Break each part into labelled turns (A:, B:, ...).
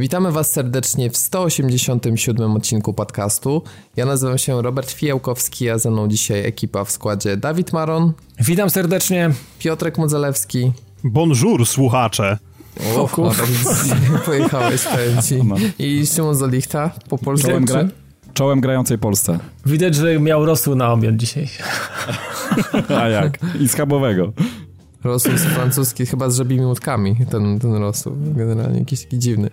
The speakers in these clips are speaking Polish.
A: Witamy Was serdecznie w 187 odcinku podcastu. Ja nazywam się Robert Fijałkowski, a ze mną dzisiaj ekipa w składzie Dawid Maron.
B: Witam serdecznie.
A: Piotrek Modzelewski.
C: Bonjour, słuchacze.
A: O, o pojechałeś, powiem ci. No. I Szymon Zolichta po polsku.
D: Czołem, gra czołem grającej Polsce.
B: Widać, że miał rosół na obiad dzisiaj.
D: A jak? I schabowego.
A: Rosół z francuski, chyba z żabimi łódkami, ten, ten rosół. Generalnie jakiś taki dziwny.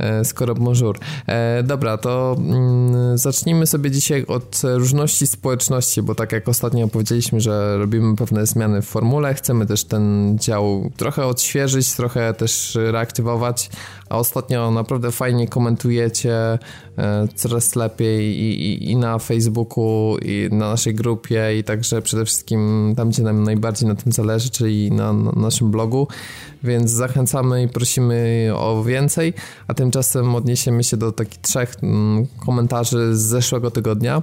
A: E, skoro bonjour. E, dobra, to mm, zacznijmy sobie dzisiaj od różności społeczności, bo tak jak ostatnio powiedzieliśmy, że robimy pewne zmiany w formule, chcemy też ten dział trochę odświeżyć, trochę też reaktywować, a ostatnio naprawdę fajnie komentujecie e, coraz lepiej i, i, i, na Facebooku, i na naszej grupie, i także przede wszystkim tam, gdzie nam najbardziej na tym zależy, czyli na, na naszym blogu, więc zachęcamy i prosimy o więcej, a tymczasem odniesiemy się do takich trzech mm, komentarzy z zeszłego tygodnia.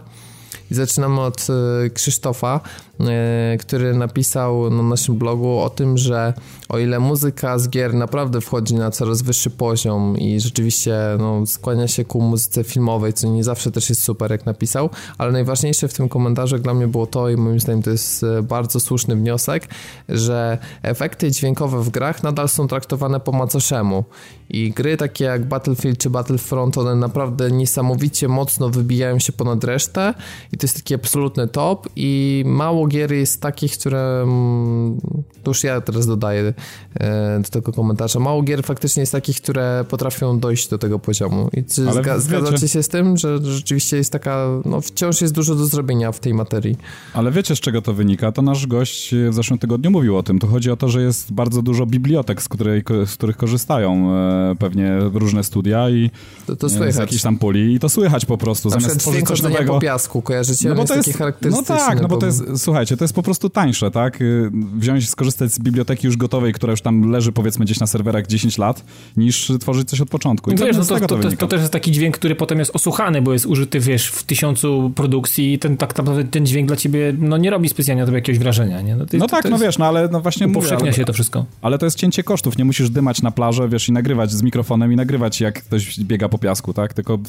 A: I zaczynamy od e, Krzysztofa, e, który napisał na naszym blogu o tym, że o ile muzyka z gier naprawdę wchodzi na coraz wyższy poziom i rzeczywiście no, skłania się ku muzyce filmowej, co nie zawsze też jest super, jak napisał, ale najważniejsze w tym komentarzu dla mnie było to i moim zdaniem to jest e, bardzo słuszny wniosek, że efekty dźwiękowe w grach nadal są traktowane po macoszemu. I gry takie jak Battlefield czy Battlefront, one naprawdę niesamowicie mocno wybijają się ponad resztę i to jest taki absolutny top i mało gier jest takich, które mm, to już ja teraz dodaję e, do tego komentarza, mało gier faktycznie jest takich, które potrafią dojść do tego poziomu i czy zga zgadzacie się z tym, że rzeczywiście jest taka, no wciąż jest dużo do zrobienia w tej materii.
D: Ale wiecie z czego to wynika? To nasz gość w zeszłym tygodniu mówił o tym. To chodzi o to, że jest bardzo dużo bibliotek, z, której, z których korzystają e, pewnie różne studia i
A: to, to słychać. z
D: jakiejś tam puli i to słychać po prostu.
A: Zamiast tworzyć coś nowego. po piasku, No bo to jest,
D: no tak, no bo to jest, słuchajcie, to jest po prostu tańsze, tak? Y, wziąć, skorzystać z biblioteki już gotowej, która już tam leży powiedzmy gdzieś na serwerach 10 lat, niż tworzyć coś od początku. I
B: no wiesz, no to, to, to, to, też jest taki dźwięk, który potem jest osłuchany, bo jest użyty, wiesz, w tysiącu produkcji i ten, tak naprawdę ten dźwięk dla ciebie, no nie robi specjalnie na jakiegoś wrażenia, nie?
D: No, to, no tak, no wiesz, no ale no właśnie
B: Upowszechnia się to wszystko.
D: Ale to jest cięcie kosztów, nie musisz dymać na plażę, wiesz, i nagrywać z mikrofonem i nagrywać jak ktoś biega po piasku, tak? Tylko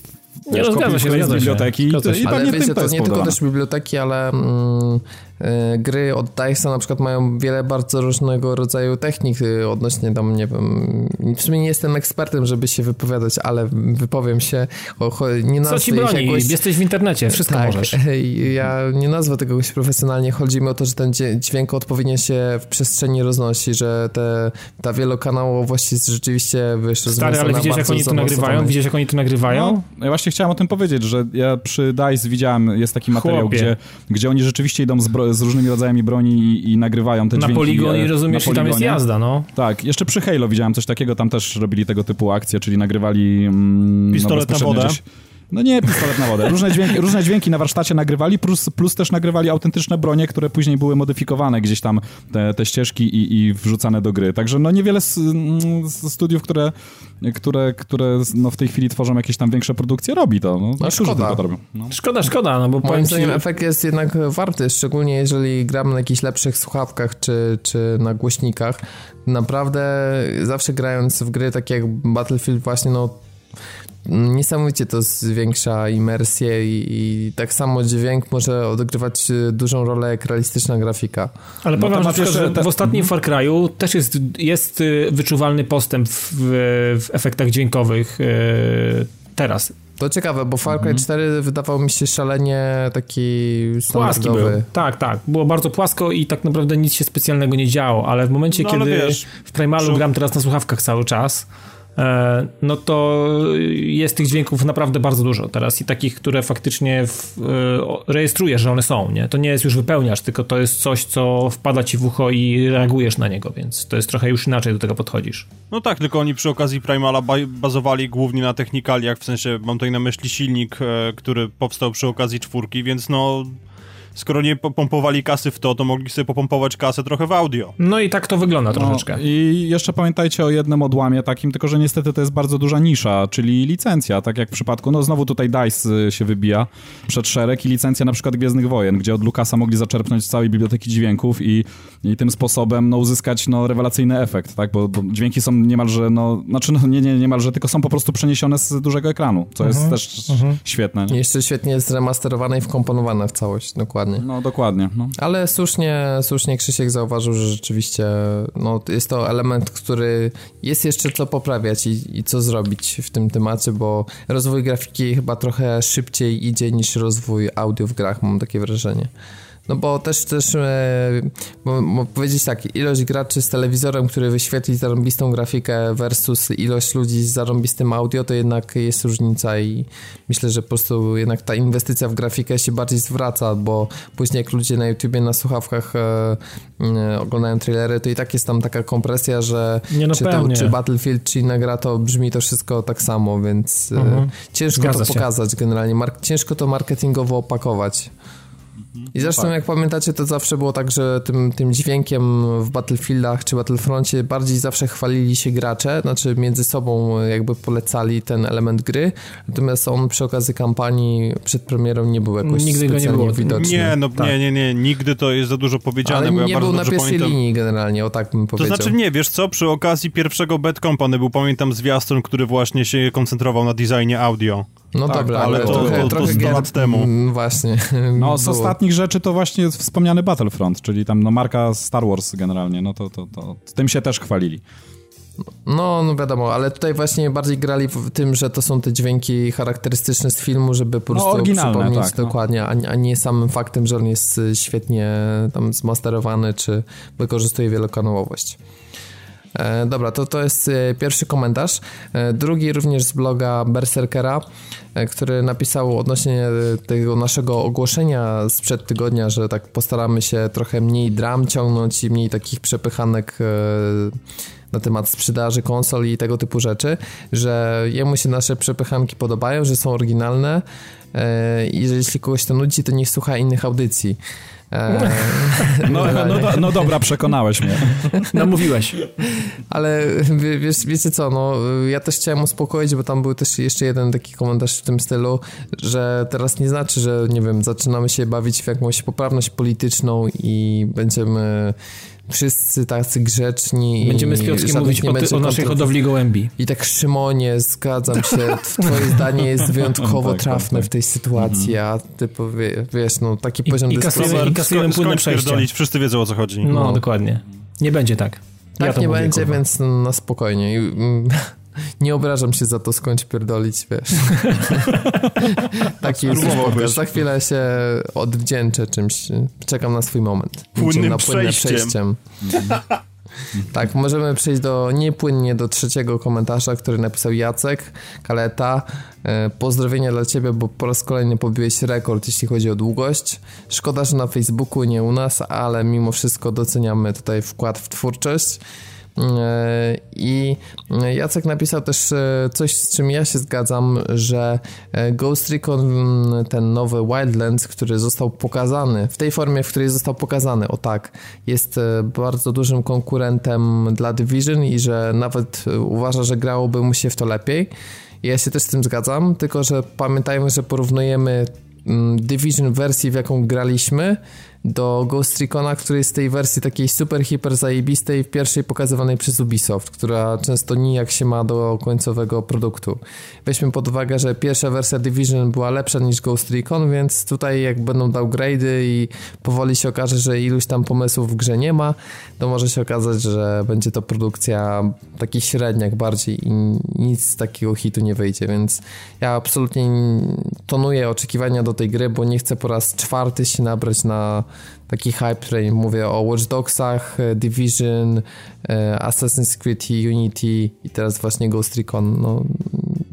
B: nie, wiesz, no, się, z
D: biblioteki
B: się.
D: i, i
A: ale wiecie, to, to nie tylko też biblioteki, ale mm, gry od DICE'a na przykład mają wiele bardzo różnego rodzaju technik y, odnośnie tam, nie wiem, w sumie nie jestem ekspertem, żeby się wypowiadać, ale wypowiem się o, nie
B: Co ci broni? Jakoś... Jesteś w internecie, wszystko tak, możesz.
A: Ja nie nazwę tego profesjonalnie, chodzi mi o to, że ten dźwięk odpowiednio się w przestrzeni roznosi, że te, ta wielokanałowość jest rzeczywiście, wiesz,
B: Stary, ale widzisz jak oni to nagrywają? Widzisz jak oni to nagrywają? No,
D: ja właśnie chciałem o tym powiedzieć, że ja przy DICE widziałem, jest taki materiał, gdzie, gdzie oni rzeczywiście idą z, z różnymi rodzajami broni i, i nagrywają te
B: na
D: dźwięki.
B: Poligon, i rozumiesz, i tam jest jazda, no.
D: Tak, jeszcze przy Halo widziałem coś takiego, tam też robili tego typu akcje, czyli nagrywali... Mm,
C: no, Pistolet no, na wodę. Gdzieś,
D: no nie, pistolet na wodę. Różne dźwięki, różne dźwięki na warsztacie nagrywali, plus, plus też nagrywali autentyczne bronie, które później były modyfikowane gdzieś tam, te, te ścieżki i, i wrzucane do gry. Także no niewiele z, z studiów, które, które, które no w tej chwili tworzą jakieś tam większe produkcje, robi to. No,
A: no szkoda. To robią.
B: No. Szkoda, szkoda, no bo
A: Moim zdaniem efekt jest jednak warty, szczególnie jeżeli gram na jakichś lepszych słuchawkach czy, czy na głośnikach. Naprawdę zawsze grając w gry takie jak Battlefield właśnie, no Niesamowicie to zwiększa imersję i, i, tak samo dźwięk może odgrywać e, dużą rolę jak realistyczna grafika.
B: Ale no powiem, że, w ostatnim Far Cry'u też jest, jest e, wyczuwalny postęp w, w efektach dźwiękowych e, teraz.
A: To ciekawe, bo Far Cry 4 mhm. wydawał mi się szalenie taki standardowy.
B: Tak, tak. Było bardzo płasko i tak naprawdę nic się specjalnego nie działo, ale w momencie, no, kiedy wiesz, w Primalu przy... gram teraz na słuchawkach cały czas, no to jest tych dźwięków naprawdę bardzo dużo teraz i takich, które faktycznie e, rejestrujesz, że one są, nie? To nie jest już wypełniasz, tylko to jest coś, co wpada ci w ucho i reagujesz na niego, więc to jest trochę już inaczej do tego podchodzisz.
C: No tak, tylko oni przy okazji Primala bazowali głównie na technikaliach, w sensie mam tutaj na myśli silnik, e, który powstał przy okazji czwórki, więc no skoro nie pompowali kasy w to, to mogli sobie popompować kasę trochę w audio.
B: No i tak to wygląda troszeczkę. No,
D: I jeszcze pamiętajcie o jednym odłamie takim, tylko że niestety to jest bardzo duża nisza, czyli licencja, tak jak w przypadku, no znowu tutaj DICE y, się wybija przed szereg i licencja na przykład Gwiezdnych Wojen, gdzie od Lucasa mogli zaczerpnąć z całej biblioteki dźwięków i, i tym sposobem no, uzyskać no, rewelacyjny efekt, tak, bo, bo dźwięki są niemalże, no, znaczy no, nie, nie niemalże, tylko są po prostu przeniesione z dużego ekranu, co jest mhm. też mhm. świetne.
A: Nie? Jeszcze świetnie jest remasterowane i wkomponowane w całość, dokładnie.
D: No, dokładnie. No.
A: Ale słusznie, słusznie Krzysiek zauważył, że rzeczywiście no, jest to element, który jest jeszcze co poprawiać i, i co zrobić w tym temacie, bo rozwój grafiki chyba trochę szybciej idzie niż rozwój audio w grach, mam takie wrażenie. No bo też, też e, powiedzieć tak, ilość graczy z telewizorem, który wyświetli zarąbistą grafikę versus ilość ludzi z zarąbistym audio, to jednak jest różnica i myślę, że po prostu jednak ta inwestycja w grafikę się bardziej zwraca, bo później jak ludzie na YouTubie, na słuchawkach e, e, oglądają trailery, to i tak jest tam taka kompresja, że
B: no
A: czy, to, czy, Battlefield, czy inna gra, to brzmi to wszystko tak samo, więc e, mhm. ciężko Zgadza to się. pokazać generalnie, Mar ciężko to marketingowo opakować. I zresztą no tak. jak pamiętacie, to zawsze było tak, że tym, tym dźwiękiem w Battlefieldach czy Battlefroncie bardziej zawsze chwalili się gracze, znaczy między sobą jakby polecali ten element gry, natomiast on przy okazji kampanii przed premierą nie był jakoś nigdy go nie było widoczny.
C: Nie, no tak. nie, nie, nie, nigdy to jest za dużo powiedziane,
A: Ale
C: bo ja
A: nie
C: był
A: na pierwszej
C: pamiętam...
A: linii generalnie, o tak bym powiedział.
C: To znaczy nie, wiesz co, przy okazji pierwszego Bad Company był, pamiętam, zwiastun, który właśnie się koncentrował na designie audio.
A: No tak, dobra, ale
C: to,
A: trochę,
C: to, to, to 100 lat temu.
A: Mm, właśnie.
D: No, z było. ostatnich rzeczy to właśnie wspomniany Battlefront, czyli tam no, marka Star Wars generalnie, no to, to, to tym się też chwalili.
A: No, no wiadomo, ale tutaj właśnie bardziej grali w tym, że to są te dźwięki charakterystyczne z filmu, żeby po no, prostu przypomnieć tak, no. dokładnie, no. a, nie samym faktem, że on jest świetnie tam zmasterowany, czy wykorzystuje wielokanałowość. E, dobra, to, to jest e, pierwszy komentarz. E, drugi również z bloga Berserkera, który napisał odnośnie tego naszego ogłoszenia sprzed tygodnia, że tak postaramy się trochę mniej dram ciągnąć i mniej takich przepychanek na temat sprzedaży konsol i tego typu rzeczy, że jemu się nasze przepychanki podobają, że są oryginalne i że jeśli kogoś to nudzi, to niech słucha innych audycji.
D: Eee, no, no, no, no, dobra, przekonałeś mnie.
B: Namówiłeś.
A: Ale wiesz, wiecie co, no, ja też chciałem uspokoić, bo tam był też jeszcze jeden taki komentarz w tym stylu, że teraz nie znaczy, że nie wiem, zaczynamy się bawić w jakąś poprawność polityczną i będziemy wszyscy tacy grzeczni.
B: Będziemy z Piotrkiem mówić o, o naszej hodowli gołębi.
A: I tak Szymonie, zgadzam się, twoje zdanie jest wyjątkowo tak, trafne tak, w tej sytuacji, mhm. a ty powie, wiesz, no taki I, poziom
B: dyskusji. I kasujemy płynne przejście.
C: Wszyscy wiedzą o co chodzi.
B: No, no. dokładnie. Nie będzie tak.
A: Tak ja nie będzie, kurwa. więc na spokojnie. Nie obrażam się za to, skądś pierdolić, wiesz. Taki jest podcast. Za chwilę się odwdzięczę czymś. Czekam na swój moment.
C: Płynnym na płynne przejściem. przejściem.
A: Tak, możemy przejść do niepłynnie do trzeciego komentarza, który napisał Jacek Kaleta. E, pozdrowienia dla ciebie, bo po raz kolejny pobiłeś rekord, jeśli chodzi o długość. Szkoda, że na Facebooku, nie u nas, ale mimo wszystko doceniamy tutaj wkład w twórczość. E, I Jacek napisał też e, coś, z czym ja się zgadzam, że e, Ghost Recon, ten nowy Wildlands, który został pokazany, w tej formie, w której został pokazany, o tak, jest bardzo dużym konkurentem dla Division i że nawet uważa, że grałoby mu się w to lepiej. Ja się też z tym zgadzam, tylko że pamiętajmy, że porównujemy Division wersji, w jaką graliśmy, do Ghost Recona, który jest tej wersji takiej super, hiper zajebistej, pierwszej pokazywanej przez Ubisoft, która często nijak się ma do końcowego produktu. Weźmy pod uwagę, że pierwsza wersja Division była lepsza niż Ghost Recon, więc tutaj jak będą downgrade'y i powoli się okaże, że iluś tam pomysłów w grze nie ma, to może się okazać, że będzie to produkcja taki średniak bardziej i nic z takiego hitu nie wyjdzie, więc ja absolutnie tonuję oczekiwania do tej gry, bo nie chcę po raz czwarty się nabrać na taki hype train. Mówię o Watch Dogsach, e, Division, e, Assassin's Creed Unity i teraz właśnie Ghost Recon. No,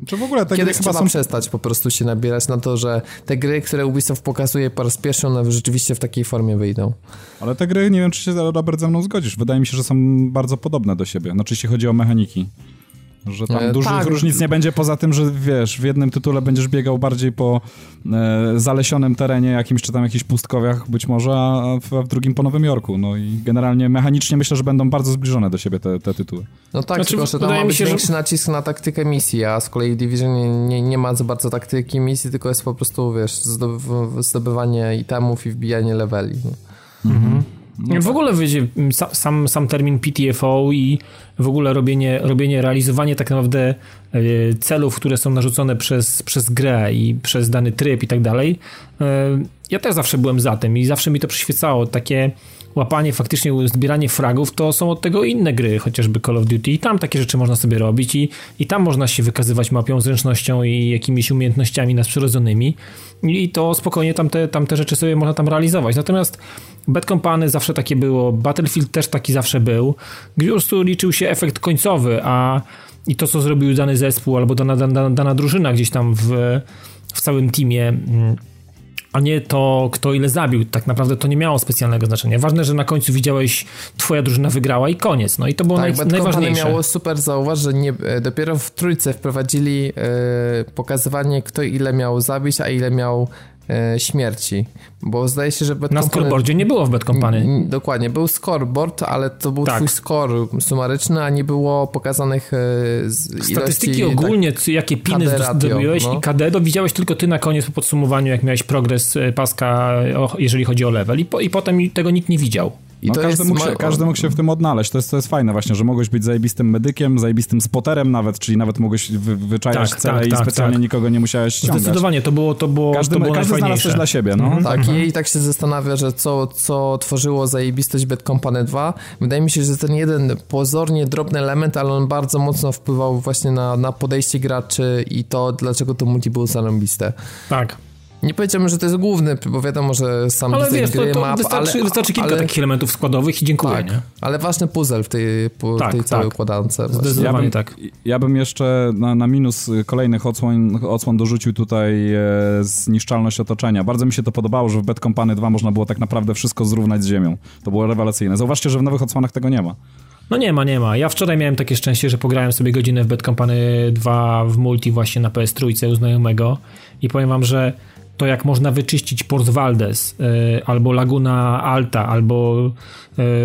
D: czy w ogóle
A: te Kiedyś gry chyba są... przestać po prostu się nabierać na to, że te gry, które Ubisoft pokazuje po raz pierwszy, one rzeczywiście w takiej formie wyjdą.
D: Ale te gry, nie wiem, czy się Robert ze mną zgodzisz. Wydaje mi się, że są bardzo podobne do siebie. Znaczy, jeśli chodzi o mechaniki. Że tam e, dużych tak. różnic nie będzie poza tym, że wiesz, w jednym tytule będziesz biegał bardziej po e, zalesionym terenie jakimś, czy tam jakichś pustkowiach być może, a w, a w, drugim po Nowym Jorku. No i generalnie mechanicznie myślę, że będą bardzo zbliżone do siebie te, te tytuły.
A: No tak, znaczy, tylko że tam ma być się, większy że... nacisk na taktykę misji, a z kolei Division nie, nie, nie ma za bardzo taktyki misji, tylko jest po prostu, wiesz, zdobywanie itemów i wbijanie leveli.
B: Mhm. No w tak. ogóle wiecie, sam, sam termin PTFO i w ogóle robienie, robienie, realizowanie tak naprawdę e, celów, które są narzucone przez, przez grę i przez dany tryb i tak dalej. E, ja też zawsze byłem za tym i zawsze mi to przyświecało. Takie łapanie, faktycznie zbieranie fragów, to są od tego inne gry, chociażby Call of Duty i tam takie rzeczy można sobie robić i, i tam można się wykazywać mapią zręcznością i jakimiś umiejętnościami nadprzyrodzonymi i to spokojnie tamte, tamte rzeczy sobie można tam realizować. Natomiast Bad Company zawsze takie było, Battlefield też taki zawsze był, gdzie po prostu liczył się efekt końcowy, a i to, co zrobił dany zespół albo dana, dana, dana drużyna gdzieś tam w, w całym teamie mm, a nie to, kto ile zabił. Tak naprawdę to nie miało specjalnego znaczenia. Ważne, że na końcu widziałeś, twoja drużyna wygrała i koniec. No i to było tak, naj, najważniejsze.
A: miało super zauważ, że nie, e, dopiero w trójce wprowadzili e, pokazywanie, kto ile miał zabić, a ile miał śmierci, bo zdaje się, że
B: Bad Na Company... scoreboardzie nie było w Bad Company.
A: Dokładnie, był scoreboard, ale to był tak. twój score sumaryczny, a nie było pokazanych
B: e, Statystyki ogólnie, tak, jakie piny zdobyłeś no. i KD, to widziałeś tylko ty na koniec po podsumowaniu, jak miałeś progres e, paska, jeżeli chodzi o level i, po, i potem tego nikt nie widział.
D: I no, każdy, mógł się, każdy mógł się w tym odnaleźć. To jest, to jest fajne właśnie, że mogłeś być zajebistym medykiem, zajebistym spoterem nawet, czyli nawet mogłeś wy, wyczajać tak, cele tak, i tak, specjalnie tak. nikogo nie musiałeś ściągać.
B: Zdecydowanie, to było to było
D: Każdy,
B: to było
D: każdy znalazł coś dla siebie, no.
A: Tak, mhm. i tak się zastanawia, że co, co tworzyło zajebistość Bad Company 2. Wydaje mi się, że ten jeden pozornie drobny element, ale on bardzo mocno wpływał właśnie na, na podejście graczy i to, dlaczego to multi było zarąbiste.
B: Tak.
A: Nie powiedziałbym, że to jest główny, bo wiadomo, że sam ale wiesz, gry, to, to map,
B: wystarczy,
A: ale,
B: wystarczy kilka ale, takich elementów składowych i dziękuję,
A: tak,
B: nie?
A: Ale ważny puzzle w tej, po, tak, tej całej tak. układance.
B: Zdecydowanie
D: ja bym,
B: tak.
D: Ja bym jeszcze na, na minus kolejnych odsłon, odsłon dorzucił tutaj e, zniszczalność otoczenia. Bardzo mi się to podobało, że w Bad Company 2 można było tak naprawdę wszystko zrównać z ziemią. To było rewelacyjne. Zauważcie, że w nowych odsłonach tego nie ma.
B: No nie ma, nie ma. Ja wczoraj miałem takie szczęście, że pograłem sobie godzinę w Bad Company 2 w multi właśnie na PS3 u znajomego i powiem wam, że to jak można wyczyścić Port Valdez, y, albo Laguna Alta, albo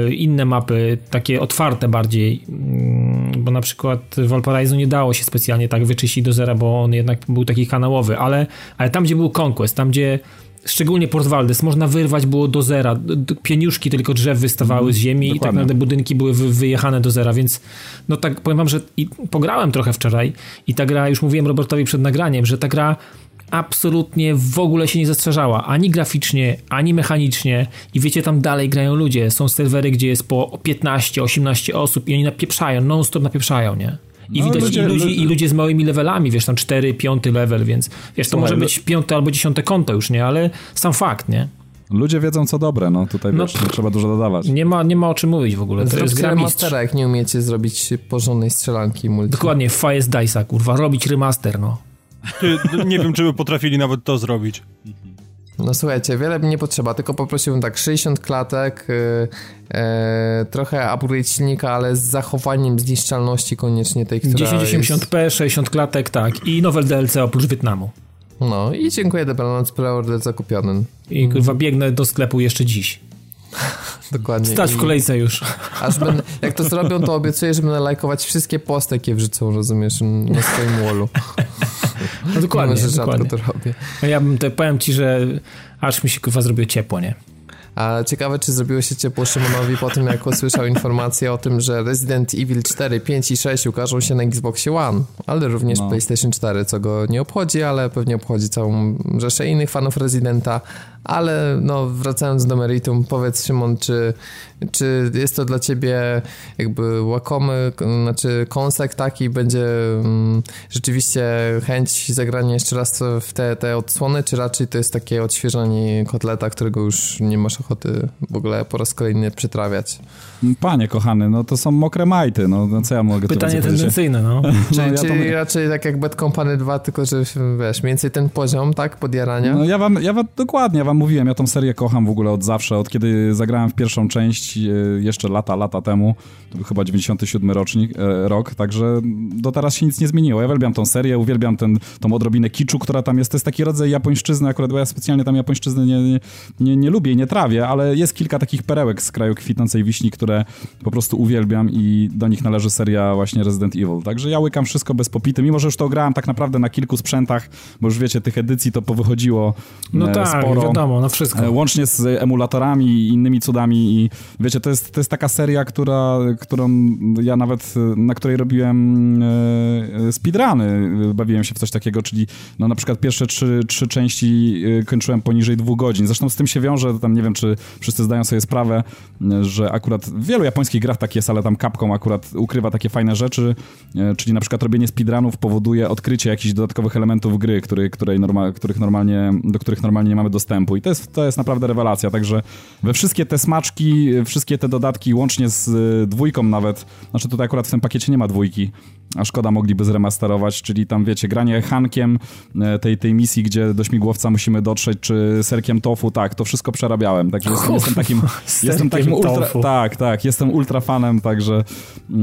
B: y, inne mapy, takie otwarte bardziej, y, bo na przykład w Valparaiso nie dało się specjalnie tak wyczyścić do zera, bo on jednak był taki kanałowy, ale, ale tam, gdzie był Conquest, tam, gdzie szczególnie Port Valdez, można wyrwać było do zera, pieniuszki tylko drzew wystawały z ziemi Dokładnie. i tak naprawdę budynki były wy, wyjechane do zera, więc no tak powiem wam, że i pograłem trochę wczoraj i ta gra, już mówiłem Robertowi przed nagraniem, że ta gra absolutnie w ogóle się nie zastrzeżała, ani graficznie, ani mechanicznie i wiecie, tam dalej grają ludzie, są serwery, gdzie jest po 15-18 osób i oni napieprzają, non-stop napieprzają, nie? I no, widać ludzie, i, ludzi, ludzie... i ludzie z małymi levelami, wiesz, tam 4, 5 level, więc wiesz, to może być piąte albo dziesiąte konto już, nie? Ale sam fakt, nie?
D: Ludzie wiedzą, co dobre, no tutaj no, wiesz, nie trzeba dużo dodawać.
B: Nie ma, nie ma o czym mówić w ogóle. To jest
A: remastera, jak nie umiecie zrobić porządnej strzelanki multi.
B: Dokładnie, Fire Dice'a, kurwa, robić remaster, no.
C: Nie wiem, czy by potrafili nawet to zrobić.
A: No słuchajcie, wiele mi nie potrzeba, tylko poprosiłbym tak 60 klatek, yy, yy, trochę upgrade silnika, ale z zachowaniem zniszczalności koniecznie tej, która
B: 1080p, jest... 60 klatek, tak. I nowe DLC oprócz Wietnamu.
A: No i dziękuję dobranoc, preorder zakupiony.
B: I kurwa biegnę do sklepu jeszcze dziś.
A: Dokładnie.
B: Stać w kolejce już.
A: Aż będę, jak to zrobią, to obiecuję, że będę lajkować wszystkie posty, jakie wrzucą, rozumiesz, na swoim wallu.
B: No dokładnie, że dokładnie.
A: to robię.
B: No ja bym te, powiem ci, że aż mi się kurwa zrobiło ciepło, nie?
A: A ciekawe, czy zrobiło się ciepło Szymonowi po tym, jak usłyszał informację o tym, że Resident Evil 4, 5 i 6 ukażą się na Xboxie One, ale również no. PlayStation 4, co go nie obchodzi, ale pewnie obchodzi całą rzeszę innych fanów Residenta, ale no, wracając do meritum, powiedz Szymon, czy, czy jest to dla ciebie jakby łakomy, znaczy kąsek taki, będzie mm, rzeczywiście chęć zagrania jeszcze raz w te, te odsłony, czy raczej to jest takie odświeżanie kotleta, którego już nie masz ochoty w ogóle po raz kolejny przetrawiać?
D: Panie kochany, no to są mokre majty, no, no co ja mogę
B: Pytanie tendencyjne, no.
A: czyli, no, ja czyli raczej tak jak Bad Company 2, tylko że wiesz, mniej więcej ten poziom, tak, podjarania?
D: No ja wam, ja wam dokładnie, wam mówiłem, ja tą serię kocham w ogóle od zawsze, od kiedy zagrałem w pierwszą część, e, jeszcze lata, lata temu, to był chyba 97 rocznik, e, rok, także do teraz się nic nie zmieniło. Ja uwielbiam tą serię, uwielbiam ten, tą odrobinę kiczu, która tam jest. To jest taki rodzaj japońszczyzny, akurat bo ja specjalnie tam japońszczyzny nie, nie, nie, nie lubię i nie trawię, ale jest kilka takich perełek z kraju kwitnącej wiśni, które po prostu uwielbiam i do nich należy seria właśnie Resident Evil. Także ja łykam wszystko bez popity, mimo że już to grałem tak naprawdę na kilku sprzętach, bo już wiecie, tych edycji to powychodziło
B: no
D: e,
B: tak,
D: sporo.
B: Wiadomo, no wszystko.
D: E, łącznie z emulatorami i innymi cudami i wiecie, to jest, to jest taka seria, która, którą ja nawet, na której robiłem e, speedruny, bawiłem się w coś takiego, czyli no na przykład pierwsze trzy, trzy części kończyłem poniżej dwóch godzin. Zresztą z tym się wiąże, tam nie wiem, czy wszyscy zdają sobie sprawę, że akurat w wielu japońskich grach tak jest, ale tam Capcom akurat ukrywa takie fajne rzeczy, czyli na przykład robienie speedrunów powoduje odkrycie jakichś dodatkowych elementów gry, który, której norma, których normalnie, do których normalnie nie mamy dostępu. I to jest, to jest naprawdę rewelacja. Także we wszystkie te smaczki, wszystkie te dodatki, łącznie z y, dwójką nawet, znaczy tutaj akurat w tym pakiecie nie ma dwójki, a szkoda mogliby zremasterować, czyli tam wiecie, granie Hankiem e, tej, tej misji, gdzie do śmigłowca musimy dotrzeć, czy serkiem tofu, tak, to wszystko przerabiałem, także jestem, jestem takim, jestem takim ultra, tak, tak, jestem ultra fanem, także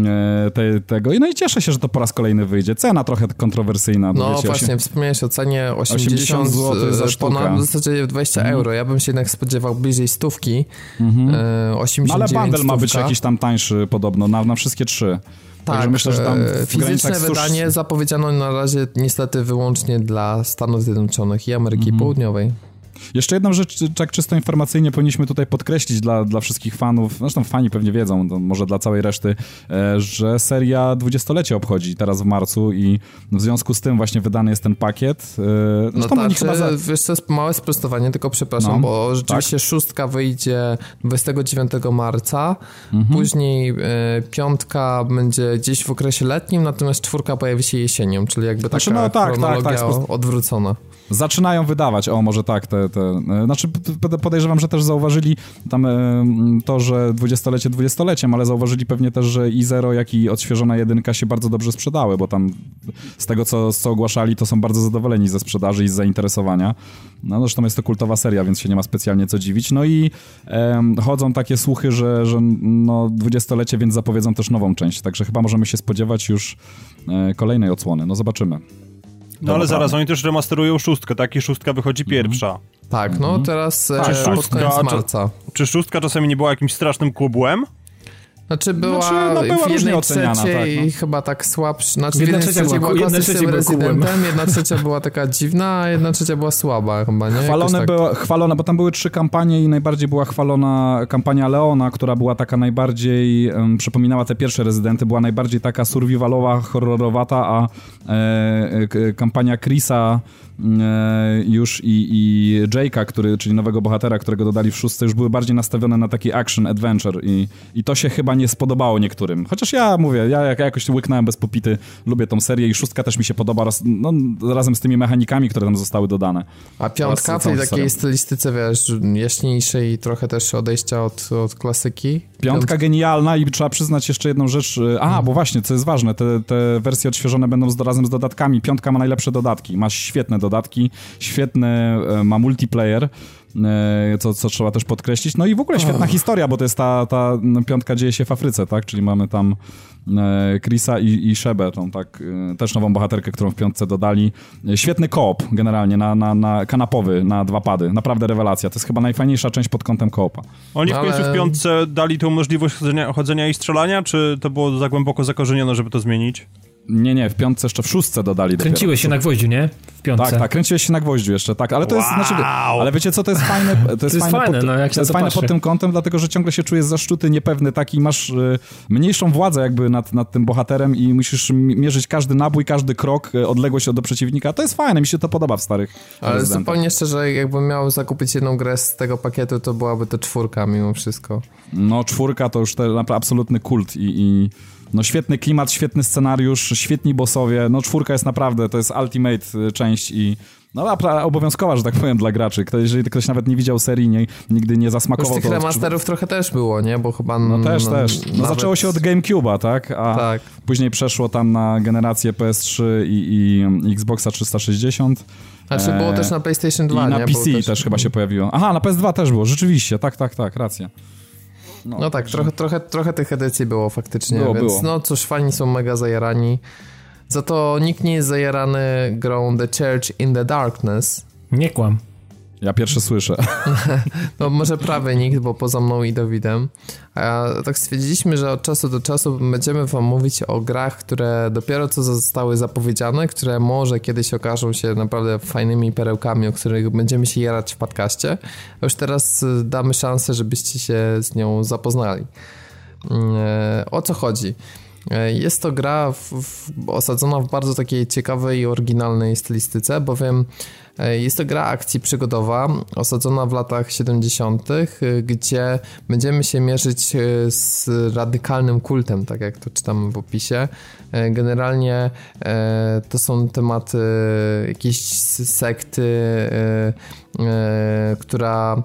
D: e, te, tego, i no i cieszę się, że to po raz kolejny wyjdzie. Cena trochę kontrowersyjna.
A: No wiecie, właśnie, 8... wspomniałeś o cenie 80, 80 zł za sztukę. ponad w zasadzie 20 mm. euro, ja bym się jednak spodziewał bliżej stówki, mm -hmm. 89 no,
D: ale bundle ma być jakiś tam tańszy podobno, na, na wszystkie trzy.
A: Tak, myślę, że tam e, fizyczne wydanie zapowiedziano na razie niestety wyłącznie dla Stanów Zjednoczonych i Ameryki mm -hmm. Południowej.
D: Jeszcze jedną rzecz, tak czysto informacyjnie powinniśmy tutaj podkreślić dla, dla wszystkich fanów, zresztą fani pewnie wiedzą, może dla całej reszty, e, że seria dwudziestolecie obchodzi teraz w marcu i w związku z tym właśnie wydany jest ten pakiet.
A: E, no tak, chyba za... wiesz co, jest małe sprostowanie, tylko przepraszam, no, bo rzeczywiście tak? szóstka wyjdzie 29 marca, mhm. później e, piątka będzie gdzieś w okresie letnim, natomiast czwórka pojawi się jesienią, czyli jakby taka znaczy, no, tak, tak, tak, odwrócona.
D: Zaczynają wydawać, o może tak, te, te, e, znaczy podejrzewam, że też zauważyli tam e, to, że dwudziestolecie dwudziestoleciem, ale zauważyli pewnie też, że i Zero, jak i odświeżona jedynka się bardzo dobrze sprzedały, bo tam z tego, co, co ogłaszali, to są bardzo zadowoleni ze sprzedaży i z zainteresowania. No zresztą jest to kultowa seria, więc się nie ma specjalnie co dziwić. No i e, chodzą takie słuchy, że, że no dwudziestolecie, więc zapowiedzą też nową część, także chyba możemy się spodziewać już e, kolejnej odsłony. No zobaczymy.
C: No ale zaraz, oni też remasterują szóstkę, tak? I szóstka wychodzi mhm. pierwsza.
A: Tak, no teraz tak, e, szóstka, marca.
C: Czy, czy szóstka czasami nie była jakimś strasznym kubłem?
A: Znaczy była, znaczy, no była w jednej oceniana, trzeciej tak, no. chyba tak słabsza, znaczy jedna w jednej trzeciej była, klasycznym rezydentem, jedna trzecia była taka dziwna, a jedna trzecia była słaba chyba, nie?
D: Chwalone, tak... była, chwalone, bo tam były trzy kampanie i najbardziej była chwalona kampania Leona, która była taka najbardziej, um, przypominała te pierwsze rezydenty, była najbardziej taka survivalowa, horrorowata, a e, e, kampania Chrisa już i, i Jake'a, który, czyli nowego bohatera, którego dodali w szóstce, już były bardziej nastawione na taki action, adventure i, i to się chyba nie spodobało niektórym. Chociaż ja mówię, ja, ja jakoś łyknąłem bez popity, lubię tą serię i szóstka też mi się podoba raz, no, razem z tymi mechanikami, które tam zostały dodane.
A: A piątka w tej takiej stylistyce, wiesz, jaśniejszej i trochę też odejścia od, od klasyki?
D: Piątka genialna i trzeba przyznać jeszcze jedną rzecz. E, a, bo właśnie, co jest ważne, te, te wersje odświeżone będą z, razem z dodatkami. Piątka ma najlepsze dodatki, ma świetne dodatki, świetny e, ma multiplayer. E, co, co trzeba też podkreślić. No i w ogóle świetna oh. historia, bo to jest ta, ta no, piątka dzieje się w Afryce, tak? Czyli mamy tam e, Chrisa i, i Shebę, tą tak, e, też nową bohaterkę, którą w piątce dodali. Świetny koop generalnie, na, na, na kanapowy, na dwa pady. Naprawdę rewelacja. To jest chyba najfajniejsza część pod kątem koopa.
C: Oni w końcu Ale... w piątce dali tą możliwość chodzenia, chodzenia i strzelania, czy to było za głęboko zakorzenione, żeby to zmienić?
D: Nie, nie, w piątce jeszcze w szóstce dodali
B: Kręciłeś się na gwoździu, nie? W piątce.
D: Tak, tak, kręciłeś się na gwoździu jeszcze, tak, ale to wow. jest, znaczy, ale wiecie co, to jest fajne, to jest, to jest fajne, fajne, pod, no, jak to jest fajne pod tym kątem, dlatego, że ciągle się czujesz zaszczuty, niepewny, taki masz y, mniejszą władzę jakby nad, nad tym bohaterem i musisz mierzyć każdy nabój, każdy krok, y, odległość do przeciwnika, to jest fajne, mi się to podoba w starych
A: Ale zupełnie szczerze, jakbym miał zakupić jedną grę z tego pakietu, to byłaby to czwórka mimo wszystko.
D: No, czwórka to już te, absolutny kult i, i no świetny klimat, świetny scenariusz, świetni bossowie. No czwórka jest naprawdę, to jest ultimate y, część i No obowiązkowa, że tak powiem, dla graczy. Ktoś, jeżeli ktoś nawet nie widział serii, nie, nigdy nie zasmakował...
A: Już tych remasterów trochę też było, nie? Bo chyba...
D: No też, no, też. No nawet... zaczęło się od GameCube'a, tak? A tak. później przeszło tam na generację PS3 i, i Xboxa 360.
A: Znaczy było też na PlayStation 2,
D: I na
A: nie?
D: PC też... też chyba się pojawiło. Aha, na PS2 też było, rzeczywiście, tak, tak, tak, racja.
A: No, no tak, trochę, trochę, trochę tych edycji było faktycznie, było, więc było. no cóż, fani są mega zajarani. Za to nikt nie jest zajarany grą The Church in the Darkness.
B: Nie kłam.
D: Ja pierwsze słyszę.
A: No może prawie nikt, bo poza mną i Dawidem. A tak stwierdziliśmy, że od czasu do czasu będziemy wam mówić o grach, które dopiero co zostały zapowiedziane, które może kiedyś okażą się naprawdę fajnymi perełkami, o których będziemy się jarać w podcaście. Już teraz y, damy szansę, żebyście się z nią zapoznali. Mm, e, o co chodzi? E, jest to gra w, w, osadzona w bardzo takiej ciekawej i oryginalnej stylistyce, bowiem e, jest to gra akcji przygodowa osadzona w latach 70., e, gdzie będziemy się mierzyć z radykalnym kultem, tak jak to czytamy w opisie. Generalnie to są tematy jakiejś sekty, która,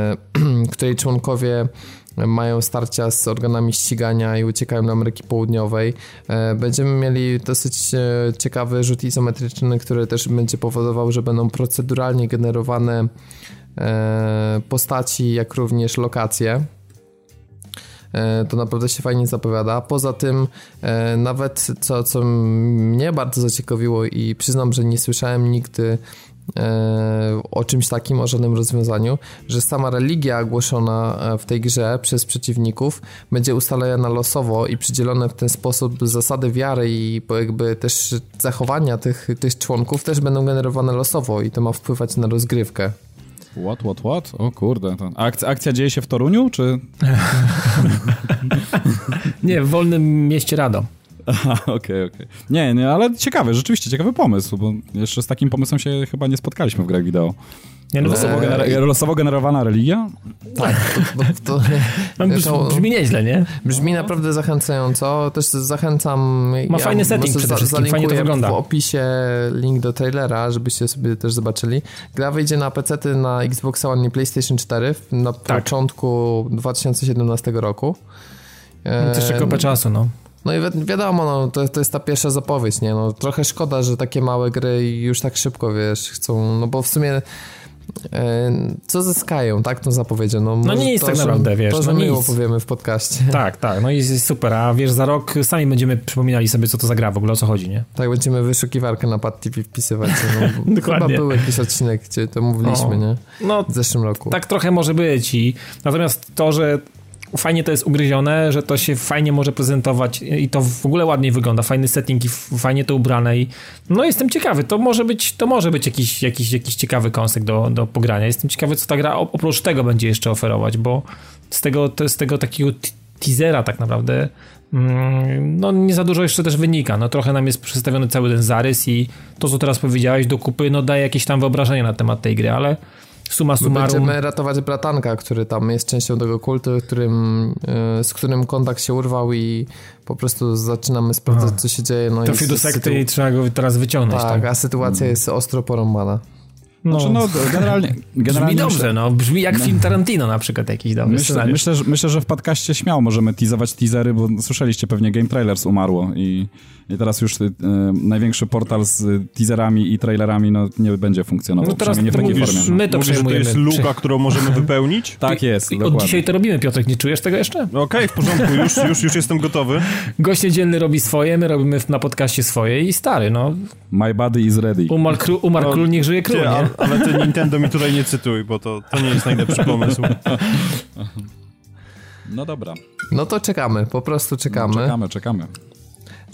A: której członkowie mają starcia z organami ścigania i uciekają do Ameryki Południowej. E, będziemy mieli dosyć e, ciekawy rzut izometryczny, który też będzie powodował, że będą proceduralnie generowane e, postaci, jak również lokacje to naprawdę się fajnie zapowiada. Poza tym, nawet co, co mnie bardzo zaciekawiło i przyznam, że nie słyszałem nigdy o czymś takim, o żadnym rozwiązaniu, że sama religia głoszona e, w tej grze przez przeciwników będzie ustalona losowo i przydzielone w ten sposób zasady wiary i jakby też zachowania tych, tych członków też będą generowane losowo i to ma wpływać na rozgrywkę.
D: What, what, what? O kurde. Akcja, akcja dzieje się w Toruniu, czy...
B: nie, w wolnym mieście Rado.
D: Aha, okej, okay, okej. Okay. Nie, nie, ale ciekawy, rzeczywiście ciekawy pomysł, bo jeszcze z takim pomysłem się chyba nie spotkaliśmy w grach wideo. Nie, no losowo, eee, losowo, generowana religia?
A: Tak, to, to,
B: to, to, brzmi nieźle, nie?
A: Brzmi naprawdę zachęcająco. Też zachęcam.
B: Ma ja fajny setting przede wszystkim, fajnie to wygląda.
A: w opisie link do trailera, żebyście sobie też zobaczyli. Gra wyjdzie na PC, na Xbox One i PlayStation 4 na tak. początku 2017 roku.
B: To jeszcze kopę czasu, no.
A: No i wi wiadomo, no, to, to jest ta pierwsza zapowiedź, nie? No, trochę szkoda, że takie małe gry już tak szybko, wiesz, chcą, no bo w sumie e, co zyskają, tak, tą zapowiedzią?
B: No, no nie jest to, tak naprawdę, że, wiesz.
A: To, że
B: no
A: my
B: nic.
A: powiemy w podcaście.
B: Tak, tak, no i super, a wiesz, za rok sami będziemy przypominali sobie, co to za gra w ogóle, o co chodzi, nie?
A: Tak, będziemy wyszukiwarkę na Pad TV wpisywać. No, Dokładnie. Chyba był jakiś odcinek, gdzie to mówiliśmy, o, nie? No, w zeszłym roku.
B: Tak trochę może być i natomiast to, że fajnie to jest ugryzione, że to się fajnie może prezentować i to w ogóle ładniej wygląda, fajny setting i fajnie to ubrane i no jestem ciekawy, to może być, to może być jakiś, jakiś, jakiś ciekawy kąsek do, do pogrania. Jestem ciekawy, co ta gra oprócz tego będzie jeszcze oferować, bo z tego, z tego takiego teasera tak naprawdę mm, no nie za dużo jeszcze też wynika. No trochę nam jest przedstawiony cały ten zarys i to, co teraz powiedziałeś do kupy, no daje jakieś tam wyobrażenie na temat tej gry, ale suma summarum...
A: Będziemy ratować bratanka, który tam jest częścią tego kultu, którym, e, z którym kontakt się urwał i po prostu zaczynamy sprawdzać, Aha. co się dzieje. No
B: Trafił do sekty i trzeba go teraz wyciągnąć.
A: Tak, tak? a sytuacja hmm. jest ostro porąbana.
D: No, znaczy, no generalnie, generalnie
B: brzmi dobrze, myślę, no. Brzmi jak film Tarantino na przykład jakiś dobry
D: myślę, myślę, że, myślę, że w podcaście śmiało możemy teasować teasery, bo słyszeliście pewnie Game Trailers umarło i i teraz już y, największy portal z teaserami i trailerami no, nie będzie funkcjonował, no teraz nie w takiej mówisz, formie.
C: My to mówisz, że to jest luka, którą możemy wypełnić?
D: tak jest,
B: I, Od dzisiaj to robimy, Piotrek, nie czujesz tego jeszcze?
C: Okej, okay, w porządku, już, już, już jestem gotowy.
B: Gość niedzielny robi swoje, my robimy na podcaście swoje i stary, no.
D: My body is ready.
B: Umarł, król, umarł no, król niech żyje król, nie?
C: Ale, ale ty Nintendo mi tutaj nie cytuj, bo to, to nie jest najlepszy pomysł.
D: No dobra.
A: No to czekamy, po prostu czekamy.
D: No, czekamy, czekamy.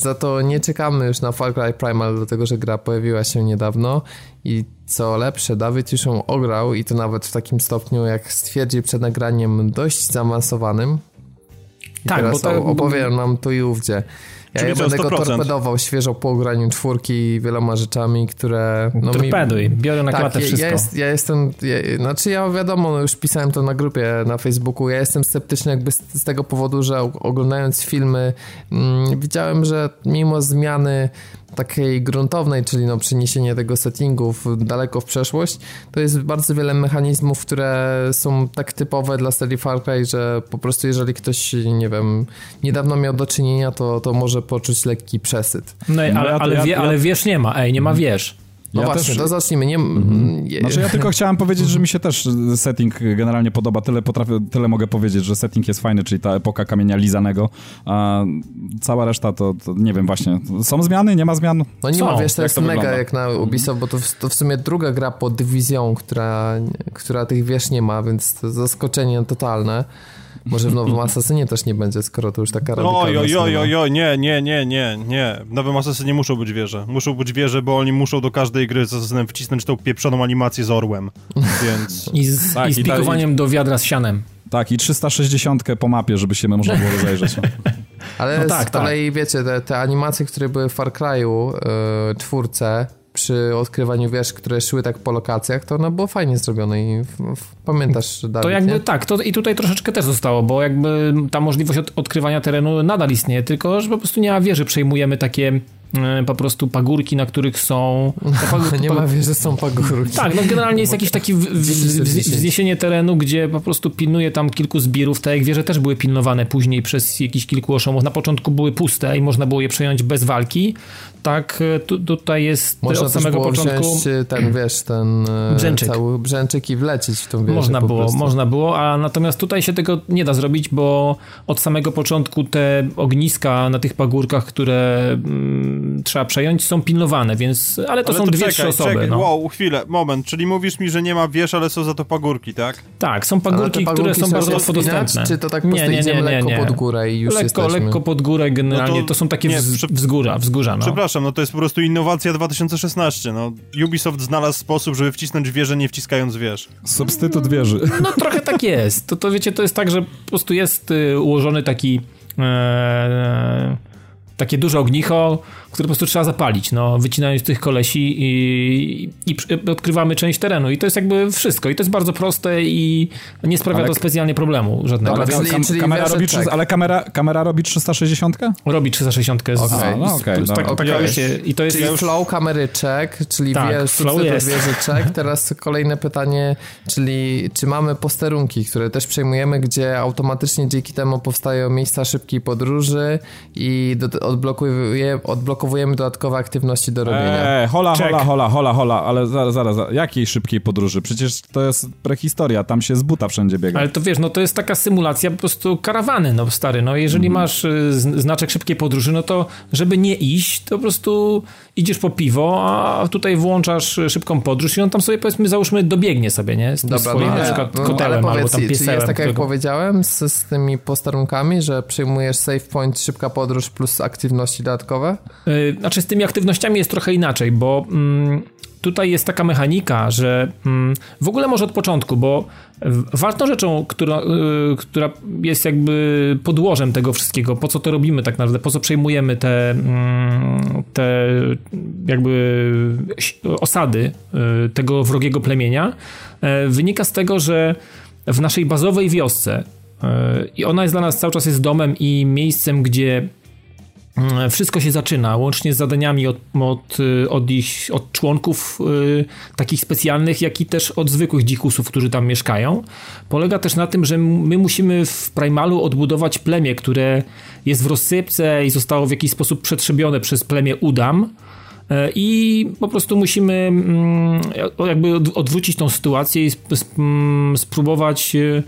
A: Za to nie czekamy już na Far Cry Primal, dlatego że gra pojawiła się niedawno i co lepsze, Dawid już ją ograł i to nawet w takim stopniu, jak stwierdził przed nagraniem, dość zaawansowanym. I tak, teraz bo to... opowie nam tu i ówdzie. Ja Czyli będę go torpedował świeżo po ugraniu czwórki wieloma rzeczami, które...
B: No Torpeduj, mi... biorę na tak, klatę wszystko.
A: Ja, jest, ja jestem... Ja, znaczy ja wiadomo, no już pisałem to na grupie na Facebooku, ja jestem sceptyczny jakby z, z tego powodu, że oglądając filmy mm, widziałem, że mimo zmiany takiej gruntownej, czyli no przeniesienie tego settingów daleko w przeszłość, to jest bardzo wiele mechanizmów, które są tak typowe dla serii Far Cry, że po prostu jeżeli ktoś, nie wiem, niedawno miał do czynienia, to, to może poczuć lekki przesyt.
B: No, ale, ale, ale, wie, ale wiesz nie ma, ej, nie ma wiesz.
A: No ja właśnie, też... to zacznijmy. Nie... Mhm.
D: Znaczy ja tylko chciałem powiedzieć, że mi się też setting generalnie podoba. Tyle potrafię, tyle mogę powiedzieć, że setting jest fajny, czyli ta epoka kamienia lizanego, a cała reszta to, to nie wiem właśnie. Są zmiany? Nie ma zmian?
A: No nie
D: Są.
A: ma, wiesz, to
D: Jak
A: jest
D: to
A: mega
D: wygląda?
A: jak na Ubisoft, bo to, w- to w sumie druga gra pod dywizją, która, która tych wiesz nie ma, więc to zaskoczenie totalne. Może w nowym Asasynie też nie będzie, skoro to już taka radykalna
C: Oj, oj, oj, oj, nie, nie, nie, nie, nie. W nowym Asasynie muszą być wieże. Muszą być wieże, bo oni muszą do każdej gry z Asasynem wcisnąć tą pieprzoną animację z orłem. Więc...
B: I z,
D: Tak,
B: i z
D: i
B: pikowaniem do wiadra z sianem.
D: Tak, i 360 po mapie, żeby się można było rozejrzeć.
A: Ale
B: No
A: z
B: tak,
A: kolei, wiecie, te, te animacje, które były w Far Cry'u yy, czwórce, przy odkrywaniu wież, które szły tak po lokacjach, to ono było fajnie zrobione i pamiętasz, Dawid,
B: To jakby
A: nie?
B: tak, to i tutaj troszeczkę też zostało, bo jakby ta możliwość od, odkrywania terenu nadal istnieje, tylko że po prostu nie ma wieży, przejmujemy takie po prostu pagórki, na których są... te pag-
A: Nie ma wieży, są pagórki.
B: Tak, no generalnie jest jakiś taki w, w, wzniesienie terenu, gdzie po prostu pilnuje tam kilku zbirów, te jak wieże też były pilnowane później przez jakichś kilku oszomów. Na początku były puste i można było je przejąć bez walki. Tak, e, tu, tutaj jest
A: Można
B: od samego
A: było
B: początku...
A: wziąć e, ten, wiesz, ten e,
B: Brzęczyk.
A: cały brzęczyk i wlecieć w tą wieżę
B: Można było,
A: prostu.
B: można było, a natomiast tutaj się tego nie da zrobić, bo od samego początku te ogniska na tych pagórkach, które mm, trzeba przejąć, są pilnowane, więc, ale to
C: Ale
B: są dwie,
C: czekaj,
B: trzy osoby.
C: Czekaj,
B: no.
C: wow, chwilę, moment. Czyli mówisz mi, że nie ma wież, ale są za to pagórki, tak?
B: Tak, są
A: te
B: pagórki, które są bardzo łatwo dostępne.
A: Czy to tak po prostu idziemy lekko pod górę i już
B: lekko,
A: jesteśmy?
B: lekko pod górę generalnie,
C: No to-
B: to, są takie
C: nie,
B: wz, wzgórza, wzgórza no.
C: Przepraszam, no to jest po prostu innowacja 2016. No, Ubisoft znalazł sposób, żeby wcisnąć wieżę, nie wciskając wież.
D: Substytut wieży.
B: No trochę tak jest. To, to wiecie, to jest tak, że po prostu jest y, ułożony taki e, takie duże ognicho, które po prostu trzeba zapalić, no, wycinając tych kolesi i, i przy- odkrywamy część terenu i to jest jakby wszystko i to jest bardzo proste i nie sprawia
D: Ale-
B: to specjalnie problemu żadnego.
A: Czyli-
D: Kam-
A: czyli
D: kamera robi, trzy- ale kamera, kamera robi 360?
B: robi 360 z,
D: no
B: z, tak, taka wiecie, i to jest
A: Czyli flow kamery check, czyli
B: Tak,
A: wiesz,
B: flow jest.
A: wieży check. Teraz kolejne pytanie, czyli czy mamy posterunki, które też przejmujemy, gdzie automatycznie dzięki temu powstają miejsca szybkiej podróży i do, odblokuje, odblokowujemy dodatkowe aktywności do robienia.
D: Eee, hola,
B: Check.
D: hola, hola, hola, hola, ale zaraz, zaraz, zaraz, jakiej szybkiej podróży? Przecież to jest prehistoria, tam się z buta wszędzie biega.
B: Ale to wiesz, no to jest taka symulacja po prostu karawany, no stary, no jeżeli
A: Mhm.
B: masz y, znaczek szybkiej podróży, no to żeby nie iść, to po prostu idziesz po piwo, a tutaj włączasz szybką podróż i on tam sobie powiedzmy, załóżmy, dobiegnie sobie, nie? Z tym
A: Dobra,
B: swoim
A: no,
B: na
A: ale-
B: przykład
A: no,
B: kotelem
A: ale
B: albo
A: powiedz,
B: tam piesełem.
A: jest tak jak
B: którego-
A: powiedziałem z, z tymi posterunkami, że przyjmujesz save point, szybka podróż plus aktywności dodatkowe?
B: Y, Znaczy z tymi aktywnościami jest trochę inaczej, bo mm, tutaj jest taka mechanika, że mm, w ogóle może od początku, bo ważną rzeczą, która, y, która jest jakby podłożem tego wszystkiego, po co to robimy tak naprawdę, po co przejmujemy te, mm, te jakby osady y, tego wrogiego plemienia, wynika z tego, że w naszej bazowej wiosce i ona jest dla nas cały czas jest domem i miejscem, gdzie Wszystko się zaczyna, łącznie z zadaniami od, od, y, od, ich, od członków y, takich specjalnych, jak i też od zwykłych dzikusów, którzy tam mieszkają. Polega też na tym, że my musimy w Primalu odbudować plemię, które jest w rozsypce i zostało w jakiś sposób przetrzebione przez plemię Udam. E, I po prostu musimy mm, jakby od- odwrócić tą sytuację i mm, spróbować mm,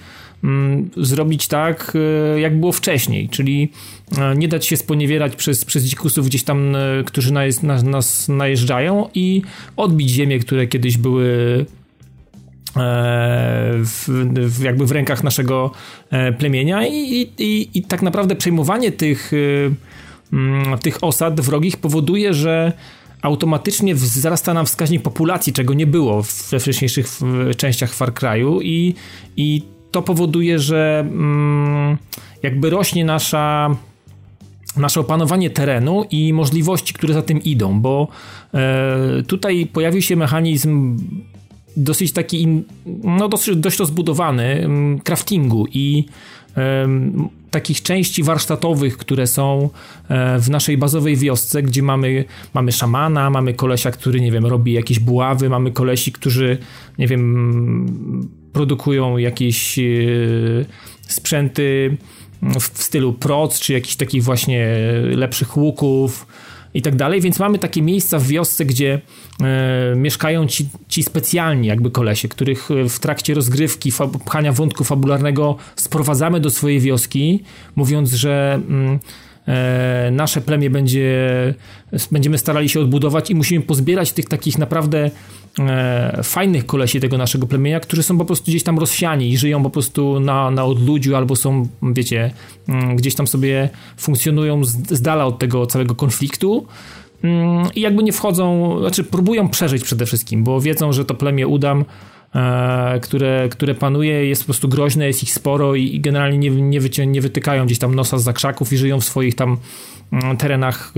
B: zrobić tak, e, jak było wcześniej, czyli e, nie dać się sponiewierać przez, przez dzikusów gdzieś tam, e, którzy nas, najeżdżają i odbić ziemię, które kiedyś były w, w, jakby w rękach naszego plemienia i, i, i, i tak naprawdę przejmowanie tych, mm, tych osad wrogich powoduje, że automatycznie wzrasta nam wskaźnik populacji, czego nie było we wcześniejszych częściach Far Cry'u i, i to powoduje, że mm, jakby rośnie nasza nasze opanowanie terenu i możliwości, które za tym idą, bo e, tutaj pojawił się mechanizm dosyć taki, no dosyć, dość rozbudowany mm, craftingu i takich części warsztatowych, które są e, w naszej bazowej wiosce, gdzie mamy, mamy szamana, mamy kolesia, który, nie wiem, robi jakieś buławy, mamy kolesi, którzy, nie wiem, produkują jakieś e, sprzęty w stylu proc, czy jakichś takich właśnie lepszych łuków, i tak dalej, więc mamy takie miejsca w wiosce, gdzie e, mieszkają ci, ci specjalni jakby kolesie, których e, w trakcie rozgrywki, pchania wątku fabularnego sprowadzamy do swojej wioski, mówiąc, że mm, e, nasze plemię będzie, będziemy starali się odbudować i musimy pozbierać tych takich naprawdę e, fajnych kolesi tego naszego plemienia, którzy są po prostu gdzieś tam rozsiani i żyją po prostu na, na odludziu albo są, wiecie, mm, gdzieś tam sobie funkcjonują z, z dala od tego całego konfliktu. Mm, i jakby nie wchodzą, znaczy próbują przeżyć przede wszystkim, bo wiedzą, że to plemię udam e, które, które panuje, jest po prostu groźne, jest ich sporo i, generalnie nie, nie, wycią, nie wytykają gdzieś tam nosa z zakrzaków i żyją w swoich tam terenach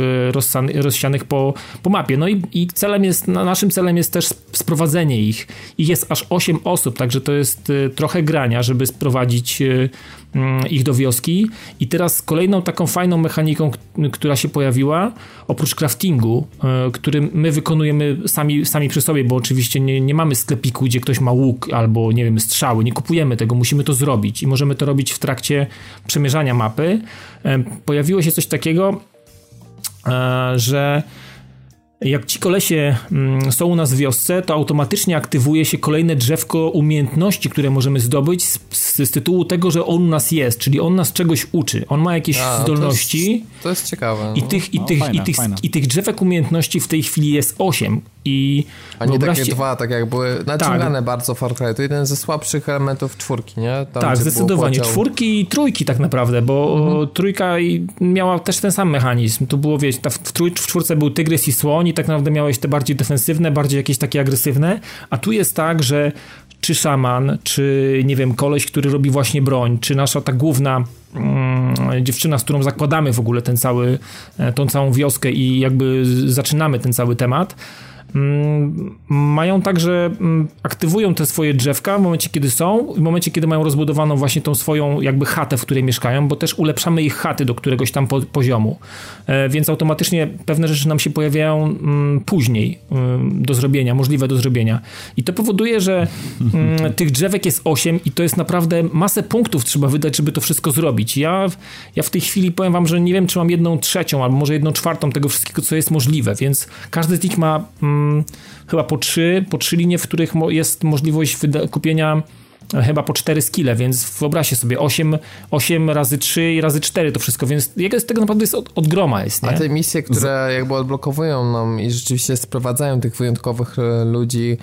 B: y, rozsianych po, po mapie. No i, i celem jest, naszym celem jest też sprowadzenie ich. Ich jest aż 8 osób, także to jest y, trochę grania, żeby sprowadzić y, mm, ich do wioski. I teraz kolejną taką fajną mechaniką, która się pojawiła, oprócz craftingu, który my wykonujemy sami, sami przy sobie, bo oczywiście nie, nie mamy sklepiku, gdzie ktoś ma łuk albo, nie wiem, strzały, nie kupujemy tego, musimy to zrobić i możemy to robić w trakcie przemierzania mapy. Pojawiło się coś takiego, E, że jak ci kolesie mm, są u nas w wiosce, to automatycznie aktywuje się kolejne drzewko umiejętności, które możemy zdobyć z, z, z tytułu tego, że on u nas jest, czyli on nas czegoś uczy. On ma jakieś A, zdolności.
A: To jest, to jest ciekawe.
B: I, no. tych, i, no, tych, fajne, i, tych, i tych drzewek umiejętności w tej chwili jest 8. I
A: A nie takie dwa, tak jak były naciągane tak. bardzo Far Cry. To jeden ze słabszych elementów czwórki, nie?
B: Tam, tak, zdecydowanie. Czwórki i trójki tak naprawdę, bo mhm. trójka miała też ten sam mechanizm. Tu było, wiecie, w, trój, w czwórce był tygrys i słoń i tak naprawdę miałeś te bardziej defensywne, bardziej jakieś takie agresywne, a tu jest tak, że czy szaman, czy nie wiem, koleś, który robi właśnie broń, czy nasza ta główna mm, dziewczyna, z którą zakładamy w ogóle ten cały, e, tą całą wioskę i jakby zaczynamy ten cały temat, mają także, mm, aktywują te swoje drzewka w momencie, kiedy są, w momencie, kiedy mają rozbudowaną właśnie tą swoją jakby chatę, w której mieszkają, bo też ulepszamy ich chaty do któregoś tam poziomu. E, więc automatycznie pewne rzeczy nam się pojawiają mm, później do zrobienia, możliwe do zrobienia. I to powoduje, że tych drzewek jest 8 i to jest naprawdę masę punktów trzeba wydać, żeby to wszystko zrobić. Ja, ja w tej chwili powiem wam, że nie wiem, czy mam jedną trzecią, albo może jedną czwartą tego wszystkiego, co jest możliwe, więc każdy z nich ma chyba po trzy, po trzy linie, w których jest możliwość kupienia e, chyba po cztery skille, więc wyobraźcie sobie 8, 8 razy 3 i razy 4 to wszystko, więc z tego naprawdę jest od, od groma jest, nie?
A: A te misje, które jakby odblokowują nam i rzeczywiście sprowadzają tych wyjątkowych e, ludzi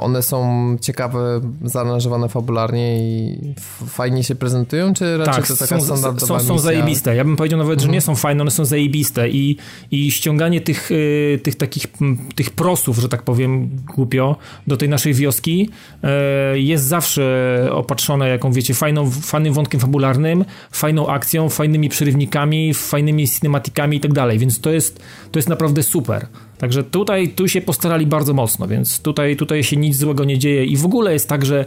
A: one są ciekawe, zaaranżowane fabularnie i fajnie się prezentują, czy raczej tak, to taka są, standardowa
B: są, są zajebiste. Ja bym powiedział nawet, że nie są fajne, one są zajebiste i, i ściąganie tych, y, tych takich tych prosów, że tak powiem głupio, do tej naszej wioski e, jest zawsze opatrzone jaką, wiecie, fajną, fajnym wątkiem fabularnym, fajną akcją, fajnymi przerywnikami, fajnymi cinematikami i tak dalej, więc to jest, to jest naprawdę super. Także tutaj tu się postarali bardzo mocno, więc tutaj, tutaj się nic złego nie dzieje i w ogóle jest tak, że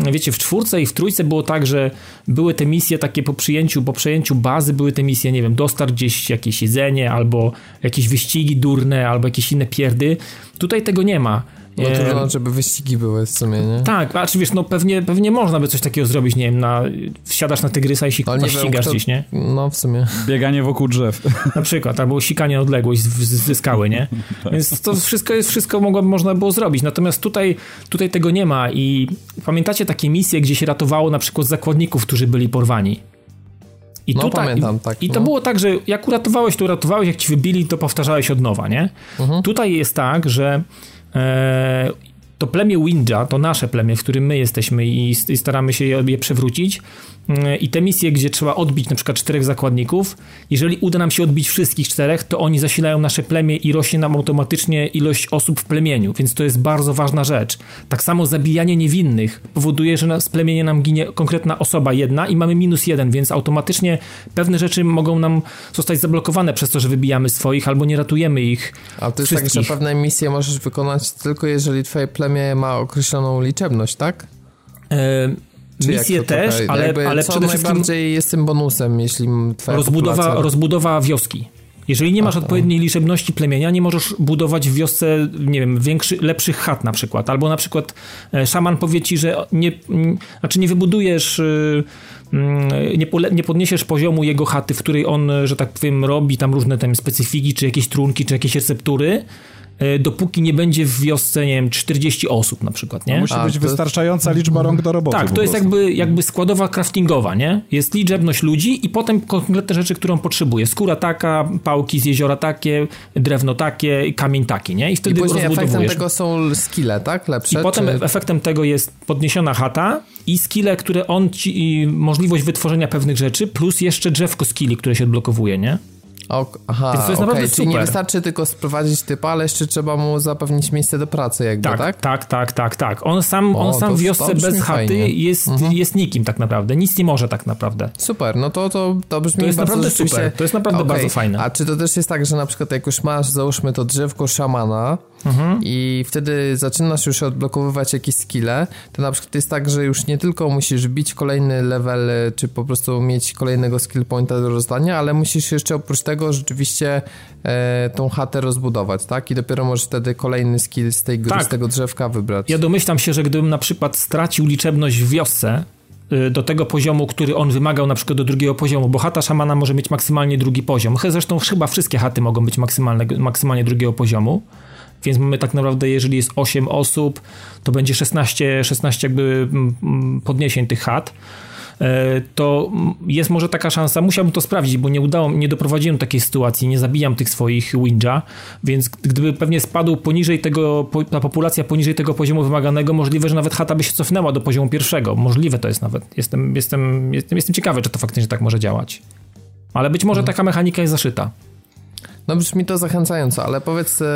B: wiecie, w czwórce i w trójce było tak, że były te misje takie po przyjęciu, po przejęciu bazy były te misje, nie wiem, dostar gdzieś jakieś jedzenie, albo jakieś wyścigi durne, albo jakieś inne pierdy. Tutaj tego nie ma.
A: No trudno, żeby wyścigi były w sumie, nie?
B: Tak, a czy wiesz, no pewnie, pewnie można by coś takiego zrobić, nie wiem, na, wsiadasz na tygrysa i się no, ścigasz gdzieś, nie?
A: No w sumie.
D: Bieganie wokół drzew.
B: Na przykład, albo sikanie odległość ze skały, nie? tak. Więc to wszystko jest, wszystko mogło, można było zrobić. Natomiast tutaj, tutaj tego nie ma i pamiętacie takie misje, gdzie się ratowało na przykład zakładników, którzy byli porwani?
A: I no, tutaj, pamiętam, tak.
B: I to
A: no.
B: było tak, że jak uratowałeś, to uratowałeś, jak ci wybili, to powtarzałeś od nowa, nie? Mhm. Tutaj jest tak, że e, to plemię Winja, to nasze plemię, w którym my jesteśmy i, i staramy się je, je przewrócić, i te misje, gdzie trzeba odbić na przykład czterech zakładników, jeżeli uda nam się odbić wszystkich czterech, to oni zasilają nasze plemię i rośnie nam automatycznie ilość osób w plemieniu, więc to jest bardzo ważna rzecz. Tak samo zabijanie niewinnych powoduje, że z plemienia nam ginie konkretna osoba jedna i mamy minus jeden, więc automatycznie pewne rzeczy mogą nam zostać zablokowane przez to, że wybijamy swoich albo nie ratujemy ich.
A: A to jest wszystkich. tak, że pewne misje możesz wykonać tylko jeżeli twoje plemię ma określoną liczebność, tak? Czy
B: Misje też, ale,
A: Jakby
B: ale
A: co
B: przede wszystkim
A: najbardziej jest tym bonusem, jeśli twoja
B: rozbudowa,
A: populacja...
B: rozbudowa wioski. Jeżeli nie masz odpowiedniej liczebności plemienia, nie możesz budować w wiosce, nie wiem, większy, lepszych chat na przykład. Albo na przykład e, szaman powie ci, że nie, znaczy nie wybudujesz, y, mm, nie, pole, nie podniesiesz poziomu jego chaty, w której on, że tak powiem, robi tam różne tam specyfiki, czy jakieś trunki, czy jakieś receptury, dopóki nie będzie w wiosce, nie wiem, 40 osób na przykład, nie?
D: Musi
A: A,
D: być
A: to-
D: wystarczająca liczba rąk do roboty.
B: Tak, to jest
D: prostu.
B: jakby, jakby składowa craftingowa, nie? Jest liczebność ludzi i potem konkretne rzeczy, którą potrzebuje. Skóra taka, pałki z jeziora takie, drewno takie, kamień taki, nie? I
A: I
B: wtedy go
A: później efektem tego są skille, tak? Lepsze?
B: I potem
A: czy...
B: efektem tego jest podniesiona chata i skille, które on ci, i możliwość wytworzenia pewnych rzeczy, plus jeszcze drzewko skilli, które się odblokowuje, nie?
A: O, aha,
B: Więc to jest
A: okej,
B: naprawdę
A: czyli nie
B: super.
A: wystarczy tylko sprowadzić typa, ale jeszcze trzeba mu zapewnić miejsce do pracy jakby,
B: Tak,
A: tak?
B: tak, tak, tak, tak. On sam,
A: O,
B: on sam w wiosce bez chaty
A: fajnie.
B: jest,
A: Mhm.
B: jest nikim tak naprawdę. Nic nie może tak naprawdę.
A: Super, no to, to, to brzmi
B: To jest
A: bardzo
B: naprawdę
A: rzeczywiście...
B: super, to jest naprawdę
A: Okej,
B: bardzo fajne.
A: A czy to też jest tak, że na przykład jak już masz, załóżmy to drzewko szamana
B: Mhm.
A: i wtedy zaczynasz już odblokowywać jakieś skille, to na przykład jest tak, że już nie tylko musisz bić kolejny level, czy po prostu mieć kolejnego skill pointa do rozdania, ale musisz jeszcze oprócz tego rzeczywiście e, tą chatę rozbudować, tak? I dopiero możesz wtedy kolejny skill z, tej,
B: Tak.
A: z tego drzewka wybrać.
B: Ja domyślam się, że gdybym na przykład stracił liczebność w wiosce y, do tego poziomu, który on wymagał na przykład do drugiego poziomu, bo chata szamana może mieć maksymalnie drugi poziom. Zresztą chyba wszystkie chaty mogą być maksymalne, maksymalnie drugiego poziomu. Więc mamy tak naprawdę, jeżeli jest 8 osób, to będzie 16, 16 jakby mm, mm, podniesień tych chat. E, To jest może taka szansa, musiałbym to sprawdzić, bo nie udało, nie doprowadziłem do takiej sytuacji, nie zabijam tych swoich Winja, więc gdyby pewnie spadł poniżej tego, ta populacja poniżej tego poziomu wymaganego, możliwe, że nawet chata by się cofnęła do poziomu pierwszego. Możliwe to jest nawet. Jestem, jestem, jestem, jestem ciekawy, czy to faktycznie tak może działać. Ale być może taka mechanika jest zaszyta.
A: No brzmi to zachęcająco, ale powiedz e,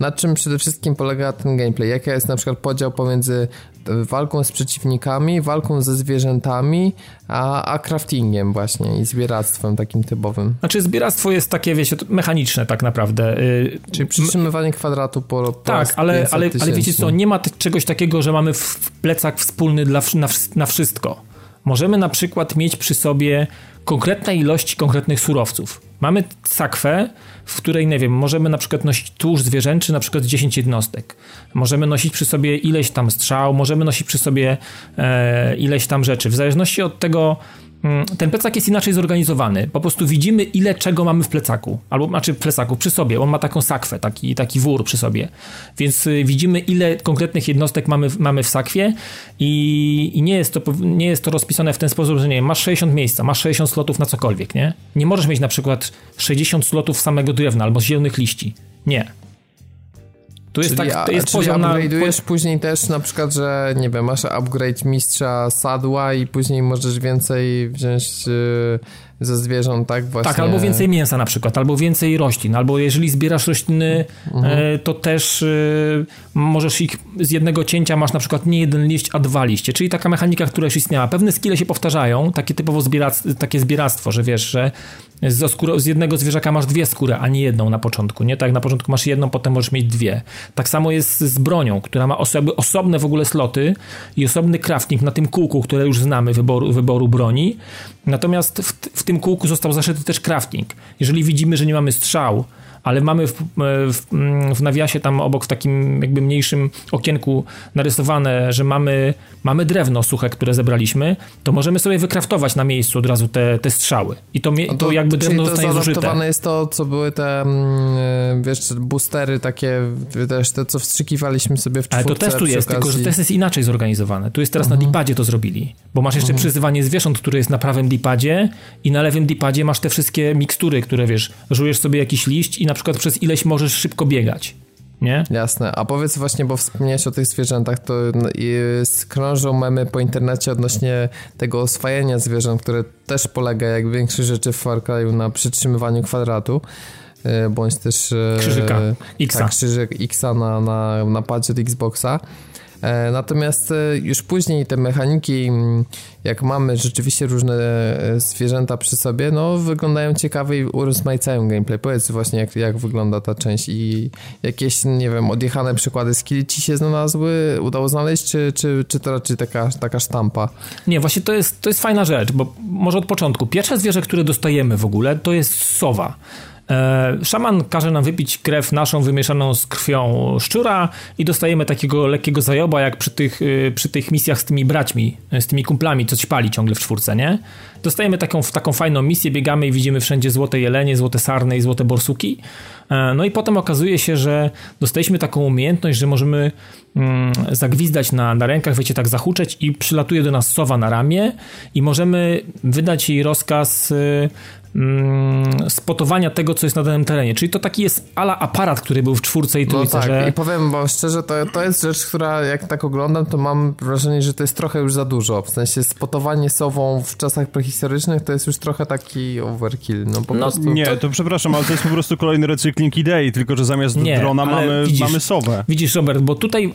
A: na czym przede wszystkim polega ten gameplay? Jaka jest na przykład podział pomiędzy e, walką z przeciwnikami, walką ze zwierzętami, a, a craftingiem właśnie i zbieractwem takim typowym?
B: Znaczy zbieractwo jest takie, wiecie, mechaniczne tak naprawdę. Y,
A: Czyli przytrzymywanie kwadratu po, po
B: Tak, ale,
A: 500
B: ale, ale wiecie co, nie ma czegoś takiego, że mamy w- plecak wspólny dla, na, na wszystko. Możemy na przykład mieć przy sobie konkretne ilości konkretnych surowców. Mamy sakwę, w której, nie wiem, możemy na przykład nosić tłuszcz zwierzęczy, na przykład 10 jednostek. Możemy nosić przy sobie ileś tam strzał, możemy nosić przy sobie e, ileś tam rzeczy. W zależności od tego, ten plecak jest inaczej zorganizowany. Po prostu widzimy, ile czego mamy w plecaku. Albo, znaczy w plecaku, przy sobie. On ma taką sakwę, taki, taki wór przy sobie. Więc y, widzimy, ile konkretnych jednostek mamy, mamy w sakwie i, i nie, jest to, nie jest to rozpisane w ten sposób, że nie wiem, masz 60 miejsca, masz 60 slotów na cokolwiek, nie? Nie możesz mieć na przykład 60 slotów samego drewna albo z zielonych liści. Nie. Tu jest,
A: Czyli,
B: tak, jest poziom na...
A: później też na przykład, że nie wiem, masz upgrade mistrza sadła i później możesz więcej wziąć y, ze zwierząt, tak? Właśnie.
B: Tak, albo więcej mięsa na przykład, albo więcej roślin, albo jeżeli zbierasz rośliny, e, to też e, możesz ich z jednego cięcia masz na przykład nie jeden liść, a dwa liście, czyli taka mechanika, która już istniała. Pewne skille się powtarzają, takie typowo zbierac, takie zbieractwo, że wiesz, że z, z jednego zwierzaka masz dwie skóry, a nie jedną na początku, nie? Tak, na początku masz jedną, potem możesz mieć dwie. Tak samo jest z bronią, która ma osoby, osobne w ogóle sloty i osobny crafting na tym kółku, które już znamy wyboru, wyboru broni. Natomiast w, w tym kółku został zaszyty też crafting. Jeżeli widzimy, że nie mamy strzał, ale mamy w, w, w nawiasie tam obok w takim jakby mniejszym okienku narysowane, że mamy, mamy drewno suche, które zebraliśmy, to możemy sobie wykraftować na miejscu od razu te, te strzały. I to,
A: No
B: to, jakby
A: czyli
B: drewno
A: to
B: zostanie zużyte.
A: jest to, co były te, mm, wiesz, boostery takie, też te, co wstrzykiwaliśmy sobie w
B: Ale to też tu jest, tylko że test jest inaczej zorganizowane. Tu jest teraz
A: Mhm.
B: na dipadzie to zrobili, bo masz jeszcze przyzywanie zwierząt, które jest na prawym dipadzie i na lewym dipadzie masz te wszystkie mikstury, które wiesz, żujesz sobie jakiś liść i na przykład przez ileś możesz szybko biegać. Nie?
A: Jasne, a powiedz właśnie, bo wspomniałeś o tych zwierzętach, to no, krążą memy po internecie odnośnie tego oswajania zwierząt, które też polega, jak większość rzeczy w Far Cry'u, na przytrzymywaniu kwadratu, e, bądź też... e,
B: Krzyżyka, Xa.
A: Tak, krzyżyk Xa na, na, na padzie od Xboxa. E, natomiast e, już później te mechaniki, mm, jak mamy rzeczywiście różne e, zwierzęta przy sobie, no wyglądają ciekawe i urozmaicają gameplay. Powiedz właśnie, jak, jak wygląda ta część i jakieś, nie wiem, odjechane przykłady skilli ci się znalazły, udało znaleźć, czy, czy, czy to raczej taka, taka sztampa?
B: Nie, właśnie to jest, to jest fajna rzecz, bo może od początku. Pierwsze zwierzę, które dostajemy w ogóle, to jest sowa. E, szaman każe nam wypić krew naszą wymieszaną z krwią szczura i dostajemy takiego lekkiego zajoba, jak przy tych, y, przy tych misjach z tymi braćmi, z tymi kumplami, co ćpali ciągle w czwórce, nie? Dostajemy taką, taką fajną misję, biegamy i widzimy wszędzie złote jelenie, złote sarny i złote borsuki. E, no i potem okazuje się, że dostaliśmy taką umiejętność, że możemy mm, zagwizdać na, na rękach, wiecie, tak zahuczeć i przylatuje do nas sowa na ramię i możemy wydać jej rozkaz mm, spotowania tego, co jest na danym terenie. Czyli to taki jest ala aparat, który był w czwórce i trójce.
A: No tak,
B: że...
A: i powiem wam szczerze, to, to jest rzecz, która jak tak oglądam, to mam wrażenie, że to jest trochę już za dużo. W sensie spotowanie sową w czasach prehistorycznych to jest już trochę taki overkill. No po no, prostu.
C: Nie, to... to przepraszam, ale to jest po prostu kolejny recykling idei, tylko że zamiast nie, drona mamy, widzisz, mamy sowę.
B: Widzisz, Robert, bo tutaj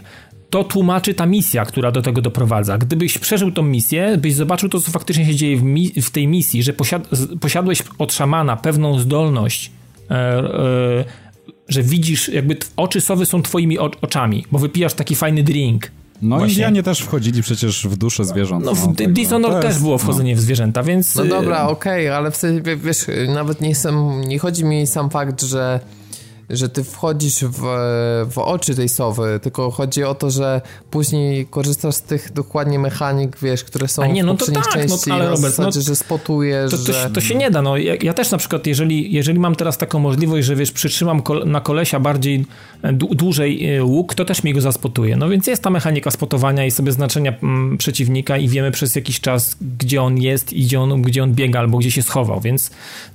B: to tłumaczy ta misja, która do tego doprowadza. Gdybyś przeżył tą misję, byś zobaczył to, co faktycznie się dzieje w, mi w tej misji, że posiad posiadłeś od szamana pewną zdolność, e, e, że widzisz, jakby oczy sowy są twoimi oczami, bo wypijasz taki fajny drink.
D: No Właśnie. Indianie też wchodzili przecież w duszę zwierząt.
B: No, w no, Dishonored też było wchodzenie no. w zwierzęta, więc...
A: No dobra, okej, okay, ale w sensie, wiesz, nawet nie, sam, nie chodzi mi sam fakt, że że ty wchodzisz w, w oczy tej sowy, tylko chodzi o to, że później korzystasz z tych dokładnie mechanik, wiesz, które są nie, no w poprzednich tak, no części, no, ale Robert, zasadzie, no, że spotujesz,
B: to, to,
A: że...
B: to, się nie da, no. Ja, ja, też na przykład, jeżeli, jeżeli mam teraz taką możliwość, że wiesz, przytrzymam na kolesia bardziej e, dłużej e, łuk, to też mi go zaspotuje, no więc jest ta mechanika spotowania i sobie znaczenia m, mm, przeciwnika i wiemy przez jakiś czas, gdzie on jest i gdzie on, gdzie on biega albo gdzie się schował, więc,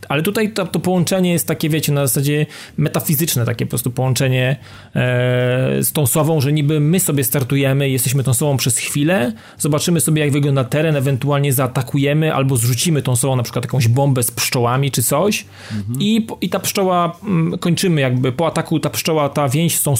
B: ale tutaj to, to połączenie jest takie, wiecie, na zasadzie metafizyczne takie po prostu połączenie e, z tą sową, że niby my sobie startujemy, jesteśmy tą sową przez chwilę, zobaczymy sobie jak wygląda teren, ewentualnie zaatakujemy albo zrzucimy tą sową na przykład jakąś bombę z pszczołami czy coś mhm. i, i ta pszczoła, mm, kończymy jakby, po ataku ta pszczoła, ta więź z tą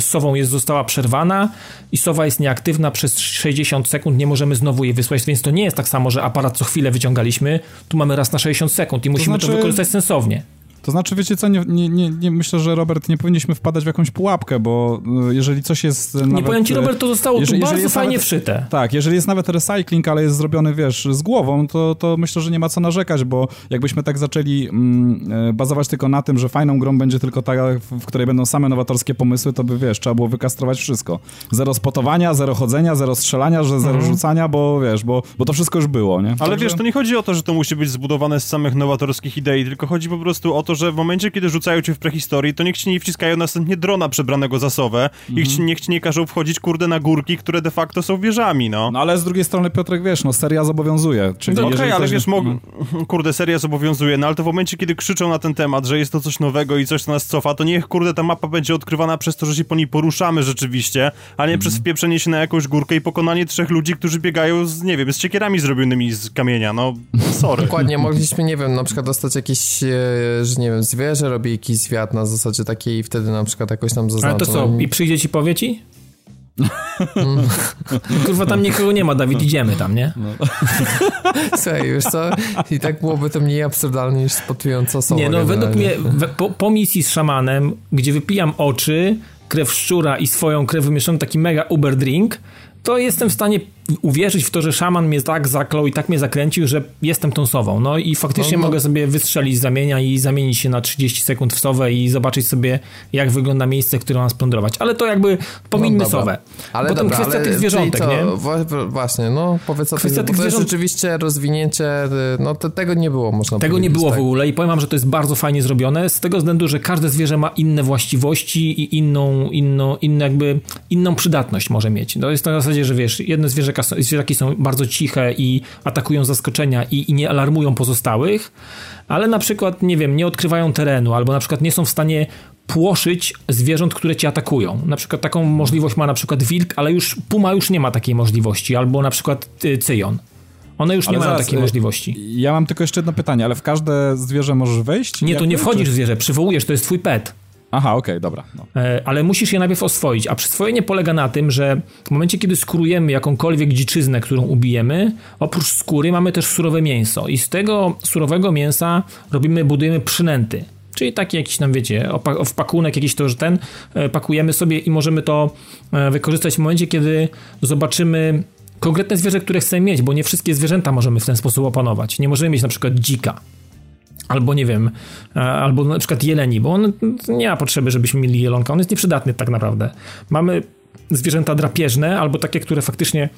B: sową jest, została przerwana i sowa jest nieaktywna przez 60 sekund, nie możemy znowu jej wysłać, więc to nie jest tak samo, że aparat co chwilę wyciągaliśmy, tu mamy raz na 60 sekund i musimy to, znaczy... to wykorzystać sensownie.
D: To znaczy, wiecie co, nie, nie, nie, nie, myślę, że Robert, nie powinniśmy wpadać w jakąś pułapkę, bo y, jeżeli coś jest
B: Nie nawet, powiem ci, Robert, to zostało jeżeli, tu bardzo fajnie
D: nawet,
B: wszyte.
D: Tak, jeżeli jest nawet recycling, ale jest zrobiony, wiesz, z głową, to, to myślę, że nie ma co narzekać, bo jakbyśmy tak zaczęli mm, e, bazować tylko na tym, że fajną grą będzie tylko ta, w której będą same nowatorskie pomysły, to by, wiesz, trzeba było wykastrować wszystko. Zero spotowania, zero chodzenia, zero strzelania, że zero mhm. rzucania, bo, wiesz, bo, bo to wszystko już było, nie?
C: Ale Także... wiesz, to nie chodzi o to, że to musi być zbudowane z samych nowatorskich idei, tylko chodzi po prostu o to, że w momencie, kiedy rzucają cię w prehistorii, to niech ci nie wciskają następnie drona przebranego za sowę, mhm. ci, niech ci nie każą wchodzić, kurde, na górki, które de facto są wieżami, no.
D: No ale z drugiej strony, Piotrek, wiesz, no seria zobowiązuje. Czyli
C: no, Okej, okay, ale wiesz, mog... Mhm. kurde, seria zobowiązuje, no ale to w momencie, kiedy krzyczą na ten temat, że jest to coś nowego i coś, co nas cofa, to niech, kurde, ta mapa będzie odkrywana przez to, że się po niej poruszamy rzeczywiście, a nie mhm. przez wpieprzenie się na jakąś górkę i pokonanie trzech ludzi, którzy biegają z, nie wiem, z ciekierami zrobionymi z kamienia, no, sorry.
A: Dokładnie, mogliśmy, nie wiem, na przykład dostać jakieś, e, że nie wiem, zwierzę robi jakiś zwiat na zasadzie takiej i wtedy na przykład jakoś tam zaznacza.
B: Ale to co, i przyjdzie ci powie ci? Mm. Kurwa, tam nikogo nie ma, Dawid, idziemy tam, nie? No.
A: Słuchaj, wiesz co, i tak byłoby to mniej absurdalnie niż spotująca osoba.
B: Nie, no według mnie, po, po misji z szamanem, gdzie wypijam oczy, krew szczura i swoją krew wymieszaną taki mega uber drink, to jestem w stanie uwierzyć w to, że szaman mnie tak zaklął i tak mnie zakręcił, że jestem tą sową. No i faktycznie no, no. mogę sobie wystrzelić z zamienia i zamienić się na 30 sekund w sowę i zobaczyć sobie, jak wygląda miejsce, które mam splądrować. Ale to jakby pomińmy no, sowę. Ale Potem dobra, kwestia ale tych zwierzątek, nie?
A: Właśnie, no powiedz o kwestia tych, zwierząt... rzeczywiście rozwinięcie, no to, tego nie było, można
B: Tego nie było tak. w ogóle i powiem wam, że to jest bardzo fajnie zrobione, z tego względu, że każde zwierzę ma inne właściwości i inną, inną, inną jakby, inną przydatność może mieć. To jest na zasadzie, że wiesz, jedne zwierzaki są bardzo ciche i atakują zaskoczenia i, i nie alarmują pozostałych, ale na przykład, nie wiem, nie odkrywają terenu, albo na przykład nie są w stanie płoszyć zwierząt, które cię atakują. Na przykład taką możliwość ma na przykład wilk, ale już puma już nie ma takiej możliwości, albo na przykład y, cyjon. One już ale nie mają takiej y, możliwości.
D: Ja mam tylko jeszcze jedno pytanie, ale w każde zwierzę możesz wejść?
B: Nie, to nie wchodzisz w zwierzę, przywołujesz, to jest twój pet.
D: Aha, okej, okay, dobra. No.
B: E, ale musisz je najpierw oswoić, a przyswojenie polega na tym, że w momencie, kiedy skurujemy jakąkolwiek dziczyznę, którą ubijemy, oprócz skóry mamy też surowe mięso i z tego surowego mięsa robimy, budujemy przynęty. Czyli taki jakiś tam, wiecie, w pakunek jakiś to, że ten e, pakujemy sobie i możemy to e, wykorzystać w momencie, kiedy zobaczymy konkretne zwierzę, które chcemy mieć, bo nie wszystkie zwierzęta możemy w ten sposób opanować. Nie możemy mieć na przykład dzika. Albo nie wiem, e, albo na przykład jeleni, bo on nie ma potrzeby, żebyśmy mieli jelonka, on jest nieprzydatny tak naprawdę. Mamy zwierzęta drapieżne, albo takie, które faktycznie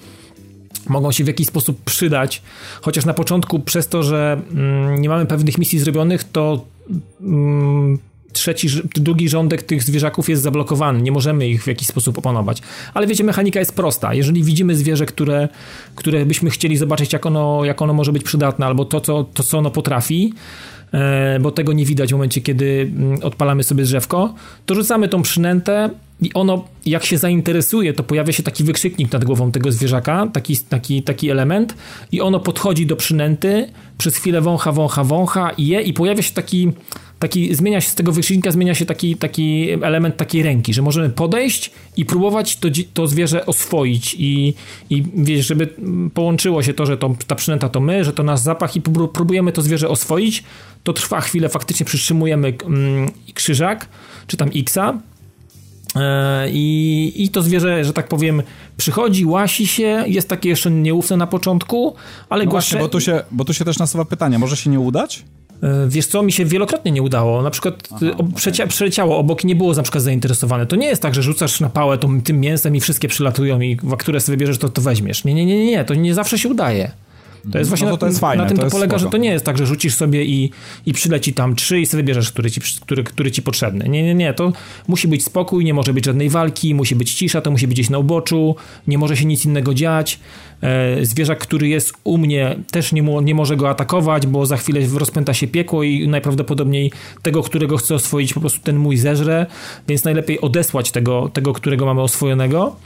B: mogą się w jakiś sposób przydać, chociaż na początku przez to, że mm, nie mamy pewnych misji zrobionych, to mm, trzeci, drugi rządek tych zwierzaków jest zablokowany, nie możemy ich w jakiś sposób opanować. Ale wiecie, mechanika jest prosta. Jeżeli widzimy zwierzę, które, które byśmy chcieli zobaczyć, jak ono, jak ono może być przydatne, albo to, co, to, co ono potrafi, bo tego nie widać w momencie, kiedy mm, odpalamy sobie drzewko, to rzucamy tą przynętę i ono, jak się zainteresuje, to pojawia się taki wykrzyknik nad głową tego zwierzaka, taki, taki, taki element, i ono podchodzi do przynęty, przez chwilę wącha, wącha, wącha i je, i pojawia się taki, taki zmienia się z tego wykrzyknika, zmienia się taki, taki element takiej ręki, że możemy podejść i próbować to, to zwierzę oswoić i, i wiesz, żeby połączyło się to, że to, ta przynęta to my, że to nasz zapach i próbujemy to zwierzę oswoić, to trwa chwilę, faktycznie przytrzymujemy mm, krzyżak, czy tam Xa, e, i, I to zwierzę, że tak powiem, przychodzi, łasi się, jest takie jeszcze nieufne na początku, ale
D: no właśnie, bo tu, się, bo tu się też nasuwa pytanie, może się nie udać?
B: E, wiesz co, mi się wielokrotnie nie udało. Na przykład Aha, przecia- przeleciało obok i nie było na przykład zainteresowane. To nie jest tak, że rzucasz na pałę tą, tym mięsem i wszystkie przylatują i które sobie bierzesz, to to weźmiesz. Nie, nie, nie, nie, to nie zawsze się udaje. To jest właśnie no to, to jest na, fajne, na tym to, to polega, spoko. że to nie jest tak, że rzucisz sobie i, i przyleci tam trzy i sobie bierzesz, który ci, który, który ci potrzebny. Nie, nie, nie, to musi być spokój, nie może być żadnej walki, musi być cisza, to musi być gdzieś na uboczu, nie może się nic innego dziać. E, zwierzak, który jest u mnie, też nie, mu, nie może go atakować, bo za chwilę rozpęta się piekło i najprawdopodobniej tego, którego chcę oswoić, po prostu ten mój zeżre, więc najlepiej odesłać tego, tego którego mamy oswojonego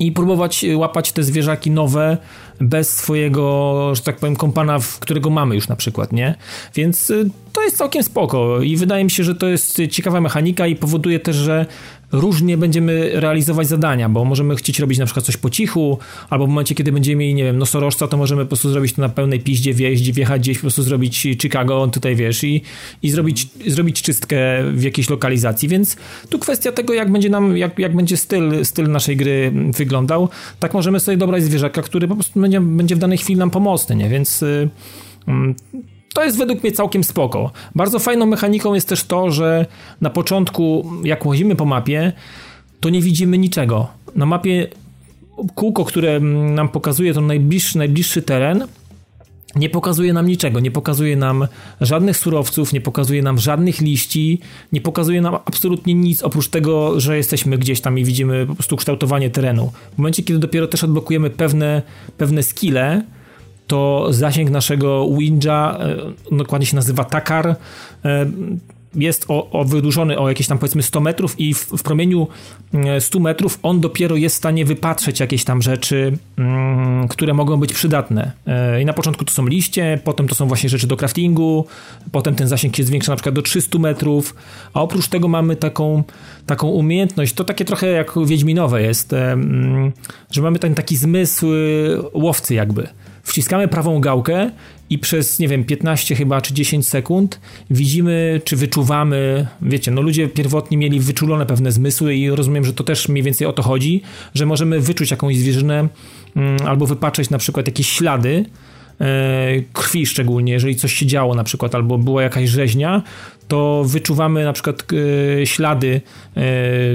B: i próbować łapać te zwierzaki nowe bez swojego, że tak powiem, kompana, którego mamy już na przykład, nie? Więc y, to jest całkiem spoko i wydaje mi się, że to jest ciekawa mechanika i powoduje też, że różnie będziemy realizować zadania, bo możemy chcieć robić na przykład coś po cichu, albo w momencie, kiedy będziemy mieli, nie wiem, nosorożca, to możemy po prostu zrobić to na pełnej piździe, wjeździe, wjechać gdzieś, po prostu zrobić Chicago, tutaj wiesz, i, i zrobić, zrobić czystkę w jakiejś lokalizacji, więc tu kwestia tego, jak będzie nam, jak, jak będzie styl, styl naszej gry wyglądał, tak możemy sobie dobrać zwierzaka, który po prostu będzie, będzie w danej chwili nam pomocny, nie, więc... Yy, to jest według mnie całkiem spoko. Bardzo fajną mechaniką jest też to, że na początku, jak łazimy po mapie, to nie widzimy niczego. Na mapie kółko, które nam pokazuje ten najbliższy, najbliższy teren, nie pokazuje nam niczego, nie pokazuje nam żadnych surowców, nie pokazuje nam żadnych liści, nie pokazuje nam absolutnie nic oprócz tego, że jesteśmy gdzieś tam i widzimy po prostu kształtowanie terenu. W momencie, kiedy dopiero też odblokujemy pewne, pewne skille, to zasięg naszego Winja, e, dokładnie się nazywa Takar, e, jest o, o wydłużony o jakieś tam powiedzmy 100 metrów i w, w, promieniu 100 e, metrów on dopiero jest w stanie wypatrzeć jakieś tam rzeczy, mm, które mogą być przydatne. I na początku to są liście, potem to są właśnie rzeczy do craftingu, potem ten zasięg się zwiększa na przykład do 300 metrów, a oprócz tego mamy taką, taką umiejętność, to takie trochę jak wiedźminowe jest, mm, że mamy ten taki zmysł łowcy jakby wciskamy prawą gałkę i przez, nie wiem, 15 chyba czy 10 sekund widzimy, czy wyczuwamy, wiecie, no ludzie pierwotni mieli wyczulone pewne zmysły i rozumiem, że to też mniej więcej o to chodzi, że możemy wyczuć jakąś zwierzynę mm, albo wypatrzeć na przykład jakieś ślady, e, krwi szczególnie, jeżeli coś się działo na przykład, albo była jakaś rzeźnia, to wyczuwamy na przykład e, ślady e,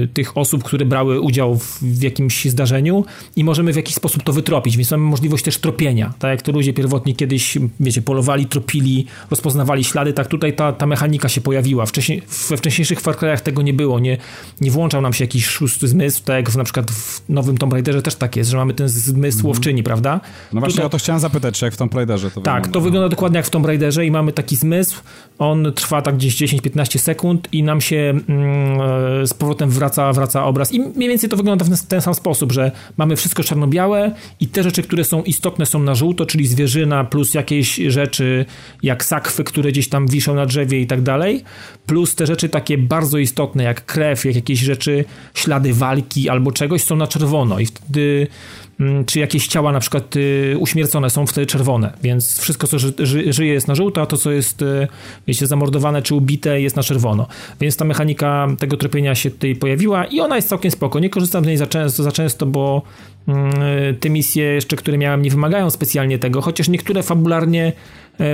B: tych osób, które brały udział w, jakimś zdarzeniu i możemy w jakiś sposób to wytropić, więc mamy możliwość też tropienia. Tak jak to ludzie pierwotnie kiedyś, wiecie, polowali, tropili, rozpoznawali ślady, tak tutaj ta, ta mechanika się pojawiła. Wcześniej, we wcześniejszych Far Cry'ach tego nie było, nie, nie włączał nam się jakiś szósty zmysł, tak jak w, na przykład w nowym Tomb Raiderze też tak jest, że mamy ten zmysł mm. łowczyni, prawda?
D: No właśnie tutaj... o to chciałem zapytać, czy jak w Tomb Raiderze to
B: Tak, wygląda. to wygląda dokładnie jak w Tomb Raiderze i mamy taki zmysł, on trwa tak gdzieś 10-15 sekund i nam się mm, z powrotem wraca, wraca obraz. I mniej więcej to wygląda w ten sam sposób, że mamy wszystko czarno-białe i te rzeczy, które są istotne są na żółto, czyli zwierzyna plus jakieś rzeczy jak sakwy, które gdzieś tam wiszą na drzewie i tak dalej, plus te rzeczy takie bardzo istotne jak krew, jak jakieś rzeczy, ślady walki albo czegoś są na czerwono i wtedy czy jakieś ciała na przykład y, uśmiercone są wtedy czerwone, więc wszystko, co ży, ży, żyje jest na żółto, a to, co jest, y, wiecie, zamordowane czy ubite jest na czerwono. Więc ta mechanika tego tropienia się tutaj pojawiła i ona jest całkiem spoko. Nie korzystam z niej za często, za często bo mm, te misje jeszcze, które miałem, nie wymagają specjalnie tego, chociaż niektóre fabularnie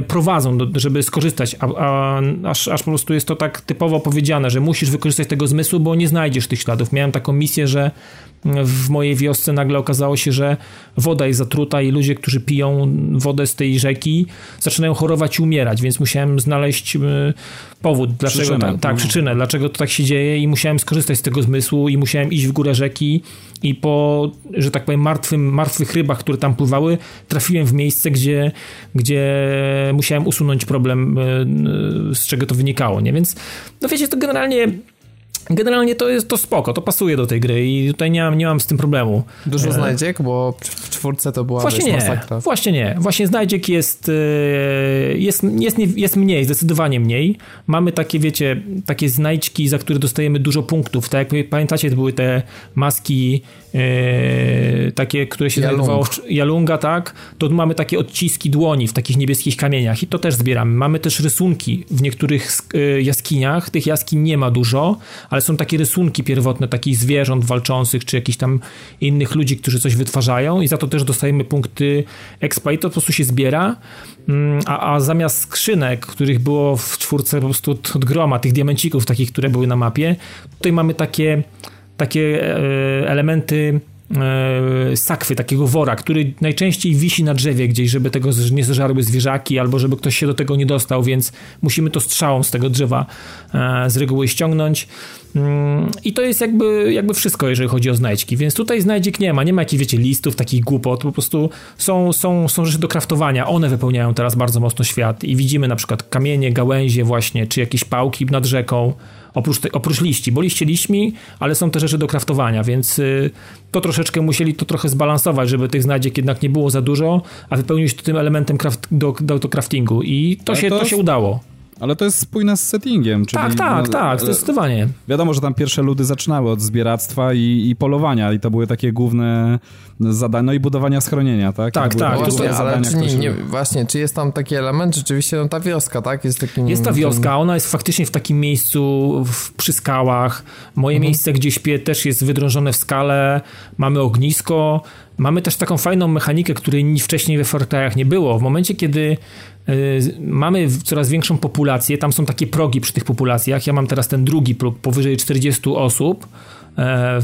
B: prowadzą, do, żeby skorzystać, a, a, aż, aż po prostu jest to tak typowo powiedziane, że musisz wykorzystać tego zmysłu, bo nie znajdziesz tych śladów. Miałem taką misję, że w mojej wiosce nagle okazało się, że woda jest zatruta i ludzie, którzy piją wodę z tej rzeki, zaczynają chorować i umierać, więc musiałem znaleźć e, powód, dlaczego przyczynę. tak, tak, przyczynę, dlaczego to tak się dzieje i musiałem skorzystać z tego zmysłu i musiałem iść w górę rzeki i po, że tak powiem, martwym, martwych rybach, które tam pływały, trafiłem w miejsce, gdzie, gdzie musiałem usunąć problem, e, z czego to wynikało, nie? Więc, no wiecie, to generalnie Generalnie to jest to spoko, to pasuje do tej gry i tutaj nie mam, nie mam z tym problemu.
A: Dużo e... znajdziek, bo w czwórce to była
B: Właśnie nie,
A: masakra.
B: właśnie nie. Właśnie znajdziek jest, e, jest, jest, jest mniej, zdecydowanie mniej. Mamy takie, wiecie, takie znajdźki, za które dostajemy dużo punktów. Tak jak pamiętacie, to były te maski e, takie, które się Jalung. znajdowało Jalunga, tak? To mamy takie odciski dłoni w takich niebieskich kamieniach i to też zbieramy. Mamy też rysunki w niektórych e, jaskiniach. Tych jaskiń nie ma dużo, ale są takie rysunki pierwotne takich zwierząt walczących, czy jakichś tam innych ludzi, którzy coś wytwarzają i za to też dostajemy punkty expa i to po prostu się zbiera. Mm, a, a zamiast skrzynek, których było w czwórce po prostu od, groma, tych diamencików takich, które były na mapie, tutaj mamy takie, takie e, elementy sakwy, takiego wora, który najczęściej wisi na drzewie gdzieś, żeby tego nie zeżarły zwierzaki, albo żeby ktoś się do tego nie dostał, więc musimy to strzałą z tego drzewa e, z reguły ściągnąć. Mm, I to jest jakby, jakby wszystko, jeżeli chodzi o znajdźki. Więc tutaj znajdziek nie ma, nie ma jakichś, wiecie, listów, takich głupot, po prostu są, są, są rzeczy do kraftowania. One wypełniają teraz bardzo mocno świat i widzimy na przykład kamienie, gałęzie właśnie, czy jakieś pałki nad rzeką, oprócz, te, oprócz liści, bo liście liśćmi, ale są te rzeczy do kraftowania, więc y, to troszeczkę musieli to trochę zbalansować, żeby tych znajdziek jednak nie było za dużo, a wypełnić to tym elementem craft, do, do, do craftingu i to, się, to, to się udało.
D: Ale to jest spójne z settingiem. Czyli,
B: tak, tak, no, tak, zdecydowanie.
D: Wiadomo, że tam pierwsze ludy zaczynały od zbieractwa i, i polowania i to były takie główne zadania, no i budowania schronienia, tak?
B: Tak, tak.
A: Właśnie, ale czy nie, nie, właśnie, czy jest tam taki element, rzeczywiście no ta wioska, tak?
B: Jest, takim, jest ta wioska, ona jest faktycznie w takim miejscu w, przy skałach. Moje mhm. miejsce, gdzie śpię, też jest wydrążone w skale. Mamy ognisko. Mamy też taką fajną mechanikę, której wcześniej we Fortnite'ach nie było. W momencie, kiedy Y, mamy coraz większą populację, tam są takie progi przy tych populacjach. Ja mam teraz ten drugi próg, powyżej 40 osób. E,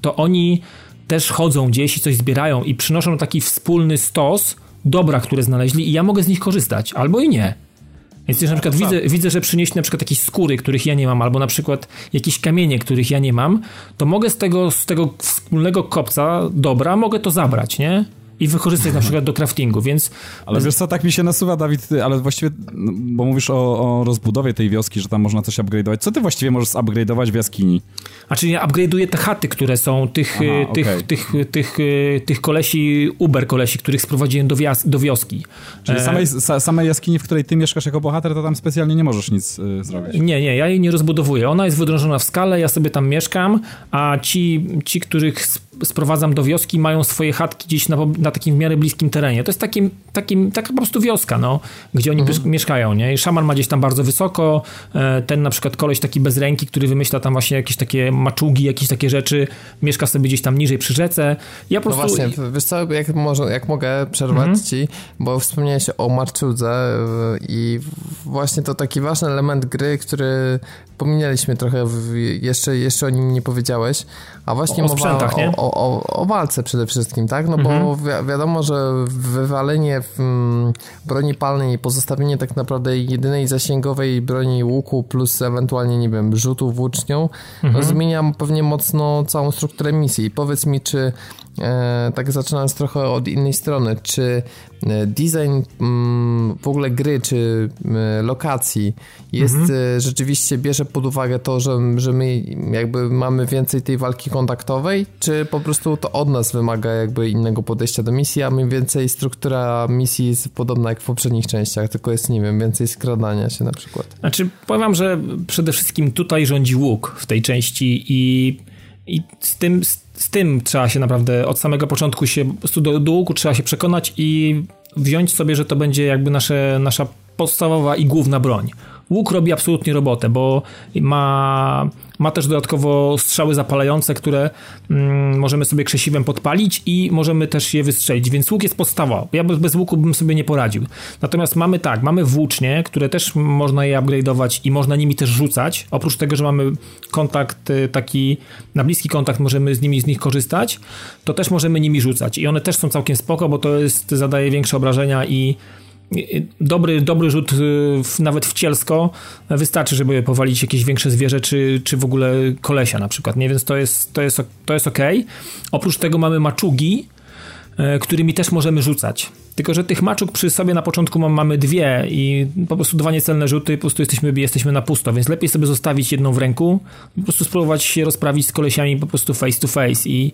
B: to oni też chodzą gdzieś i coś zbierają i przynoszą taki wspólny stos dobra, które znaleźli i ja mogę z nich korzystać, albo i nie. Więc jeśli na przykład widzę, widzę, że przynieśli na przykład jakieś skóry, których ja nie mam, albo na przykład jakieś kamienie, których ja nie mam, to mogę z tego, z tego wspólnego kopca dobra, mogę to zabrać, nie? I wykorzystać na przykład do craftingu, więc...
D: Ale wiesz co, tak mi się nasuwa, Dawid, ale właściwie, no, bo mówisz o, o rozbudowie tej wioski, że tam można coś upgrade'ować. Co ty właściwie możesz upgrade'ować w jaskini?
B: A czyli ja upgrade'uję te chaty, które są tych, Aha, tych, okay. tych, tych, tych, tych kolesi, Uber kolesi, których sprowadziłem do, wias, do wioski.
D: Czyli e... samej, samej jaskini, w której ty mieszkasz jako bohater, to tam specjalnie nie możesz nic y, zrobić?
B: Nie, nie, ja jej nie rozbudowuję. Ona jest wydrążona w skale, ja sobie tam mieszkam, a ci, ci których sprowadzam do wioski, mają swoje chatki gdzieś na, na takim w miarę bliskim terenie. To jest takim, takim, taka po prostu wioska, no, gdzie oni mhm. mieszkają, nie? I szaman ma gdzieś tam bardzo wysoko, e, ten na przykład koleś taki bez ręki, który wymyśla tam właśnie jakieś takie maczugi, jakieś takie rzeczy, mieszka sobie gdzieś tam niżej przy rzece. Ja po
A: no prostu... właśnie, wiesz co, jak, może, jak mogę przerwać mhm. ci, bo wspomniałeś o marczudze e, i właśnie to taki ważny element gry, który pominęliśmy trochę, jeszcze, jeszcze o nim nie powiedziałeś, a właśnie
B: o, o,
A: o, o, o, walce przede wszystkim, tak? No mhm. bo wi wiadomo, że wywalenie w, mm, broni palnej i pozostawienie tak naprawdę jedynej zasięgowej broni łuku plus ewentualnie, nie wiem, rzutu włócznią, mhm. zmienia pewnie mocno całą strukturę misji. Powiedz mi, czy e, tak zaczynając trochę od innej strony, czy design mm, w ogóle gry czy lokacji jest mhm. rzeczywiście bierze pod uwagę to, że, że my jakby mamy więcej tej walki kontaktowej, czy po prostu to od nas wymaga jakby innego podejścia do misji, a mniej więcej struktura misji jest podobna jak w poprzednich częściach, tylko jest, nie wiem, więcej skradania się na przykład.
B: Znaczy, powiem że przede wszystkim tutaj rządzi łuk w tej części i, i z tym, z, z tym trzeba się naprawdę od samego początku się, do, do trzeba się przekonać i wziąć sobie, że to będzie jakby nasze, nasza podstawowa i główna broń. Łuk robi absolutnie robotę, bo ma, ma też dodatkowo strzały zapalające, które mm, możemy sobie krzesiwem podpalić i możemy też je wystrzelić, więc łuk jest podstawa. Ja bez, łuku bym sobie nie poradził. Natomiast mamy tak, mamy włócznie, które też można je upgrade'ować i można nimi też rzucać. Oprócz tego, że mamy kontakt y, taki, na bliski kontakt możemy z nimi z nich korzystać, to też możemy nimi rzucać i one też są całkiem spoko, bo to jest, zadaje większe obrażenia i dobry, dobry rzut y, nawet w cielsko wystarczy, żeby powalić jakieś większe zwierzę, czy, czy w ogóle kolesia na przykład, nie? Więc to jest, to jest, to jest ok. Oprócz tego mamy maczugi, e, którymi też możemy rzucać. Tylko, że tych maczug przy sobie na początku mamy dwie i po prostu dwa niecelne rzuty, po prostu jesteśmy, jesteśmy na pusto, więc lepiej sobie zostawić jedną w ręku po prostu spróbować się rozprawić z kolesiami po prostu face to face i,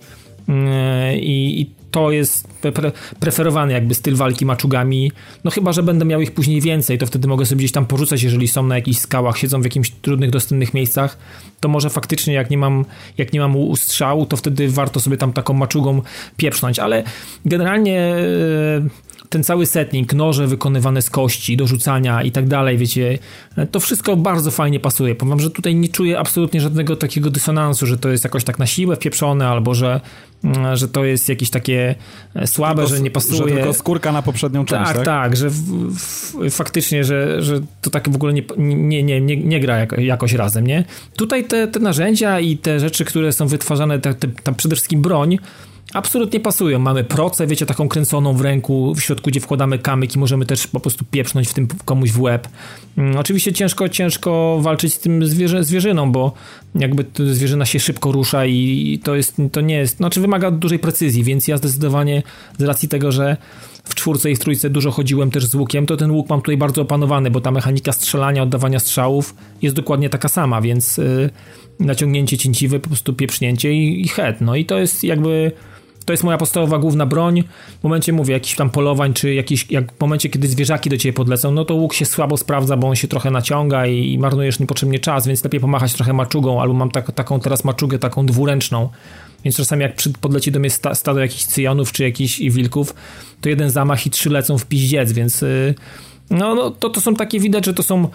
B: e, i, i to jest pre preferowany jakby styl walki maczugami. No chyba, że będę miał ich później więcej, to wtedy mogę sobie gdzieś tam porzucać, jeżeli są na jakichś skałach, siedzą w jakimś trudnych, dostępnych miejscach, to może faktycznie jak nie mam, jak nie mam ustrzału, to wtedy warto sobie tam taką maczugą pieprznąć, ale generalnie e, ten cały setting, noże wykonywane z kości, do rzucania i tak dalej, wiecie, to wszystko bardzo fajnie pasuje. Powiem, że tutaj nie czuję absolutnie żadnego takiego dysonansu, że to jest jakoś tak na siłę wpieprzone, albo że, mm, że to jest jakieś takie e, słabe, tylko, że nie pasuje.
D: Że tylko skórka na poprzednią część,
B: tak? Tak, tak, że w, w, faktycznie, że, że to tak w ogóle nie, nie, nie, nie, nie gra jako, jakoś razem, nie? Tutaj te, te narzędzia i te rzeczy, które są wytwarzane, te, te, tam przede wszystkim broń, absolutnie pasują. Mamy procę, wiecie, taką kręconą w ręku, w środku, gdzie wkładamy kamyk i możemy też po prostu pieprznąć w tym komuś w łeb. Mm, oczywiście ciężko, ciężko walczyć z tym zwierzę, zwierzyną, bo jakby zwierzyna się szybko rusza i to jest, to nie jest, znaczy wymaga dużej precyzji, więc ja zdecydowanie z racji tego, że w czwórce i w trójce dużo chodziłem też z łukiem, to ten łuk mam tutaj bardzo opanowany, bo ta mechanika strzelania, oddawania strzałów jest dokładnie taka sama, więc yy, naciągnięcie cięciwe, po prostu pieprznięcie i, i head. No i to jest jakby to jest moja podstawowa główna broń. W momencie, mówię, jakichś tam polowań, czy jakiś, jak w momencie, kiedy zwierzaki do ciebie podlecą, no to łuk się słabo sprawdza, bo on się trochę naciąga i, i marnujesz niepotrzebnie czas, więc lepiej pomachać trochę maczugą, albo mam tak, taką teraz maczugę, taką dwuręczną, więc czasami jak podleci do mnie sta, stado jakichś cyjanów, czy jakichś wilków, to jeden zamach i trzy lecą w piździec, więc yy, no, no to, to są takie, widać, że to są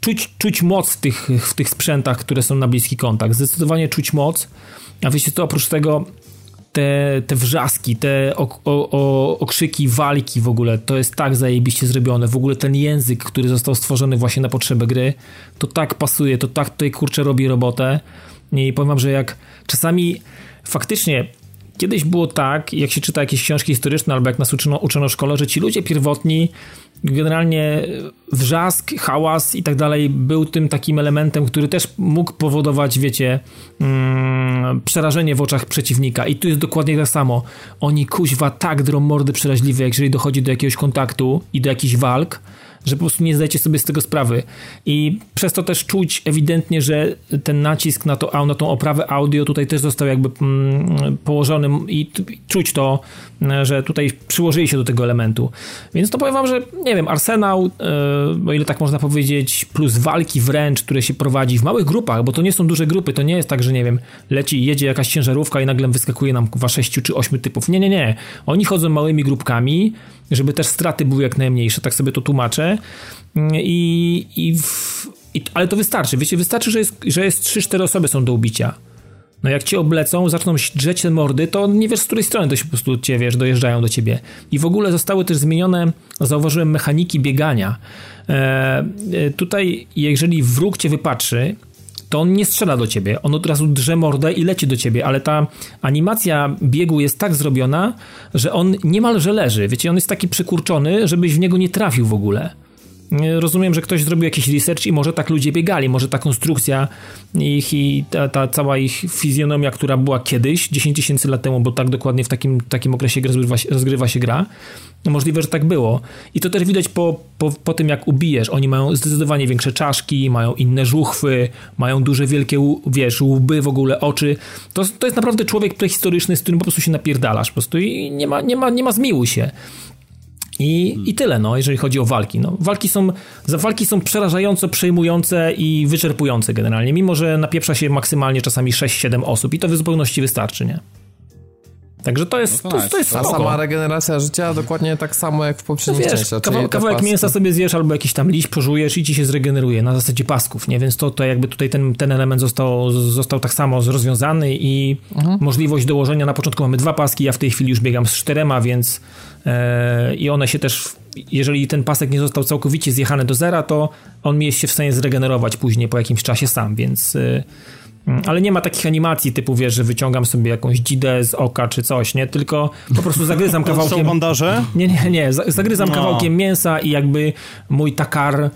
B: czuć, czuć moc w tych, w tych sprzętach, które są na bliski kontakt. Zdecydowanie czuć moc. A wiecie to oprócz tego te, te wrzaski, te o, o, okrzyki, walki w ogóle, to jest tak zajebiście zrobione. W ogóle ten język, który został stworzony właśnie na potrzeby gry, to tak pasuje, to tak tutaj kurczę robi robotę. I powiem wam, że jak czasami faktycznie kiedyś było tak, jak się czyta jakieś książki historyczne albo jak nas uczono, uczono w szkole, że ci ludzie pierwotni generalnie wrzask, hałas i tak dalej był tym takim elementem, który też mógł powodować, wiecie, mm, przerażenie w oczach przeciwnika. I tu jest dokładnie tak samo. Oni kuźwa tak drą mordy przeraźliwe, jeżeli dochodzi do jakiegoś kontaktu i do jakichś walk, że po prostu nie zdajecie sobie z tego sprawy. I przez to też czuć ewidentnie, że ten nacisk na, to, na tą oprawę audio tutaj też został jakby mm, położony i czuć to, że tutaj przyłożyli się do tego elementu. Więc to powiem wam, że nie wiem, arsenał, yy, o ile tak można powiedzieć, plus walki wręcz, które się prowadzi w małych grupach, bo to nie są duże grupy, to nie jest tak, że nie wiem, leci, jedzie jakaś ciężarówka i nagle wyskakuje nam kwa sześciu czy ośmiu typów. Nie, nie, nie. Oni chodzą małymi grupkami, żeby też straty były jak najmniejsze, tak sobie to tłumaczę. I, i, w, i ale to wystarczy, wiecie, wystarczy, że jest, że jest 3-4 osoby są do ubicia. No jak cię oblecą, zaczną drzeć te mordy, to nie wiesz z której strony to się po prostu cię, wiesz, dojeżdżają do ciebie. I w ogóle zostały też zmienione, zauważyłem, mechaniki biegania. E, e, tutaj, jeżeli wróg cię wypatrzy, to on nie strzela do ciebie. On od razu drze mordę i leci do ciebie, ale ta animacja biegu jest tak zrobiona, że on niemalże leży. Wiecie, on jest taki przykurczony, żebyś w niego nie trafił w ogóle. Rozumiem, że ktoś zrobił jakiś research i może tak ludzie biegali, może ta konstrukcja ich i ta, ta cała ich fizjonomia, która była kiedyś, 10 tysięcy lat temu, bo tak dokładnie w takim, takim okresie rozgrywa się, rozgrywa się gra, no możliwe, że tak było. I to też widać po, po, po tym, jak ubijesz. Oni mają zdecydowanie większe czaszki, mają inne żuchwy, mają duże, wielkie, wiesz, łby, w ogóle oczy. To, to jest naprawdę człowiek prehistoryczny, z którym po prostu się napierdalasz po prostu i nie ma, nie ma, nie ma zmiłuj się. I, I tyle, no, jeżeli chodzi o walki. No, walki, są, walki są przerażająco przejmujące i wyczerpujące generalnie, mimo że napieprza się maksymalnie czasami 6-7 osób i to w zupełności wystarczy, nie? Także to jest, no to, to, to, jest
A: A sama regeneracja życia dokładnie tak samo jak w poprzednich no wiesz, częściach.
B: Kawał, kawałek mięsa sobie zjesz albo jakiś tam liść pożujesz i ci się zregeneruje na zasadzie pasków, nie? Więc to, to jakby tutaj ten, ten element został, został tak samo rozwiązany i mhm. możliwość dołożenia, na początku mamy dwa paski, ja w tej chwili już biegam z czterema, więc e, i one się też jeżeli ten pasek nie został całkowicie zjechany do zera, to on mi jest się w stanie zregenerować później po jakimś czasie sam, więc e, ale nie ma takich animacji typu, wiesz, że wyciągam sobie jakąś dzidę z oka czy coś, nie? Tylko po prostu zagryzam kawałkiem...
C: Są bandaże?
B: Nie, nie, nie. Zagryzam no. kawałkiem mięsa i jakby mój takar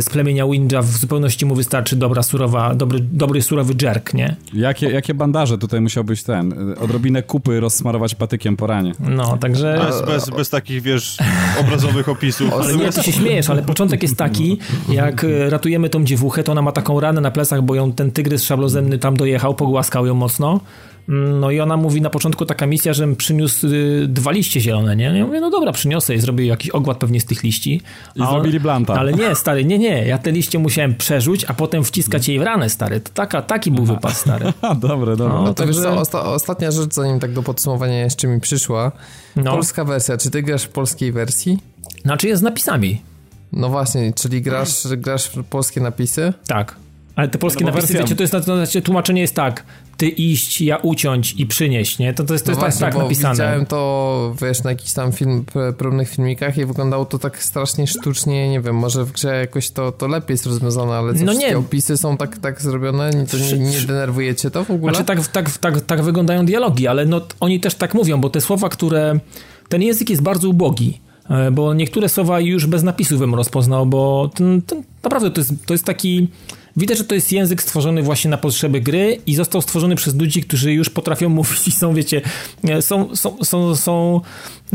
B: z plemienia Windja w zupełności mu wystarczy dobra, surowa, dobry, dobry surowy jerk, nie?
D: Jakie, jakie bandaże tutaj musiał być ten? Odrobinę kupy rozsmarować patykiem po ranie.
B: No, także...
C: Bez, bez, bez takich, wiesz, obrazowych opisów.
B: Ale nie, ty się śmiejesz, ale początek jest taki, jak ratujemy tą dziewuchę, to ona ma taką ranę na plecach, bo ją ten tygrys szablozemny tam dojechał, pogłaskał ją mocno no i ona mówi na początku taka misja, że przyniósł y, dwa liście zielone, nie? Ja mówię, no dobra, przyniosę i zrobię jakiś ogład pewnie z tych liści.
D: I a zrobili blanta.
B: Ale nie, stary, nie, nie. Ja te liście musiałem przerzuć, a potem wciskać jej w ranę, stary. To taka, taki był wypas, stary.
D: dobre, dobre.
A: No, no także... osta ostatnia rzecz, zanim tak do podsumowania jeszcze mi przyszła. No. Polska wersja. Czy ty grasz w polskiej wersji?
B: Znaczy jest z napisami.
A: No właśnie, czyli grasz, grasz polskie napisy?
B: Tak. Ale te polskie no napisy, wiecie, to jest, to znaczy, tłumaczenie jest tak, ty iść, ja uciąć i przynieść, nie? To, to jest, to no jest tak, właśnie, tak napisane.
A: widziałem to, wiesz, na jakichś tam film, próbnych filmikach i wyglądało to tak strasznie sztucznie, nie wiem, może w grze jakoś to, to lepiej jest rozwiązane, ale te no nie. opisy są tak, tak zrobione, to nie, nie denerwuje cię to w ogóle?
B: Znaczy tak, tak, tak, tak wyglądają dialogi, ale no, oni też tak mówią, bo te słowa, które... Ten język jest bardzo ubogi e, bo niektóre słowa już bez napisów bym rozpoznał, bo ten, ten, naprawdę to jest, to jest taki Widać, że to jest język stworzony właśnie na potrzeby gry i został stworzony przez ludzi, którzy już potrafią mówić i są, wiecie, są, są, są, są,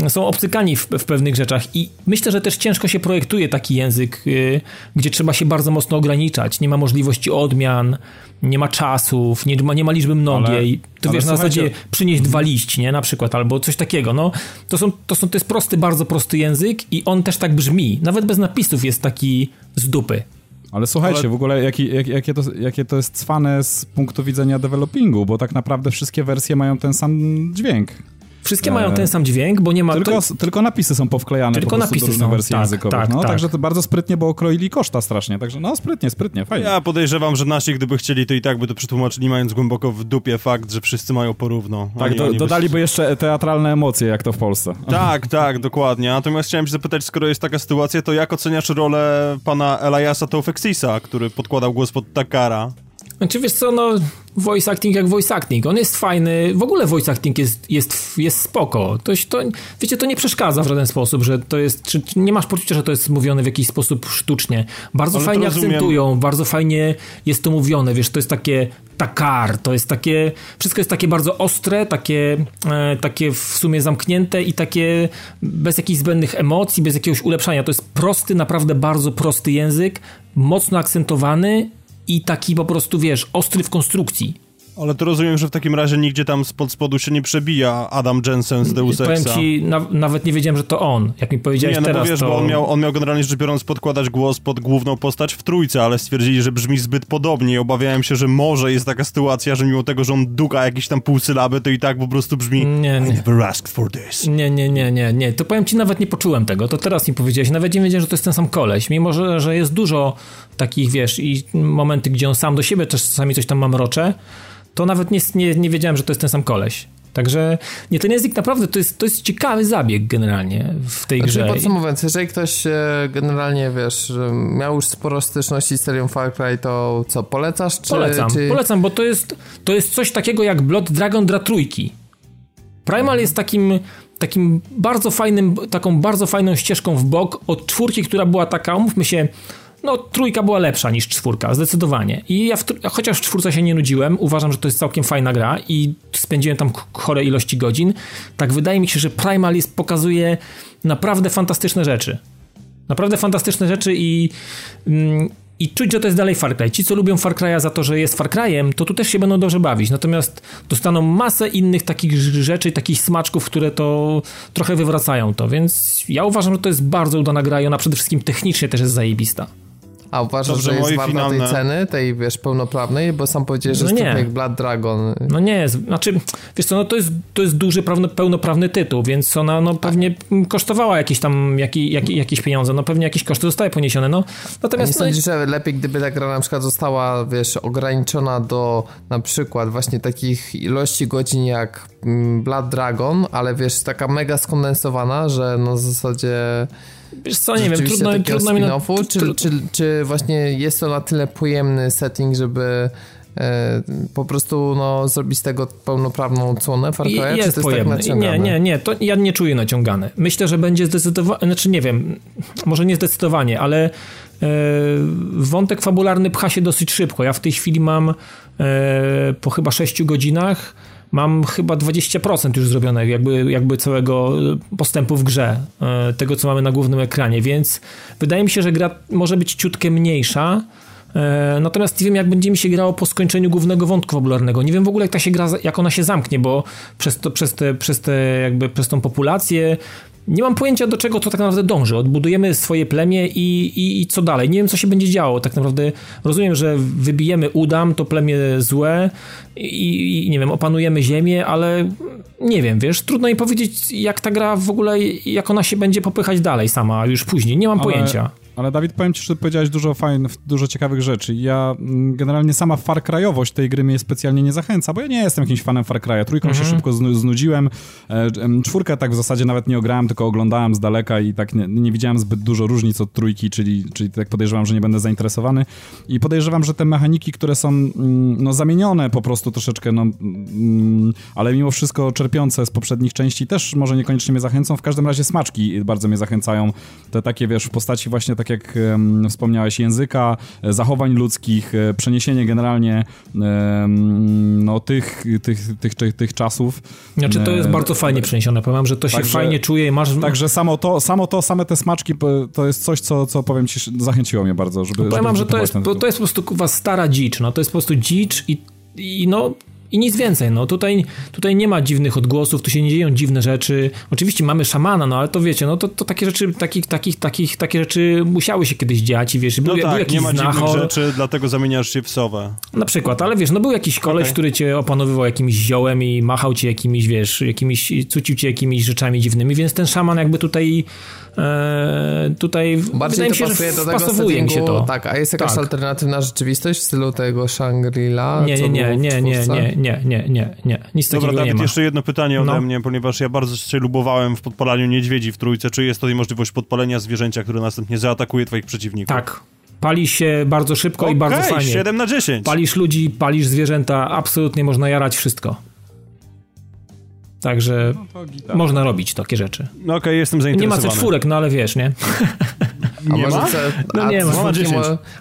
B: są obcykani w, w pewnych rzeczach. I myślę, że też ciężko się projektuje taki język, yy, gdzie trzeba się bardzo mocno ograniczać. Nie ma możliwości odmian, nie ma czasów, nie ma, nie ma liczby mnogiej. to wiesz, na zasadzie przynieść dwa liści, nie? Na przykład, albo coś takiego. No, to, są, to, są, to jest prosty, bardzo prosty język i on też tak brzmi. Nawet bez napisów jest taki z dupy.
D: Ale słuchajcie, Ale... w ogóle jaki, jak, jakie, to, jakie to jest cwane z punktu widzenia developingu, bo tak naprawdę wszystkie wersje mają ten sam dźwięk.
B: Wszystkie mają ten sam dźwięk, bo nie ma...
D: Tylko, to... tylko napisy są powklejane tylko po napisy do są, wersji tak, językowych. Tak, no, tak. Także to bardzo sprytnie, bo okroili koszta strasznie. Także no sprytnie, sprytnie, fajnie.
C: Ja podejrzewam, że nasi, gdyby chcieli, to i tak by to przetłumaczyli, mając głęboko w dupie fakt, że wszyscy mają porówno.
D: Tak, do, dodaliby by... jeszcze teatralne emocje, jak to w Polsce.
C: Tak, tak, dokładnie. Natomiast chciałem się zapytać, skoro jest taka sytuacja, to jak oceniasz rolę pana Eliasa Taufexisa, który podkładał głos pod Takara?
B: Znaczy wiesz co, no voice acting jak voice acting, on jest fajny, w ogóle voice acting jest, jest, jest spoko, to, to, wiecie, to nie przeszkadza w żaden sposób, że to jest, czy, czy nie masz poczucia, że to jest mówione w jakiś sposób sztucznie, bardzo Ale fajnie akcentują, bardzo fajnie jest to mówione, wiesz, to jest takie takar, to jest takie, wszystko jest takie bardzo ostre, takie, e, takie w sumie zamknięte i takie bez jakichś zbędnych emocji, bez jakiegoś ulepszania, to jest prosty, naprawdę bardzo prosty język, mocno akcentowany i taki po prostu, wiesz, ostry w konstrukcji.
C: Ale to rozumiem, że w takim razie nigdzie tam spod spodu się nie przebija Adam Jensen z Deus Exa.
B: Powiem ci, na, nawet nie wiedziałem, że to on. Jak mi powiedziałeś
C: nie, no
B: teraz,
C: bo wiesz,
B: to...
C: bo on miał, on miał generalnie rzecz biorąc podkładać głos pod główną postać w trójce, ale stwierdzili, że brzmi zbyt podobnie i obawiałem się, że może jest taka sytuacja, że mimo tego, że on duka jakieś tam półsylaby, to i tak po prostu brzmi nie, nie. I never asked for this.
B: Nie, nie, nie, nie, nie. To powiem ci, nawet nie poczułem tego. To teraz mi powiedziałeś. Nawet nie wiedziałem, że to jest ten sam koleś. Mimo, że, że jest dużo takich, wiesz, i momenty, gdzie on sam do siebie też czasami coś tam mamrocze, to nawet nie, nie, nie wiedziałem, że to jest ten sam koleś. Także nie, ten język naprawdę to jest, to jest ciekawy zabieg generalnie w tej znaczy, grze.
A: Podsumowując, jeżeli ktoś e, generalnie, wiesz, miał już sporo styczności z serią Far Cry, to co, polecasz? Czy,
B: polecam,
A: czy...
B: polecam, bo to jest, to jest coś takiego jak Blood Dragon dla trójki. Primal jest takim takim bardzo fajnym, taką bardzo fajną ścieżką w bok od czwórki, która była taka, umówmy się, no trójka była lepsza niż czwórka, zdecydowanie. I ja w, chociaż w czwórce się nie nudziłem, uważam, że to jest całkiem fajna gra i spędziłem tam chore ilości godzin, tak wydaje mi się, że Primal jest, pokazuje naprawdę fantastyczne rzeczy. Naprawdę fantastyczne rzeczy i, mm, i czuć, że to jest dalej Far Cry. Ci, co lubią Far Cry'a za to, że jest Far Cry'em, to tu też się będą dobrze bawić. Natomiast dostaną masę innych takich rzeczy, takich smaczków, które to trochę wywracają to. Więc ja uważam, że to jest bardzo udana gra i ona przede wszystkim technicznie też jest zajebista.
A: A uważasz, Dobrze, że jest warta finalne... tej ceny, tej wiesz, pełnoprawnej? Bo sam powiedziałeś, że no jest trochę jak Blood Dragon.
B: No nie jest. Znaczy, wiesz co, no to jest, to jest duży pełnoprawny tytuł, więc ona no, pewnie kosztowała jakieś tam jaki, jaki, jakieś pieniądze. No pewnie jakieś koszty zostały poniesione. No,
A: natomiast, A nie sądzisz, no... że lepiej, gdyby ta gra na przykład została, wiesz, ograniczona do na przykład właśnie takich ilości godzin jak mm, Blood Dragon, ale wiesz, taka mega skondensowana, że no w zasadzie
B: Wiesz co, nie wiem, trudno, trudno mi... Na...
A: Czy, czy, czy właśnie jest to na tyle pojemny setting, żeby e, po prostu no, zrobić z tego pełnoprawną cłonę Far Cry'a,
B: jest,
A: to
B: jest. Tak nie, nie, nie, to ja nie czuję naciągane. Myślę, że będzie zdecydowanie, znaczy nie wiem, może nie zdecydowanie, ale e, wątek fabularny pcha się dosyć szybko. Ja w tej chwili mam e, po chyba 6 godzinach mam chyba 20% już zrobionego, jakby, jakby całego postępu w grze, e, tego co mamy na głównym ekranie, więc wydaje mi się, że gra może być ciutkę mniejsza. E, natomiast nie wiem, jak będzie mi się grało po skończeniu głównego wątku fabularnego. Nie wiem w ogóle, jak ta się gra, jak ona się zamknie, bo przez, to, przez, te, przez, te, jakby, przez tą populację, nie mam pojęcia, do czego to tak naprawdę dąży. Odbudujemy swoje plemię i, i, i, co dalej. Nie wiem, co się będzie działo. Tak naprawdę rozumiem, że wybijemy Udam, to plemię złe i, i nie wiem, opanujemy ziemię, ale nie wiem, wiesz, trudno mi powiedzieć, jak ta gra w ogóle, jak ona się będzie popychać dalej sama, już później. Nie mam ale... pojęcia.
D: Ale Dawid, powiem ci, że powiedziałeś dużo fajnych, dużo ciekawych rzeczy. Ja mm, generalnie sama Far Cry'owość tej gry mnie specjalnie nie zachęca, bo ja nie jestem jakimś fanem Far Cry'a. Trójką się mhm. szybko znudziłem. E, czwórkę tak w zasadzie nawet nie ograłem, tylko oglądałem z daleka i tak nie, nie widziałem zbyt dużo różnic od trójki, czyli, czyli tak podejrzewam, że nie będę zainteresowany. I podejrzewam, że te mechaniki, które są mm, no, zamienione po prostu troszeczkę, no, mm, ale mimo wszystko czerpiące z poprzednich części też może niekoniecznie mnie zachęcą. W każdym razie smaczki bardzo mnie zachęcają. Te takie, wiesz, w postaci właśnie tak tak jak wspomniałeś, języka, e, zachowań ludzkich, e, przeniesienie generalnie no, tych, tych, tych, tych, tych czasów.
B: Znaczy to jest e, bardzo fajnie przeniesione, powiem, że to się także, fajnie czuje i masz...
D: Także samo to, samo to, same te smaczki to jest coś, co, co powiem ci, zachęciło mnie bardzo, żeby...
B: Powiem, żeby że to jest, to jest po prostu kuwa stara dzicz, no to jest po prostu dzicz i, i no i nic więcej, no tutaj, tutaj nie ma dziwnych odgłosów, tu się nie dzieją dziwne rzeczy. Oczywiście mamy szamana, no ale to wiecie, no to, to takie rzeczy, takich, takich, takich, takie rzeczy musiały się kiedyś dziać i wiesz,
C: no
B: był,
C: tak,
B: był jakiś
C: nie ma
B: znachor.
C: dziwnych rzeczy, dlatego zamieniasz się w sowę.
B: Na przykład, ale wiesz, no był jakiś koleś, okay. który cię opanowywał jakimś ziołem i machał ci jakimiś, wiesz, jakimiś, cucił cię jakimiś rzeczami dziwnymi, więc ten szaman jakby tutaj E, tutaj
A: Bardziej to się, pasuje do tego settingu, się to. Tak, a jest jakaś tak. alternatywna rzeczywistość w stylu tego Shangri-La?
B: Nie, nie, nie, nie, nie, nie, nie, nie, nie, nie, nic Dobra, takiego Dawid, nie ma.
C: jeszcze jedno pytanie ode no. mnie, ponieważ ja bardzo się lubowałem w podpalaniu niedźwiedzi w trójce. Czy jest tutaj możliwość podpalenia zwierzęcia, które następnie zaatakuje twoich przeciwników?
B: Tak. Pali się bardzo szybko okay, i bardzo fajnie.
C: 7 na 10.
B: Palisz ludzi, palisz zwierzęta, absolutnie można jarać wszystko. Także no można robić takie rzeczy.
C: No okej, okay, jestem zainteresowany.
B: Nie ma C4, no ale wiesz, nie?
A: A, nie może ma? C, no a, nie ma. Mo,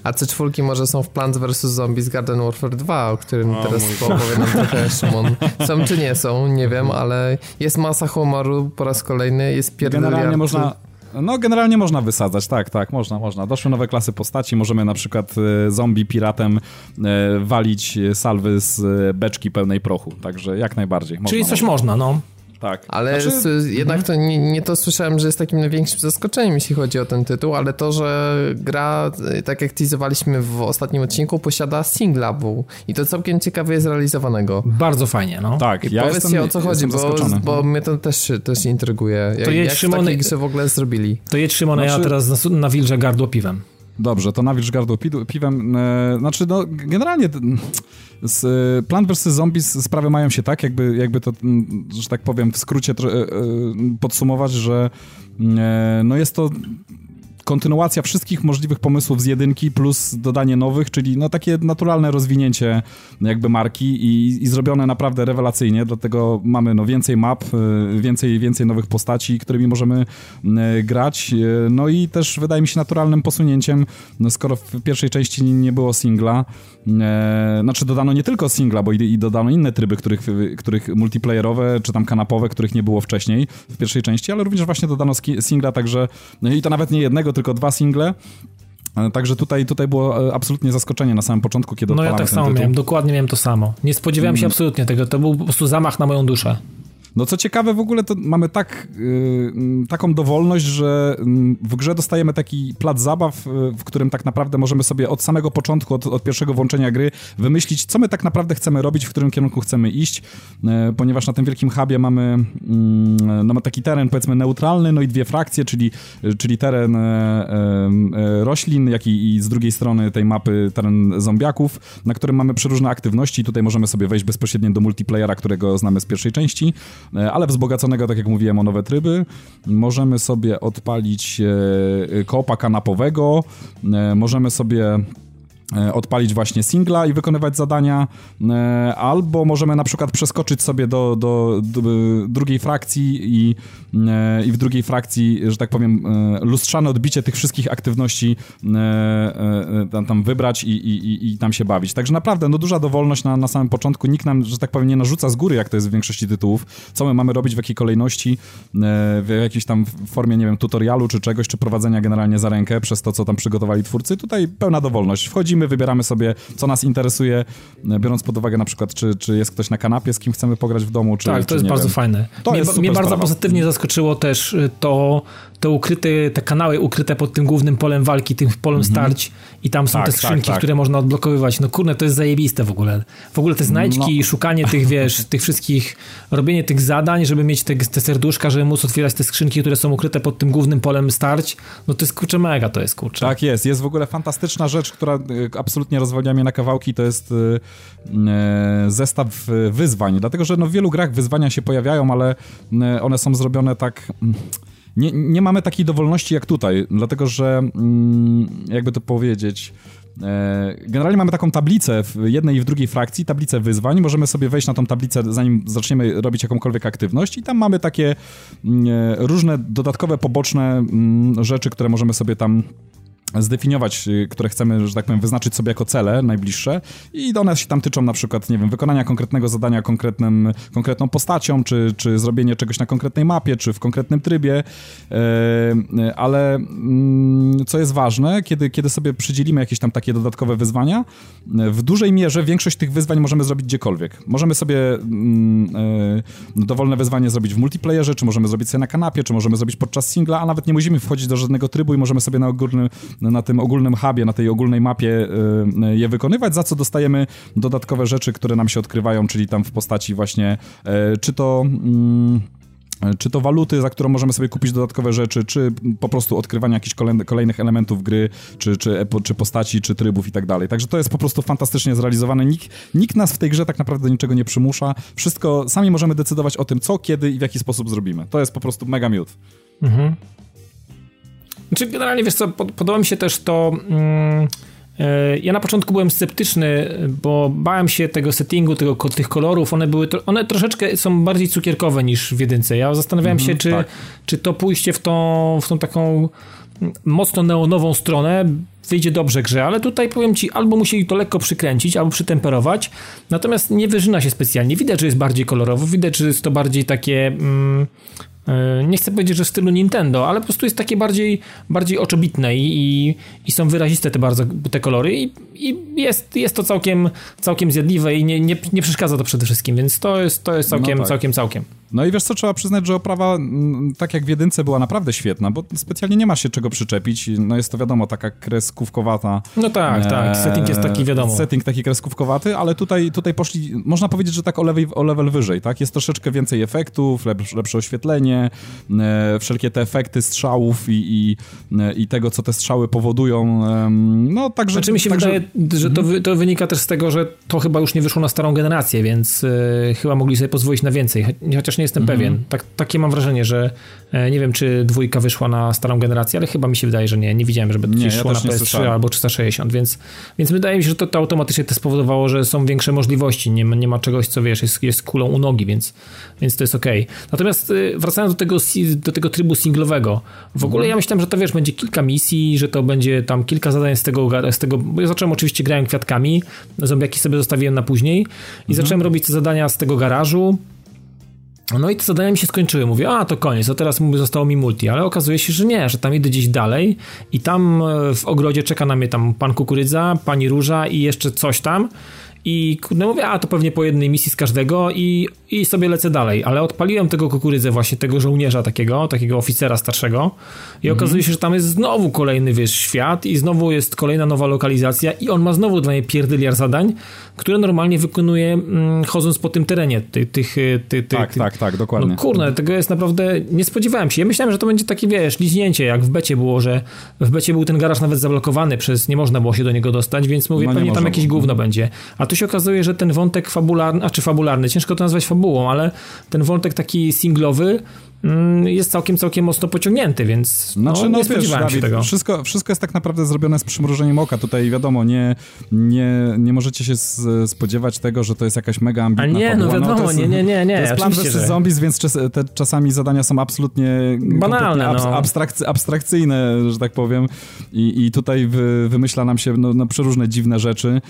A: a C4 może są w Plants vs. Zombies Garden Warfare 2, o którym o teraz opowie nam trochę Szymon. Są czy nie są, nie wiem, ale jest masa humoru po raz kolejny, jest pierdoliard.
D: Generalnie można no, generalnie można wysadzać, tak, tak, można, można. Doszły nowe klasy postaci, możemy na przykład e, zombie piratem e, walić salwy z e, beczki pełnej prochu, także jak najbardziej.
B: Można, Czyli coś można, no.
D: Tak.
A: Ale znaczy... jednak to nie, nie, to słyszałem, że jest takim największym zaskoczeniem, jeśli chodzi o ten tytuł, ale to, że gra, tak jak teasowaliśmy w ostatnim odcinku, posiada singla był i to całkiem ciekawie zrealizowanego.
B: Bardzo fajnie, no.
D: Tak,
A: I ja powiedzcie o co chodzi, bo, bo mnie to też, też intryguje. Jak, to jedź, jak Szymon, w ogóle zrobili.
B: To jedź Szymon, znaczy... ja teraz na, wilże gardło piwem.
D: Dobrze, to nawilż gardło pi piwem. E, znaczy, no, generalnie z e, Plant vs. Zombies sprawy mają się tak, jakby, jakby to, że tak powiem, w skrócie e, podsumować, że no jest to kontynuacja wszystkich możliwych pomysłów z jedynki plus dodanie nowych, czyli no takie naturalne rozwinięcie jakby marki i, i zrobione naprawdę rewelacyjnie, dlatego mamy no więcej map, y, więcej, więcej nowych postaci, którymi możemy y, grać, y, no i też wydaje mi się naturalnym posunięciem, no skoro w pierwszej części nie było singla, e, znaczy dodano nie tylko singla, bo i, i dodano inne tryby, których, których multiplayerowe, czy tam kanapowe, których nie było wcześniej w pierwszej części, ale również właśnie dodano singla, także no i to nawet nie jednego, tylko dwa single. E, także tutaj, tutaj było e, absolutnie zaskoczenie na samym początku, kiedy
B: No ja tak samo
D: tytuł.
B: miałem, dokładnie miałem to samo. Nie spodziewałem się mm. absolutnie tego, to był po prostu zamach na moją duszę.
D: No co ciekawe, w ogóle to mamy tak, yy, taką dowolność, że yy, w grze dostajemy taki plac zabaw, yy, w którym tak naprawdę możemy sobie od samego początku, od, od, pierwszego włączenia gry wymyślić, co my tak naprawdę chcemy robić, w którym kierunku chcemy iść, y, ponieważ na tym wielkim hubie mamy, mm, no, taki teren powiedzmy neutralny, no i dwie frakcje, czyli, czyli teren e, e, roślin, jak i, i z drugiej strony tej mapy teren zombiaków, na którym mamy przeróżne aktywności. Tutaj możemy sobie wejść bezpośrednio do multiplayera, którego znamy z pierwszej części. E, ale wzbogaconego, tak jak mówiłem, o nowe tryby. Możemy sobie odpalić e, kopa kanapowego, e, możemy sobie odpalić właśnie singla i wykonywać zadania, e, albo możemy na przykład przeskoczyć sobie do, do, do drugiej frakcji i, e, i, w drugiej frakcji, że tak powiem, lustrzane odbicie tych wszystkich aktywności tam, tam wybrać i, i, i, tam się bawić. Także naprawdę, no duża dowolność na, na samym początku. Nikt nam, że tak powiem, nie narzuca z góry, jak to jest w większości tytułów, co my mamy robić, w jakiej kolejności, w jakiejś tam formie, nie wiem, tutorialu czy czegoś, czy prowadzenia generalnie za rękę przez to, co tam przygotowali twórcy. Tutaj pełna dowolność. Wchodzi wchodzimy, wybieramy sobie, co nas interesuje, e, biorąc pod uwagę na przykład, czy, czy jest ktoś na kanapie, z kim chcemy pograć w domu, czy
B: Tak, to jest bardzo wiem. fajne. To mnie, mnie bardzo sprawa. pozytywnie zaskoczyło też e, to, te ukryte, te kanały ukryte pod tym głównym polem walki, tym polem mhm. starć i tam są tak, te tak, skrzynki, tak, tak. które można odblokowywać. No kurde, to jest zajebiste w ogóle. W ogóle te znajdźki no. i szukanie tych, wiesz, tych wszystkich, robienie tych zadań, żeby mieć te, te serduszka, żeby móc otwierać te skrzynki, które są ukryte pod tym głównym polem starć, no to jest kurczę mega, to jest kurczę.
D: Tak jest, jest w ogóle fantastyczna rzecz, która e, absolutnie rozwalnia mnie na kawałki, to jest e, zestaw wyzwań, dlatego, że no w wielu grach wyzwania się pojawiają, ale one są zrobione tak mm, nie, nie mamy takiej dowolności jak tutaj, dlatego że, mm, jakby to powiedzieć, Generalnie mamy taką tablicę w jednej i w drugiej frakcji, tablicę wyzwań. Możemy sobie wejść na tą tablicę, zanim zaczniemy robić jakąkolwiek aktywność, i tam mamy takie mm, różne dodatkowe, poboczne rzeczy, które możemy sobie tam zdefiniować, y, które chcemy, że tak powiem, wyznaczyć sobie jako cele najbliższe i one się tam tyczą na przykład, nie wiem, wykonania konkretnego zadania konkretnym, konkretną postacią, czy, czy zrobienie czegoś na konkretnej mapie, czy w konkretnym trybie, e, ale mm, co jest ważne, kiedy, kiedy sobie przydzielimy jakieś tam takie dodatkowe wyzwania, w dużej mierze większość tych wyzwań możemy zrobić gdziekolwiek. Możemy sobie mm, e, dowolne wyzwanie zrobić w multiplayerze, czy możemy zrobić sobie na kanapie, czy możemy zrobić podczas singla, a nawet nie musimy wchodzić do żadnego trybu i możemy sobie na ogólny na tym ogólnym hubie, na tej ogólnej mapie y, je wykonywać, za co dostajemy dodatkowe rzeczy, które nam się odkrywają, czyli tam w postaci właśnie e, czy to mm, czy to waluty, za którą możemy sobie kupić dodatkowe rzeczy, czy po prostu odkrywania jakichś kolejnych elementów gry, czy, czy, czy postaci, czy trybów i tak dalej. Także to jest po prostu fantastycznie zrealizowane. Nikt, nikt nas w tej grze tak naprawdę niczego nie przymusza. Wszystko sami możemy decydować o tym, co, kiedy i w jaki sposób zrobimy. To jest po prostu mega miód. Mhm.
B: Znaczy, generalnie wiesz co, podoba mi się też to. Mm, e, ja na początku byłem sceptyczny, bo bałem się tego settingu, tego, tych kolorów. One były, one troszeczkę są bardziej cukierkowe niż w jedynce. Ja zastanawiałem się, mhm, czy, tak. czy to pójście w tą, w tą taką mocno neonową stronę wyjdzie dobrze grze, ale tutaj powiem ci, albo musieli to lekko przykręcić, albo przytemperować, natomiast nie wyżyna się specjalnie. Widać, że jest bardziej kolorowo, widać, że jest to bardziej takie mm, nie chcę powiedzieć, że w stylu Nintendo, ale po prostu jest takie bardziej, bardziej oczobitne i, i, i są wyraziste te bardzo te kolory i, i, jest, jest to całkiem, całkiem zjadliwe i nie, nie, nie przeszkadza to przede wszystkim, więc to jest, to jest całkiem, no tak. całkiem, całkiem.
D: No i wiesz co, trzeba przyznać, że oprawa, tak jak w jedynce, była naprawdę świetna, bo specjalnie nie ma się czego przyczepić. No jest to wiadomo, taka kreskówkowata.
B: No tak, tak, setting jest taki wiadomo.
D: Setting taki kreskówkowaty, ale tutaj, tutaj poszli, można powiedzieć, że tak o level, o level wyżej, tak? Jest troszeczkę więcej efektów, lepsze oświetlenie, e, wszelkie te efekty strzałów i, i, e, i tego, co te strzały powodują. No, także...
B: Znaczy mi się także... wydaje, że to, mhm. to wynika też z tego, że to chyba już nie wyszło na starą generację, więc y, chyba mogli sobie pozwolić na więcej, chociaż nie jestem mhm. pewien. Tak, takie mam wrażenie, że e, nie wiem, czy dwójka wyszła na starą generację, ale chyba mi się wydaje, że nie. Nie widziałem, żeby to nie, szło ja na PS3 słyszałem. albo 360, więc, więc wydaje mi się, że to, to automatycznie to spowodowało, że są większe możliwości. Nie ma, nie ma czegoś, co wiesz, jest, jest kulą u nogi, więc, więc to jest ok. Natomiast y, wracając do tego, do tego trybu singlowego, w ogóle mhm. ja myślałem, że to wiesz, będzie kilka misji, że to będzie tam kilka zadań z tego, z tego bo ja zacząłem oczywiście grałem kwiatkami, zombiaki sobie zostawiłem na później i mhm. zacząłem robić te zadania z tego garażu, no i te zadania mi się skończyły. Mówię, a to koniec, a teraz zostało mi multi, ale okazuje się, że nie, że tam idę gdzieś dalej i tam e, w ogrodzie czeka na mnie tam pan Kukurydza, pani Róża i jeszcze coś tam. I no mówię, a to pewnie po jednej misji z każdego i, i sobie lecę dalej. Ale odpaliłem tego kukurydzę właśnie, tego żołnierza takiego, takiego oficera starszego i mhm. okazuje się, że tam jest znowu kolejny, wiesz, świat i znowu jest kolejna nowa lokalizacja i on ma znowu dla mnie pierdyliar zadań, które normalnie wykonuje mm, chodząc po tym terenie tych... tych, tych
D: tak,
B: tych,
D: tak, tak, dokładnie.
B: No kurde, tego jest naprawdę... Nie spodziewałem się. Ja myślałem, że to będzie takie, wiesz, liźnięcie, jak w becie było, że w becie był ten garaż nawet zablokowany przez... Nie można było się do niego dostać, więc mówię, no pewnie tam jakieś gówno będzie. A tu się okazuje, że ten wątek fabularny, a czy fabularny, ciężko to nazwać fabułą, ale ten wątek taki singlowy jest całkiem, całkiem mocno pociągnięty, więc znaczy, no, no, nie spodziewałem wiesz, się Dawid, tego.
D: Wszystko, wszystko jest tak naprawdę zrobione z przymrużeniem oka. Tutaj wiadomo, nie, nie, nie możecie się spodziewać tego, że to jest jakaś mega ambitna
B: A nie,
D: fabuła.
B: no wiadomo, no, jest, nie, nie, nie, nie.
D: To jest plan vs. Że... Zombies, więc czas, te czasami zadania są absolutnie
B: banalne,
D: abs,
B: no.
D: abstrakcy, abstrakcyjne, że tak powiem. I, i tutaj wy, wymyśla nam się no, no, przeróżne dziwne rzeczy.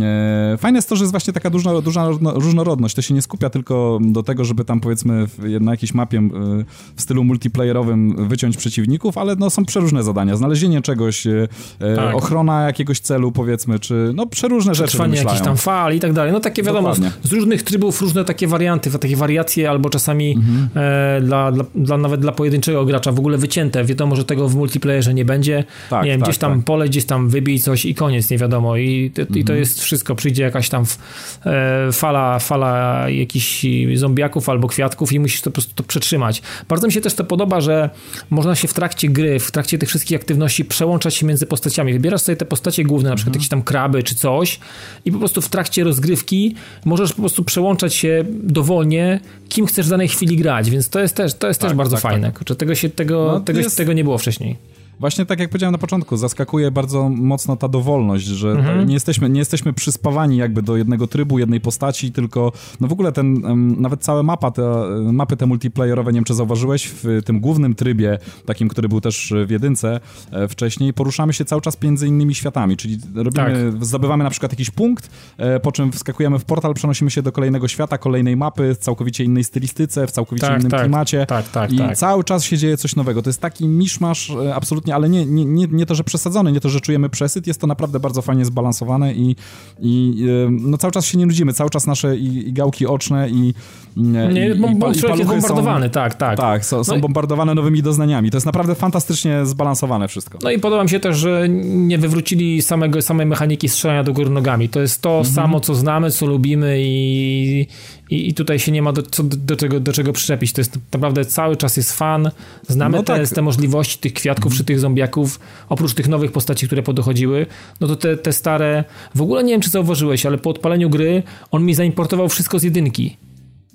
D: E, fajne jest to, że jest właśnie taka duża, duża różnorodność. To się nie skupia tylko do tego, żeby tam powiedzmy na jakiejś mapie e, w stylu multiplayerowym wyciąć przeciwników, ale no, są przeróżne zadania. Znalezienie czegoś, e, e tak. ochrona jakiegoś celu, powiedzmy, czy no przeróżne rzeczy
B: Trwanie jakichś tam fal i tak dalej. No takie wiadomo, z, z, różnych trybów różne takie warianty, takie wariacje albo czasami mhm. e, dla, dla, dla, nawet dla pojedynczego gracza w ogóle wycięte. Wiadomo, że tego w multiplayerze nie będzie. Tak, nie wiem, tak, gdzieś tam tak. pole, gdzieś tam wybij coś i koniec, nie wiadomo. I, mhm. i to mhm. jest wszystko. Przyjdzie jakaś tam e, fala, fala jakichś zombiaków albo kwiatków i musisz to po prostu to przetrzymać. Bardzo mi się też to podoba, że można się w trakcie gry, w trakcie tych wszystkich aktywności przełączać się między postaciami. Wybierasz sobie te postacie główne, na przykład mhm. jakieś tam kraby czy coś i po prostu w trakcie rozgrywki możesz po prostu przełączać się dowolnie, kim chcesz w danej chwili grać, więc to jest też, to jest tak, też bardzo tak, fajne. Tak. Tego, się, tego, no, tego, jest... tego nie było wcześniej.
D: Właśnie tak jak powiedziałem na początku, zaskakuje bardzo mocno ta dowolność, że mhm. nie, jesteśmy, nie jesteśmy przyspawani jakby do jednego trybu, jednej postaci, tylko no w ogóle ten, nawet całe mapa, te, mapy te multiplayerowe, nie wiem czy zauważyłeś, w tym głównym trybie, takim, który był też w jedynce e, wcześniej, poruszamy się cały czas między innymi światami, czyli robimy, tak. zdobywamy na przykład jakiś punkt, e, po czym wskakujemy w portal, przenosimy się do kolejnego świata, kolejnej mapy, w całkowicie innej stylistyce, w całkowicie tak, innym
B: tak,
D: klimacie
B: tak, tak,
D: i
B: tak.
D: cały czas się dzieje coś nowego. To jest taki miszmasz e, absolutnie absolutnie, ale nie, nie, nie, nie to, że przesadzony, nie to, że czujemy przesyt, jest to naprawdę bardzo fajnie zbalansowane i, i no, cały czas się nie nudzimy, cały czas nasze i, i gałki oczne i,
B: nie, i, i, i jest bombardowany,
D: są,
B: tak, tak.
D: Tak, są, są no bombardowane nowymi doznaniami. To jest naprawdę fantastycznie zbalansowane wszystko.
B: No i podoba mi się też, że nie wywrócili samego, samej mechaniki strzelania do góry nogami. To jest to mhm. samo, co znamy, co lubimy i, i, i tutaj się nie ma do, co, do, czego, do czego przyczepić. To jest naprawdę cały czas jest fan. Znamy no te, tak. te możliwości tych kwiatków mm. czy tych zombiaków, oprócz tych nowych postaci, które podochodziły, no to te, te stare, w ogóle nie wiem, czy zauważyłeś, ale po odpaleniu gry on mi zaimportował wszystko z jedynki.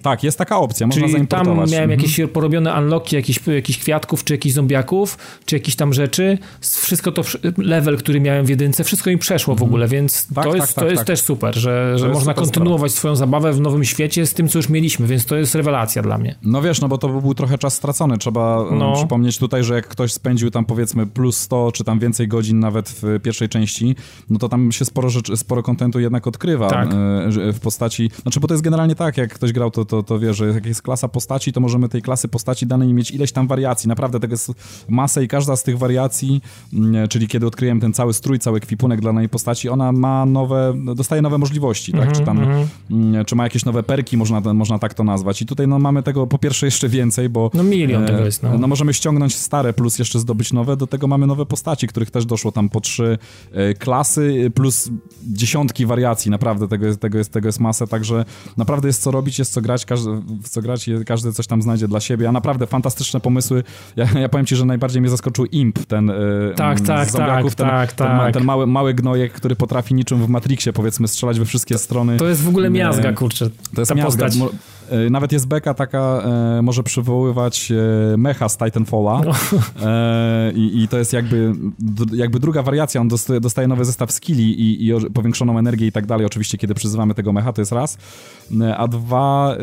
D: Tak, jest taka opcja, można
B: Czyli
D: zaimportować.
B: tam miałem mhm. jakieś porobione unlocki, jakieś, jakieś kwiatków, czy jakichś zombiaków, czy jakieś tam rzeczy. Wszystko to, level, który miałem w jedynce, wszystko mi przeszło w mhm. ogóle, więc tak, to, tak, jest, tak, to jest tak. też super, że, że można kontynuować sprawa. swoją zabawę w nowym świecie z tym, co już mieliśmy, więc to jest rewelacja dla mnie.
D: No wiesz, no bo to był trochę czas stracony. Trzeba um, no. przypomnieć tutaj, że jak ktoś spędził tam powiedzmy plus 100, czy tam więcej godzin nawet w pierwszej części, no to tam się sporo rzeczy, sporo kontentu jednak odkrywa tak. E, w postaci, znaczy bo to jest generalnie tak, jak ktoś grał, to, to, to wie, że jak jest klasa postaci, to możemy tej klasy postaci danej mieć ileś tam wariacji. Naprawdę tego jest masę i każda z tych wariacji, mm, czyli kiedy odkryłem ten cały strój, cały kwipunek dla danej postaci, ona ma nowe, dostaje nowe możliwości, tak? Mm -hmm, czy tam, mm -hmm. czy ma jakieś nowe perki, można, można tak to nazwać. I tutaj no mamy tego po pierwsze jeszcze więcej, bo...
B: No milion e, tego jest, no.
D: no. możemy ściągnąć stare plus jeszcze zdobyć nowe, do tego mamy nowe postaci, których też doszło tam po trzy e, klasy, plus dziesiątki wariacji, naprawdę tego jest, tego jest, tego jest masę, także naprawdę jest co robić, jest co grać, grać, każdy, w co grać i każdy coś tam znajdzie dla siebie, a naprawdę fantastyczne pomysły. Ja, ja powiem ci, że najbardziej mnie zaskoczył Imp, ten
B: tak, tak,
D: zombiaków,
B: tak,
D: ten,
B: tak,
D: ten,
B: tak.
D: ten mały, mały gnojek, który potrafi niczym w Matrixie, powiedzmy, strzelać we wszystkie strony.
B: To jest w ogóle miazga, kurczę,
D: to jest
B: ta
D: miazga.
B: postać.
D: E, nawet jest beka taka, e, może przywoływać e, mecha z Titanfalla. E, i, i to jest jakby, d, jakby druga wariacja, on dostaje, dostaje nowy zestaw skilli i, i powiększoną energię i tak dalej, oczywiście kiedy przyzywamy tego mecha, to jest raz, a dwa,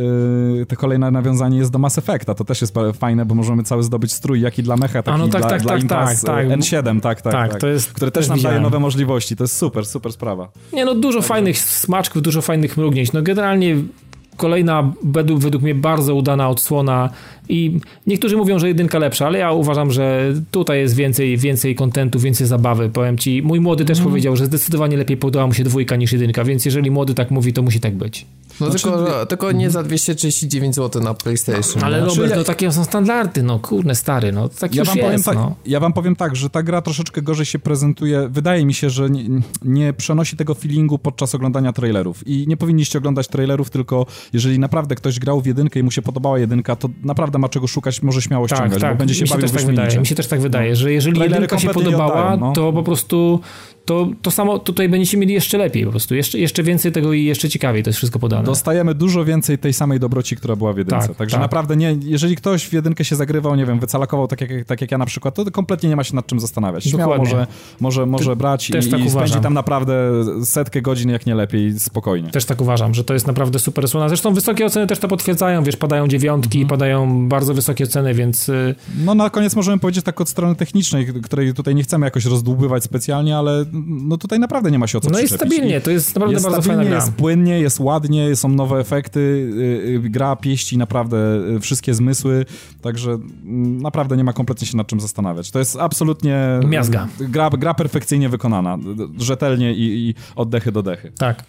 D: e, to kolejne nawiązanie jest do Mass Effecta, to też jest fajne, bo możemy cały zdobyć strój, jak i dla mecha, taki
B: no tak,
D: dla,
B: tak,
D: dla
B: tak,
D: Impas
B: tak, tak.
D: N7, tak, tak,
B: tak, to jest,
D: które też nam daje nowe możliwości, to jest super, super sprawa.
B: Nie no, dużo fajnych smaczków, dużo fajnych mrugnięć, no generalnie kolejna według, według mnie bardzo udana odsłona i niektórzy mówią, że jedynka lepsza, ale ja uważam, że tutaj jest więcej, więcej kontentu, więcej zabawy. Powiem ci, mój młody też mm. powiedział, że zdecydowanie lepiej podobała mu się dwójka niż jedynka, więc jeżeli młody tak mówi, to musi tak być.
A: No znaczy, tylko, tylko nie za 239 zł na PlayStation.
B: Ale no, Robert, no takie są standardy, no kurne stary, no tak
D: ja
B: już
D: wam
B: jest,
D: powiem tak,
B: no.
D: Ja wam powiem tak, że ta gra troszeczkę gorzej się prezentuje. Wydaje mi się, że nie, nie przenosi tego feelingu podczas oglądania trailerów. I nie powinniście oglądać trailerów, tylko jeżeli naprawdę ktoś grał w jedynkę i mu się podobała jedynka, to naprawdę ma czego szukać, może śmiało
B: tak,
D: ściągać,
B: tak.
D: bo będzie się
B: mi się
D: bawił
B: też tak wydaje, Mi się też tak wydaje, no. że jeżeli
D: Trailery
B: jedynka się podobała, oddają, no. to po prostu to, to samo tutaj będziecie mieli jeszcze lepiej po prostu, jeszcze, jeszcze więcej tego i jeszcze ciekawiej to jest wszystko podane.
D: Dostajemy dużo więcej tej samej dobroci, która była w jedynce.
B: Tak,
D: Także
B: tak.
D: naprawdę nie, jeżeli ktoś w jedynkę się zagrywał, nie wiem, wycalakował tak jak, tak jak ja na przykład, to kompletnie nie ma się nad czym zastanawiać. Śmiało może, może, może
B: Ty,
D: brać i,
B: tak
D: i spędzi
B: uważam.
D: tam naprawdę setkę godzin, jak nie lepiej, spokojnie.
B: Też tak uważam, że to jest naprawdę super słona. Zresztą wysokie oceny też to potwierdzają, wiesz, padają dziewiątki,
D: Mhm.
B: padają bardzo wysokie oceny, więc... y,
D: No na koniec możemy powiedzieć tak od strony technicznej, której tutaj nie chcemy jakoś rozdłubywać specjalnie, ale no tutaj naprawdę nie ma się o co
B: No jest
D: przyczepić.
B: stabilnie, to jest naprawdę
D: jest
B: bardzo
D: stabilnie,
B: fajna gra.
D: jest płynnie, jest ładnie, są nowe efekty, yy, yy, gra pieści naprawdę yy, wszystkie zmysły, także mm, naprawdę nie ma kompletnie się nad czym zastanawiać. To jest absolutnie...
B: Miazga.
D: Gra, gra perfekcyjnie wykonana, rzetelnie i, i oddechy do dechy.
B: Tak.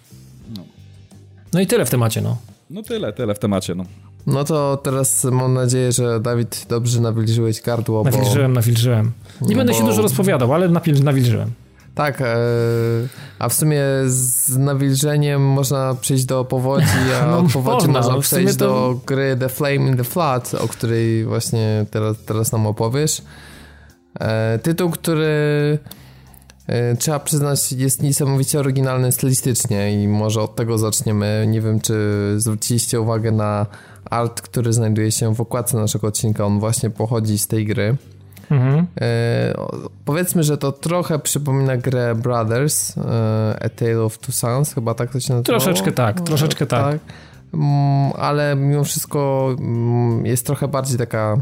B: No i tyle w temacie, no.
D: No tyle, tyle w temacie, no.
A: No to teraz mam nadzieję, że Dawid dobrze nawilżyłeś gardło, bo...
B: Nawilżyłem, nawilżyłem. Nie
A: No
B: będę
A: bo-
B: się dużo rozpowiadał, ale nawilżyłem.
A: Tak, e, a w sumie z nawilżeniem można przejść do powodzi, a
B: No,
A: od powodzi
B: można,
A: można
B: no
A: przejść
B: to-
A: do gry The Flame in the Flood, o której właśnie teraz, teraz nam opowiesz. E, tytuł, który e, trzeba przyznać jest niesamowicie oryginalny stylistycznie i może od tego zaczniemy. Nie wiem, czy zwróciliście uwagę na art, który znajduje się w okładce naszego odcinka. On właśnie pochodzi z tej gry.
B: Mhm.
A: E, powiedzmy, że to trochę przypomina grę Brothers, e, A Tale of Two Sons, chyba tak to się nazywało.
B: Troszeczkę tak, troszeczkę tak.
A: Mm, ale mimo wszystko mm, jest trochę bardziej taka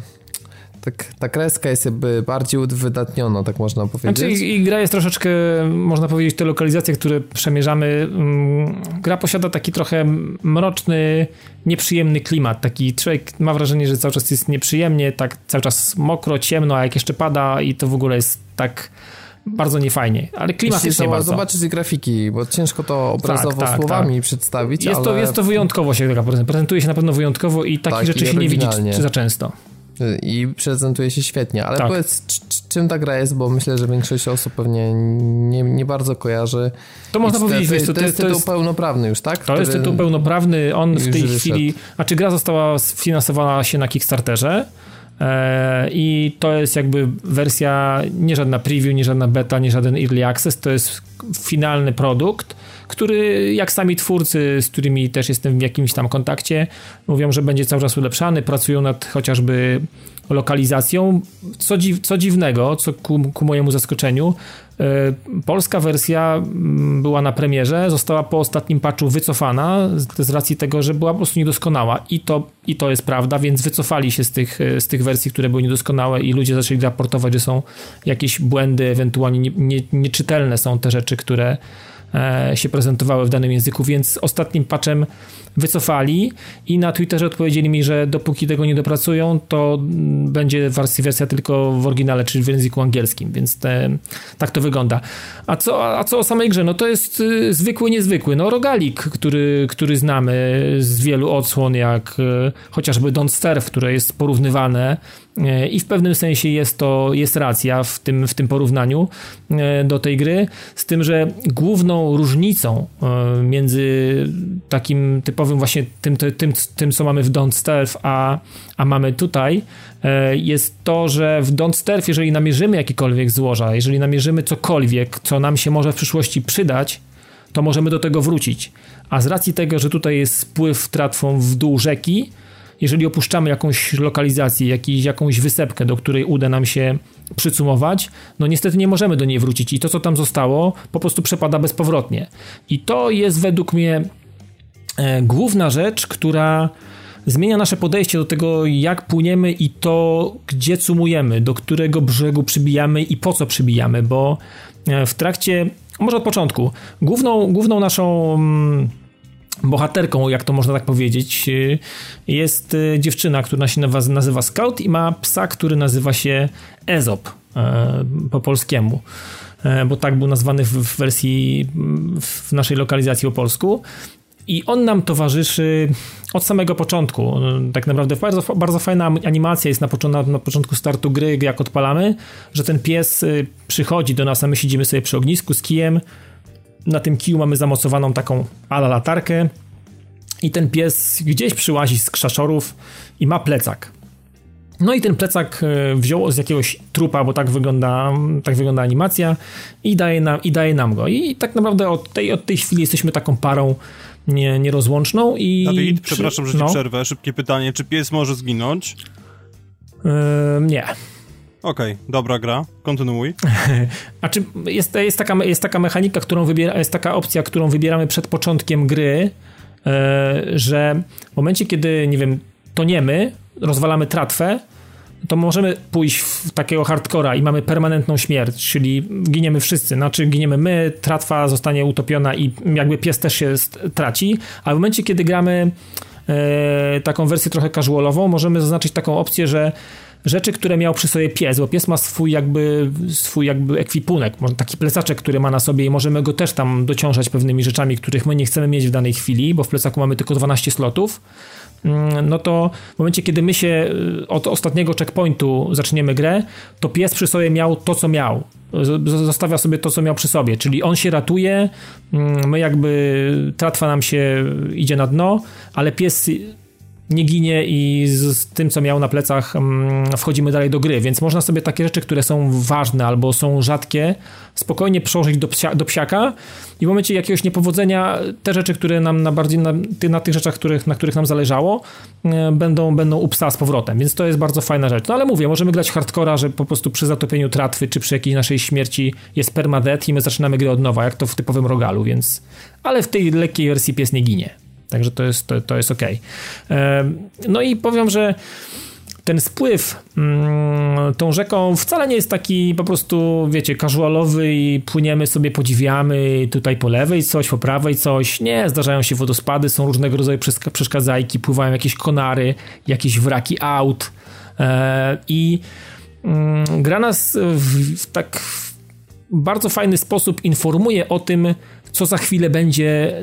A: tak, ta kreska jest jakby bardziej uwydatniona, tak można powiedzieć.
B: Znaczy i, i gra jest troszeczkę, można powiedzieć, te lokalizacje, które przemierzamy, mm, gra posiada taki trochę mroczny, nieprzyjemny klimat. Taki człowiek ma wrażenie, że cały czas jest nieprzyjemnie, tak cały czas mokro, ciemno, a jak jeszcze pada i to w ogóle jest tak bardzo niefajnie. Ale
A: Jeśli
B: klimatycznie
A: zoba-
B: bardzo.
A: zobaczyć grafiki, bo ciężko to obrazowo
B: tak,
A: słowami przedstawić,
B: Jest,
A: ale...
B: to, jest to wyjątkowo się prezentuje. Prezentuje się na pewno wyjątkowo i takich
A: Tak,
B: rzeczy się nie widzi czy za często.
A: I prezentuje się świetnie, ale
B: Tak.
A: powiedz, czym ta gra jest, bo myślę, że większość osób pewnie nie, nie bardzo kojarzy.
B: To można powiedzieć,
A: to, to,
B: to,
A: to jest tytuł
B: jest
A: pełnoprawny już, tak?
B: To jest tytuł pełnoprawny, on w tej
A: wyszedł.
B: chwili, a czy gra została sfinansowana się na Kickstarterze i to jest jakby wersja, nie żadna preview, nie żadna beta, nie żaden early access, to jest finalny produkt, który jak sami twórcy, z którymi też jestem w jakimś tam kontakcie, mówią, że będzie cały czas ulepszany, pracują nad chociażby lokalizacją. Co, dziw, co dziwnego, co ku, ku mojemu zaskoczeniu, e, polska wersja mm, była na premierze, została po ostatnim patchu wycofana z, z racji tego, że była po prostu niedoskonała. I to, i to jest prawda, więc wycofali się z tych, e, z tych wersji, które były niedoskonałe i ludzie zaczęli raportować, że są jakieś błędy, ewentualnie nie, nie, nieczytelne są te rzeczy, które e, się prezentowały w danym języku, więc ostatnim patchem wycofali i na Twitterze odpowiedzieli mi, że dopóki tego nie dopracują, to będzie wersja, tylko w oryginale, czyli w języku angielskim, więc te, tak to wygląda. A co, a co o samej grze? No to jest y, zwykły, niezwykły. No rogalik, który, który znamy z wielu odsłon, jak y, chociażby Don't Starve, które jest porównywane E, I w pewnym sensie jest to, jest racja w tym, w tym porównaniu e, do tej gry, z tym, że główną różnicą e, między takim typowym właśnie tym, tym, tym co mamy w Don't Stealth, a, a mamy tutaj, jest to, że w Don't Stealth, jeżeli namierzymy jakiekolwiek złoża, jeżeli namierzymy cokolwiek, co nam się może w przyszłości przydać, to możemy do tego wrócić. A z racji tego, że tutaj jest spływ tratwą w dół rzeki, jeżeli opuszczamy jakąś lokalizację, jakiś, jakąś wysepkę, do której uda nam się przycumować, no niestety nie możemy do niej wrócić i to, co tam zostało, po prostu przepada bezpowrotnie. I to jest według mnie e, główna rzecz, która zmienia nasze podejście do tego, jak płyniemy i to, gdzie cumujemy, do którego brzegu przybijamy i po co przybijamy, bo e, w trakcie, może od początku, główną, główną naszą mm, bohaterką, jak to można tak powiedzieć, y, jest y, dziewczyna, która się nazywa Scout i ma psa, który nazywa się Ezop e, po polskiemu, e, bo tak był nazwany w wersji w naszej lokalizacji po polsku. I on nam towarzyszy od samego początku. Tak naprawdę bardzo, bardzo fajna animacja jest na, początku, na początku startu gry, jak odpalamy, że ten pies y, przychodzi do nas, a my siedzimy sobie przy ognisku z kijem, na tym kiju mamy zamocowaną taką ala latarkę i ten pies gdzieś przyłazi z krzaszorów i ma plecak. No i ten plecak e, wziął z jakiegoś trupa, bo tak wygląda, tak wygląda animacja i daje, nam, i daje nam go. I tak naprawdę od tej, od tej chwili jesteśmy taką parą nie, nierozłączną i...
C: Dawid, przepraszam, że ci no. przerwę. Szybkie pytanie. Czy pies może zginąć?
B: Yy, nie.
C: Okej, okay, dobra gra, kontynuuj.
B: A czy jest, jest, taka, jest taka mechanika, którą wybiera, jest taka opcja, którą wybieramy przed początkiem gry, e, że w momencie, kiedy, nie wiem, toniemy, rozwalamy tratwę, to możemy pójść w takiego hardcora i mamy permanentną śmierć, czyli giniemy wszyscy. Znaczy giniemy my, tratwa zostanie utopiona i jakby pies też się traci, a w momencie, kiedy gramy e, taką wersję trochę casualową, możemy zaznaczyć taką opcję, że rzeczy, które miał przy sobie pies, bo pies ma swój jakby, swój jakby ekwipunek, taki plecaczek, który ma na sobie i możemy go też tam dociążać pewnymi rzeczami, których my nie chcemy mieć w danej chwili, bo w plecaku mamy tylko 12 slotów, mm, no to w momencie, kiedy my się y, od ostatniego checkpointu zaczniemy grę, to pies przy sobie miał to, co miał. Zostawia sobie to, co miał przy sobie, czyli on się ratuje, mm, my jakby tratwa nam się idzie na dno, ale pies nie ginie i z, tym, co miał na plecach, mm, wchodzimy dalej do gry, więc można sobie takie rzeczy, które są ważne albo są rzadkie, spokojnie przełożyć do, psia, do psiaka i w momencie jakiegoś niepowodzenia te rzeczy, które nam na bardziej na, na tych rzeczach, których, na których nam zależało, e, będą, będą u psa z powrotem, więc to jest bardzo fajna rzecz. No ale mówię, możemy grać hardcora, że po prostu przy zatopieniu tratwy, czy przy jakiejś naszej śmierci jest permadeath i my zaczynamy grę od nowa, jak to w typowym rogalu, więc ale w tej lekkiej wersji pies nie ginie. Także to jest, to, to jest ok. No i powiem, że ten spływ mm, tą rzeką wcale nie jest taki po prostu, wiecie, casualowy i płyniemy sobie, podziwiamy tutaj po lewej coś, po prawej coś. Nie, zdarzają się wodospady, są różnego rodzaju przeszkadzajki, pływają jakieś konary, jakieś wraki aut e, i mm, gra nas w, w tak bardzo fajny sposób informuje o tym, co za chwilę będzie,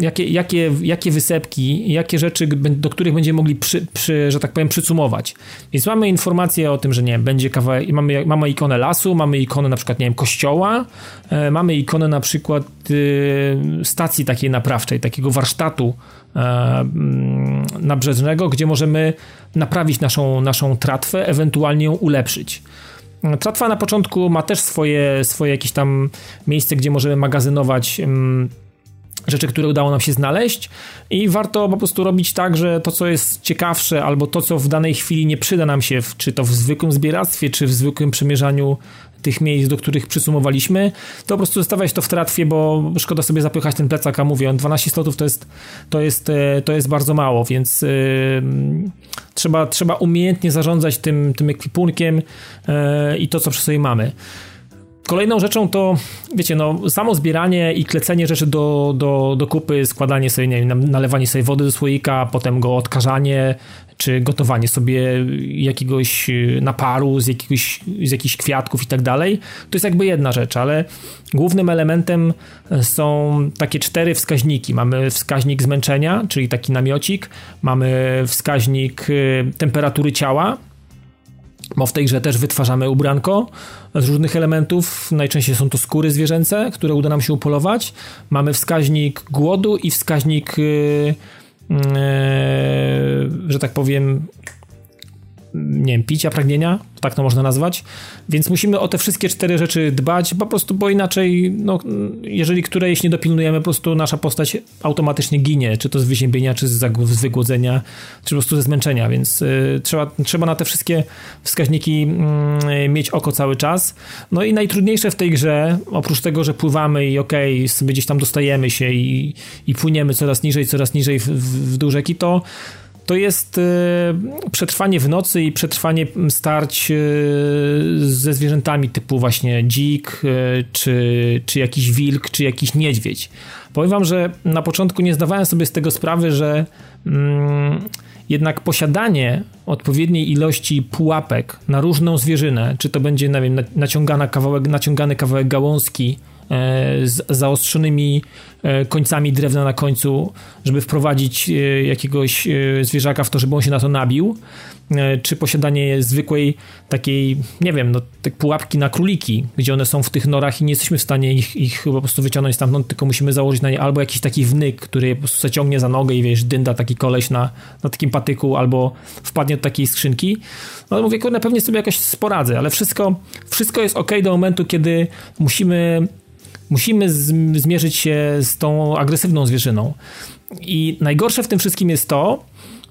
B: jakie, jakie, jakie wysepki, jakie rzeczy, do których będziemy mogli, przy, przy, że tak powiem, przycumować. Więc mamy informację o tym, że nie będzie kawałek, mamy, mamy ikonę lasu, mamy ikonę na przykład, nie wiem, kościoła, e, mamy ikonę na przykład e, stacji takiej naprawczej, takiego warsztatu e, mm, nabrzeżnego, gdzie możemy naprawić naszą, naszą tratwę, ewentualnie ją ulepszyć. Tratwa na początku ma też swoje, swoje jakieś tam miejsce, gdzie możemy magazynować um, rzeczy, które udało nam się znaleźć. I warto po prostu robić tak, że to, co jest ciekawsze albo to, co w danej chwili nie przyda nam się, czy to w zwykłym zbieractwie, czy w zwykłym przemierzaniu tych miejsc, do których przysumowaliśmy, to po prostu zostawiać to w tratwie, bo szkoda sobie zapychać ten plecak, a mówię, 12 slotów to jest, to jest, e, to jest bardzo mało, więc yy, trzeba, trzeba umiejętnie zarządzać tym, tym ekwipunkiem yy, i to, co przy sobie mamy. Kolejną rzeczą to, wiecie, no, samo zbieranie i klecenie rzeczy do, do, do kupy, składanie sobie, nie wiem, nalewanie sobie wody do słoika, potem go odkażanie, czy gotowanie sobie jakiegoś y, naparu z, jakiegoś, z jakichś kwiatków i tak dalej, to jest jakby jedna rzecz, ale głównym elementem e, są takie cztery wskaźniki. Mamy wskaźnik zmęczenia, czyli taki namiocik, mamy wskaźnik y, temperatury ciała, bo w tej grze też wytwarzamy ubranko z różnych elementów. Najczęściej są to skóry zwierzęce, które uda nam się upolować. Mamy wskaźnik głodu i wskaźnik, yy, że tak powiem, nie wiem, picia, pragnienia, tak to można nazwać. Więc musimy o te wszystkie cztery rzeczy dbać, po prostu, bo inaczej, no, jeżeli którejś nie dopilnujemy, po prostu nasza postać automatycznie ginie, czy to z wyziębienia, czy z, z wygłodzenia, czy po prostu ze zmęczenia, więc y, trzeba, trzeba na te wszystkie wskaźniki y, mieć oko cały czas. No i najtrudniejsze w tej grze, oprócz tego, że pływamy i okej, okay, sobie gdzieś tam dostajemy się i, i płyniemy coraz niżej, coraz niżej w, w, w to to jest e, przetrwanie w nocy i przetrwanie starć e, ze zwierzętami typu właśnie dzik, e, czy, czy jakiś wilk, czy jakiś niedźwiedź. Powiem wam, że na początku nie zdawałem sobie z tego sprawy, że mm, jednak posiadanie odpowiedniej ilości pułapek na różną zwierzynę, czy to będzie, nie wiem, naciągana kawałek, naciągany kawałek gałązki, z zaostrzonymi końcami drewna na końcu, żeby wprowadzić e, jakiegoś zwierzaka w to, żeby on się na to nabił, czy posiadanie zwykłej takiej, nie wiem, no, te pułapki na króliki, gdzie one są w tych norach i nie jesteśmy w stanie ich, ich po prostu wyciągnąć stamtąd, tylko musimy założyć na nie albo jakiś taki wnyk, który po prostu zaciągnie za nogę i wiesz, dynda taki koleś na, na takim patyku, albo wpadnie do takiej skrzynki. No mówię, kurde, pewnie sobie jakoś sporadzę, ale wszystko, wszystko jest ok do momentu, kiedy musimy musimy zmierzyć się z tą agresywną zwierzyną. I najgorsze w tym wszystkim jest to,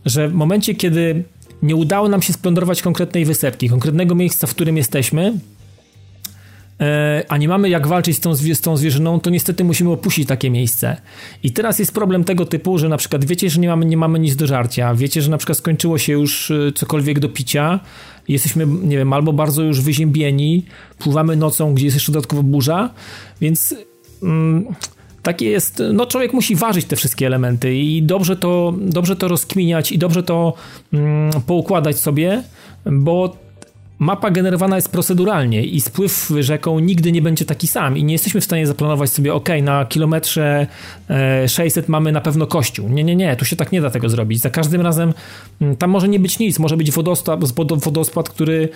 B: że w momencie, kiedy nie udało nam się splądrować konkretnej wysepki, konkretnego miejsca, w którym jesteśmy, a nie mamy jak walczyć z tą, z tą zwierzyną, to niestety musimy opuścić takie miejsce. I teraz jest problem tego typu, że na przykład wiecie, że nie mamy, nie mamy nic do żarcia, wiecie, że na przykład skończyło się już e, cokolwiek do picia, jesteśmy, nie wiem, albo bardzo już wyziębieni, pływamy nocą, gdzie jest jeszcze dodatkowo burza, więc mm, takie jest, no człowiek musi ważyć te wszystkie elementy i dobrze to, dobrze to rozkminiać i dobrze to mm, poukładać sobie, bo mapa generowana jest proceduralnie i spływ rzeką nigdy nie będzie taki sam i nie jesteśmy w stanie zaplanować sobie, ok, na kilometrze 600 e, mamy na pewno kościół. Nie, nie, nie, tu się tak nie da tego zrobić. Za każdym razem mm, tam może nie być nic, może być wodospad, wodospad który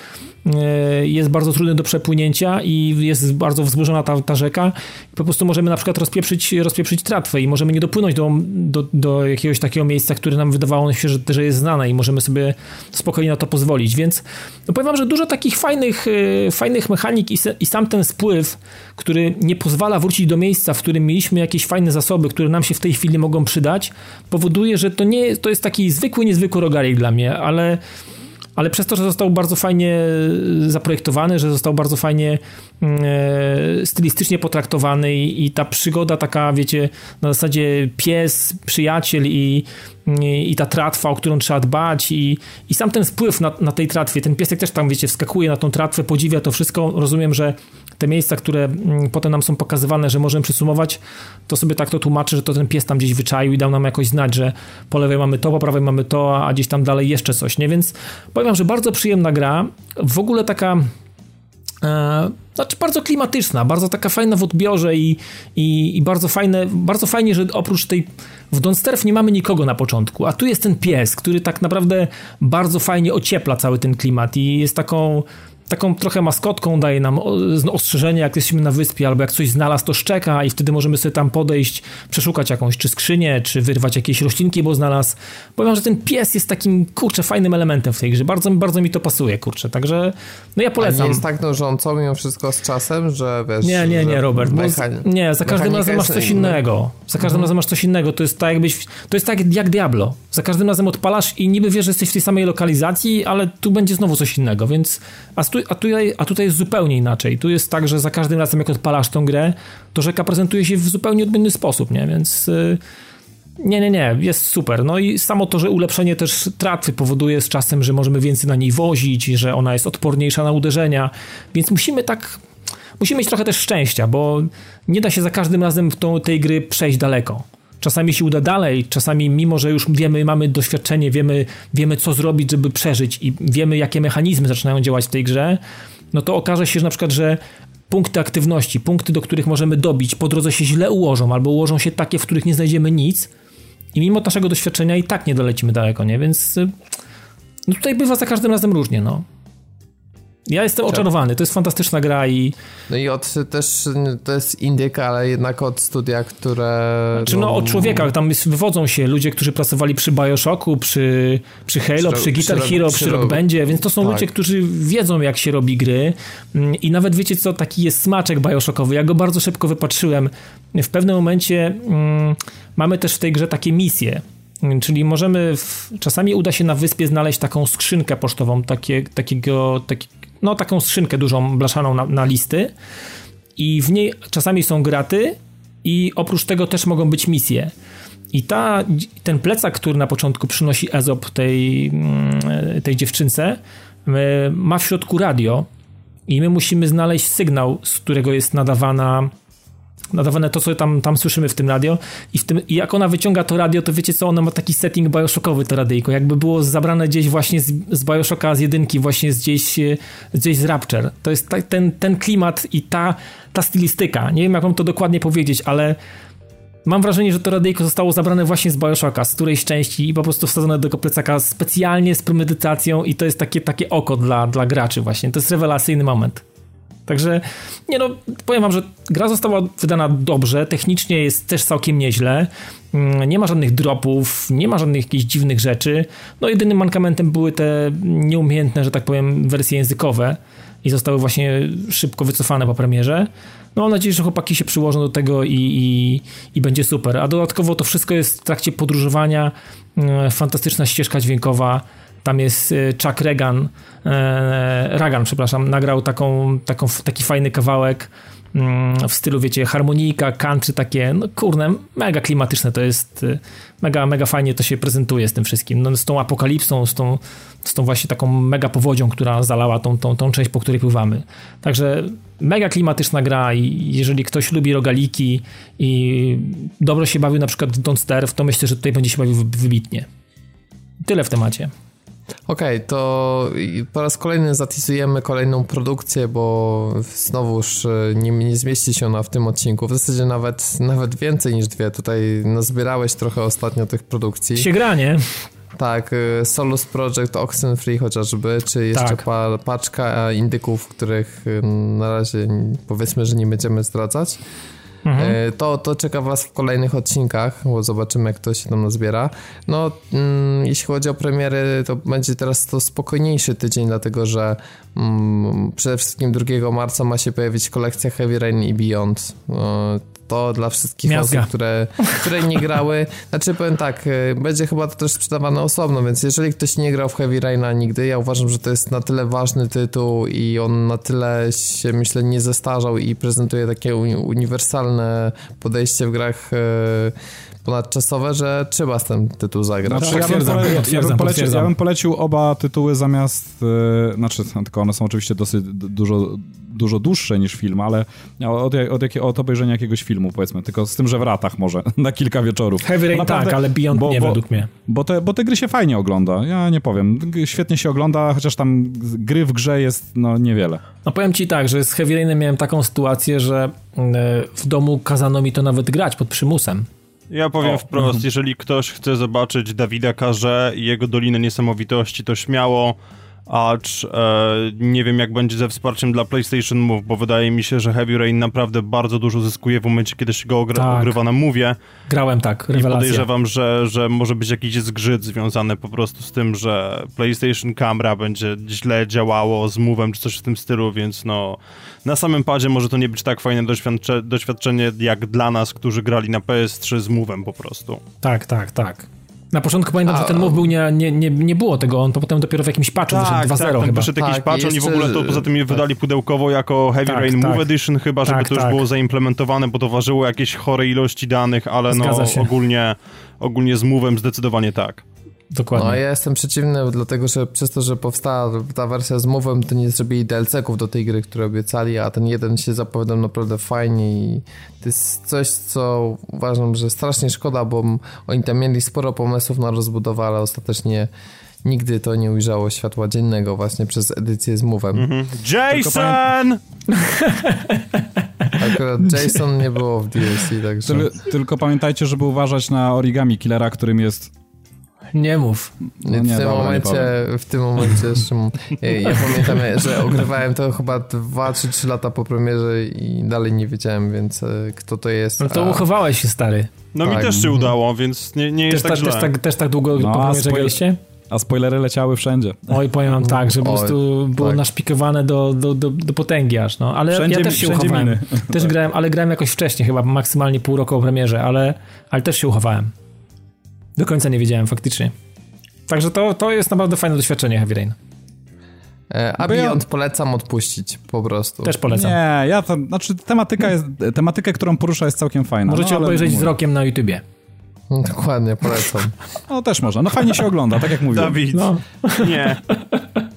B: e, jest bardzo trudny do przepłynięcia i jest bardzo wzburzona ta, ta rzeka. Po prostu możemy na przykład rozpieprzyć, rozpieprzyć tratwę i możemy nie dopłynąć do, do, do jakiegoś takiego miejsca, które nam wydawało się, że, że jest znane i możemy sobie spokojnie na to pozwolić. Więc no powiem wam, że dużo takich fajnych, y, fajnych mechanik i, i sam ten spływ, który nie pozwala wrócić do miejsca, w którym mieliśmy jakieś fajne zasoby, które nam się w tej chwili mogą przydać, powoduje, że to nie to jest taki zwykły, niezwykły rogarik dla mnie, ale ale przez to, że został bardzo fajnie zaprojektowany, że został bardzo fajnie e, stylistycznie potraktowany i, ta przygoda taka, wiecie, na zasadzie pies, przyjaciel i, i, ta tratwa, o którą trzeba dbać i, i sam ten spływ na, na tej tratwie, ten piesek też tam, wiecie, wskakuje na tą tratwę, podziwia to wszystko, rozumiem, że te miejsca, które mm, potem nam są pokazywane, że możemy przysumować, to sobie tak to tłumaczy, że to ten pies tam gdzieś wyczaił i dał nam jakoś znać, że po lewej mamy to, po prawej mamy to, a gdzieś tam dalej jeszcze coś, nie? Więc powiem, że bardzo przyjemna gra, w ogóle taka znaczy bardzo klimatyczna, bardzo taka fajna w odbiorze i, i, i, bardzo fajne, bardzo fajnie, że oprócz tej w Don't Starve nie mamy nikogo na początku, a tu jest ten pies, który tak naprawdę bardzo fajnie ociepla cały ten klimat i jest taką taką trochę maskotką daje nam ostrzeżenie, jak jesteśmy na wyspie, albo jak coś znalazł, to szczeka i wtedy możemy sobie tam podejść, przeszukać jakąś czy skrzynię, czy wyrwać jakieś roślinki, bo znalazł. Powiem, że ten pies jest takim, kurczę, fajnym elementem w tej grze. Bardzo, bardzo mi to pasuje, kurczę. Także, no ja polecam. A
A: nie jest tak dążąco mimo wszystko z czasem, że wiesz...
B: Nie, nie, nie, Robert. nie, za każdym razem masz coś innego. Za każdym mhm. razem masz coś innego. To jest tak jakbyś... To jest tak jak Diablo. Za każdym razem odpalasz i niby wiesz, że jesteś w tej samej lokalizacji, ale tu będzie znowu coś innego, więc... A, stu, a, tutaj, a tutaj jest zupełnie inaczej. Tu jest tak, że za każdym razem jak odpalasz tą grę, to rzeka prezentuje się w zupełnie odmienny sposób, nie? Więc... Yy, nie, nie, nie, jest super. No i samo to, że ulepszenie też tratwy powoduje z czasem, że możemy więcej na niej wozić, że ona jest odporniejsza na uderzenia, więc musimy tak, musimy mieć trochę też szczęścia, bo nie da się za każdym razem w tą, tej gry przejść daleko. Czasami się uda dalej, czasami mimo, że już wiemy, mamy doświadczenie, wiemy, wiemy co zrobić, żeby przeżyć i wiemy, jakie mechanizmy zaczynają działać w tej grze, no to okaże się, że na przykład, że punkty aktywności, punkty, do których możemy dobić, po drodze się źle ułożą, albo ułożą się takie, w których nie znajdziemy nic i mimo naszego doświadczenia i tak nie dolecimy daleko, nie? Więc y, no tutaj bywa za każdym razem różnie, no. Ja jestem tak. oczarowany, to jest fantastyczna gra i...
A: No i od też, to jest indyka, ale jednak od studia, które...
B: Czy no, no od człowieka, tam wywodzą się ludzie, którzy pracowali przy Bioshocku, przy, przy Halo, przy, przy Guitar przy, Hero, przy, przy Rock Bandzie, więc to są tak. ludzie, którzy wiedzą jak się robi gry mm, i nawet wiecie co, taki jest smaczek Bioshockowy, ja go bardzo szybko wypatrzyłem. W pewnym momencie mm, mamy też w tej grze takie misje, Czyli możemy, w, czasami uda się na wyspie znaleźć taką skrzynkę pocztową, takie, takiego, taki, no taką skrzynkę dużą, blaszaną na, na listy i w niej czasami są graty i oprócz tego też mogą być misje. I ta, ten plecak, który na początku przynosi Ezop tej, mm, tej dziewczynce, ma w środku radio i my musimy znaleźć sygnał, z którego jest nadawana nadawane to, co tam, tam słyszymy w tym radio i, w tym, i jak ona wyciąga to radio, to wiecie co, ona ma taki setting bioshockowy to radyjko, jakby było zabrane gdzieś właśnie z, z Bioshocka, z jedynki, właśnie gdzieś, gdzieś z Rapture. To jest ta, ten, ten klimat i ta, ta stylistyka. Nie wiem, jak mam to dokładnie powiedzieć, ale mam wrażenie, że to radyjko zostało zabrane właśnie z Bioshocka, z którejś części i po prostu wsadzone do plecaka specjalnie z premedytacją i to jest takie, takie oko dla, dla graczy właśnie. To jest rewelacyjny moment. Także, nie no, powiem wam, że gra została wydana dobrze, technicznie jest też całkiem nieźle, mm, nie ma żadnych dropów, nie ma żadnych jakichś dziwnych rzeczy, no jedynym mankamentem były te nieumiejętne, że tak powiem, wersje językowe i zostały właśnie szybko wycofane po premierze. No mam nadzieję, że chłopaki się przyłożą do tego i, i, i będzie super. A dodatkowo to wszystko jest w trakcie podróżowania, mm, fantastyczna ścieżka dźwiękowa, tam jest y, Chuck Reagan, e, Ragan, przepraszam, nagrał taką, taką, taki fajny kawałek mm, w stylu, wiecie, harmonika, country, takie, no kurne, mega klimatyczne to jest, y, mega, mega fajnie to się prezentuje z tym wszystkim, no, z tą apokalipsą, z tą, z tą właśnie taką mega powodzią, która zalała tą, tą, tą część, po której pływamy. Także mega klimatyczna gra i jeżeli ktoś lubi rogaliki i dobrze się bawił na przykład w Don't Starve, to myślę, że tutaj będzie się bawił wybitnie. Tyle w temacie.
A: Okej, okay, to po raz kolejny zatisujemy kolejną produkcję, bo znowuż e, nie, nie zmieści się ona w tym odcinku. W zasadzie nawet, nawet więcej niż dwie. Tutaj nazbierałeś trochę ostatnio tych produkcji.
B: Się.
A: Tak, e, Solus Project, Oxenfree chociażby, czy jeszcze tak. pa, paczka indyków, których e, na razie powiedzmy, że nie będziemy zdradzać. Mhm. E, to, to czeka Was w kolejnych odcinkach, bo zobaczymy, jak to się tam nazbiera. No, mm, jeśli chodzi o premiery, to będzie teraz to spokojniejszy tydzień, dlatego że przede wszystkim 2 marca ma się pojawić kolekcja Heavy Rain i Beyond. E, to dla wszystkich Miazga. osób, które, które nie grały. Znaczy powiem tak, y, będzie chyba to też sprzedawane osobno, więc jeżeli ktoś nie grał w Heavy Raina nigdy, ja uważam, że to jest na tyle ważny tytuł i on na tyle się, myślę, nie zestarzał i prezentuje takie uniwersalne podejście w grach y, ponadczasowe, że trzeba z tym tytuł zagrać.
D: Znaczy, ja, bym pole, ja, bym polecił, ja bym polecił oba tytuły zamiast, yy, znaczy tylko one są oczywiście dosyć dużo dużo dłuższe niż film, ale od, od, jakie, od obejrzenia jakiegoś filmu, powiedzmy, tylko z tym, że w ratach może, na kilka wieczorów.
B: Heavy Rain Naprawdę, tak, ale Beyond bo, nie, bo, według mnie.
D: Bo te, bo te gry się fajnie ogląda, ja nie powiem. Świetnie się ogląda, chociaż tam gry w grze jest, no, niewiele.
B: No powiem ci tak, że z Heavy Rainem miałem taką sytuację, że mm, w domu kazano mi to nawet grać pod przymusem.
C: Ja powiem o, wprost, jeżeli ktoś chce zobaczyć Dawida Karze i jego Dolinę Niesamowitości, to śmiało acz e, nie wiem jak będzie ze wsparciem dla PlayStation Move, bo wydaje mi się, że Heavy Rain naprawdę bardzo dużo zyskuje w momencie, kiedy się go ogra- tak. ogrywa na Move.
B: Grałem tak, rewelacja.
C: I podejrzewam, że, że może być jakiś zgrzyt związany po prostu z tym, że PlayStation Camera będzie źle działało z Move'em czy coś w tym stylu, więc no na samym padzie może to nie być tak fajne doświadczenie jak dla nas, którzy grali na PS3 z Move'em po prostu.
B: Tak, tak, tak. Na początku pamiętam, A, że ten move był nie, nie, nie, nie było tego, on to potem dopiero w jakimś patchu tak, wyszedł 2.0 tak, chyba.
C: wyszedł jakiś tak, patch, oni w ogóle to poza tym je wydali tak. pudełkowo jako Heavy tak, Rain tak. Move Edition chyba, żeby tak, to już było zaimplementowane, bo to ważyło jakieś chore ilości danych, ale no ogólnie, ogólnie z Move'em zdecydowanie tak.
A: Dokładnie. No ja jestem przeciwny, dlatego że przez to, że powstała ta wersja z Move'em, to nie zrobili DLC-ków do tej gry, które obiecali, a ten jeden się zapowiadał naprawdę fajnie i to jest coś, co uważam, że strasznie szkoda, bo oni tam mieli sporo pomysłów na rozbudowę, ale ostatecznie nigdy to nie ujrzało światła dziennego właśnie przez edycję z Move'em. Mm -hmm.
C: Jason!
A: Akurat Jason nie było w DLC, także...
D: Tyl tylko pamiętajcie, żeby uważać na origami killera, którym jest
B: Nie mów.
A: No nie, w, tym dobra, momencie, w tym momencie, Szymon, ja pamiętam, że ogrywałem to chyba 2 czy 3 lata po premierze i dalej nie wiedziałem, więc e, kto to jest.
B: No to a... uchowałeś się, stary.
C: No tak. mi też się udało, więc nie, nie jest też, tak, tak
B: źle. Też tak, też tak długo no, po premierze graliście?
D: A spoilery leciały wszędzie.
B: Oj, powiem wam tak, że po prostu było tak. naszpikowane do, do, do, do potęgi aż, no. Ale wszędzie, ja też się uchowałem. Miny. Też grałem, ale grałem jakoś wcześniej, chyba maksymalnie pół roku po premierze, ale, ale też się uchowałem. Do końca nie wiedziałem faktycznie. Także to, to jest naprawdę fajne doświadczenie Heavy Rain.
A: E, a Beyond ja... polecam odpuścić po prostu.
B: Też polecam.
D: Nie, ja to, znaczy tematyka jest, tematykę, którą porusza jest całkiem fajna.
B: Możecie no, obejrzeć z rokiem na YouTubie.
A: Dokładnie, polecam.
D: No też można. No fajnie się ogląda, tak jak mówiłem.
C: Dawid, no. nie.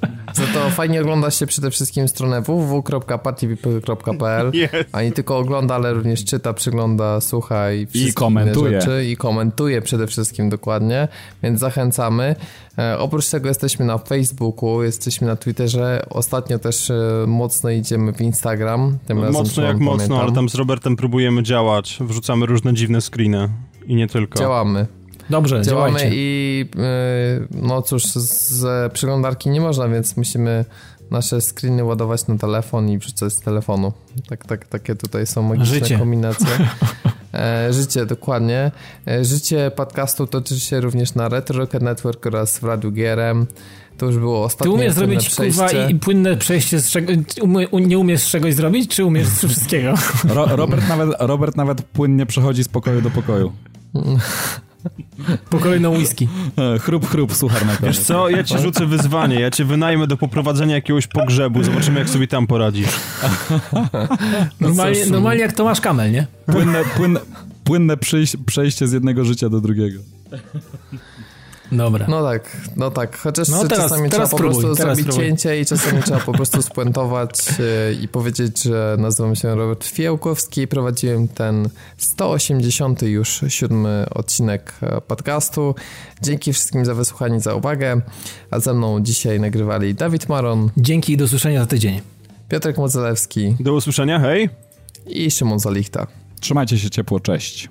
A: To fajnie ogląda się przede wszystkim stronę www.partyvip.pl yes. a nie tylko ogląda, ale również czyta, przygląda, słucha i
D: I komentuje.
A: Rzeczy, I komentuje przede wszystkim dokładnie, więc zachęcamy. E, oprócz tego jesteśmy na Facebooku, jesteśmy na Twitterze, ostatnio też e, mocno idziemy w Instagram.
C: Tym no, mocno jak mocno, pamiętam. ale tam z Robertem próbujemy działać, wrzucamy różne dziwne screeny i nie tylko.
A: Działamy.
B: Dobrze,
A: działamy
B: działajcie.
A: i yy, no cóż, z przeglądarki nie można, więc musimy nasze screeny ładować na telefon i wrzucać z telefonu. Tak, tak, takie tutaj są magiczne życie. kombinacje. E, życie, dokładnie. E, życie podcastu toczy się również na Retro Rocket Network oraz w Radiu GRM. To już było ostatnie
B: Ty umiesz zrobić przejście. kurwa i płynne przejście z czego, nie umiesz czegoś zrobić, czy umiesz z wszystkiego?
D: Ro, Robert, nawet, Robert nawet płynnie przechodzi z pokoju do pokoju.
B: Po kolejną whisky.
D: E, chrup, chrup, suchar na
C: Wiesz co, ja ci rzucę wyzwanie, ja cię wynajmę do poprowadzenia jakiegoś pogrzebu, zobaczymy jak sobie tam poradzisz.
B: Normalnie, normalnie jak Tomasz Kamel, nie?
D: Płynne, płynne, płynne przejście z jednego życia do drugiego.
B: Dobra.
A: No tak, no tak. Chociaż no teraz, czasami teraz trzeba spróbuj, po prostu zrobić spróbuj. cięcie i czasami trzeba po prostu spuentować e, i powiedzieć, że nazywam się Robert Fiełkowski i prowadziłem ten 180 już siódmy odcinek e, podcastu. Dzięki wszystkim za wysłuchanie, za uwagę. A ze mną dzisiaj nagrywali Dawid Maron.
B: Dzięki i do usłyszenia za tydzień.
A: Piotrek Modzelewski.
C: Do usłyszenia, hej.
A: I Szymon Zalichta.
D: Trzymajcie się ciepło, cześć.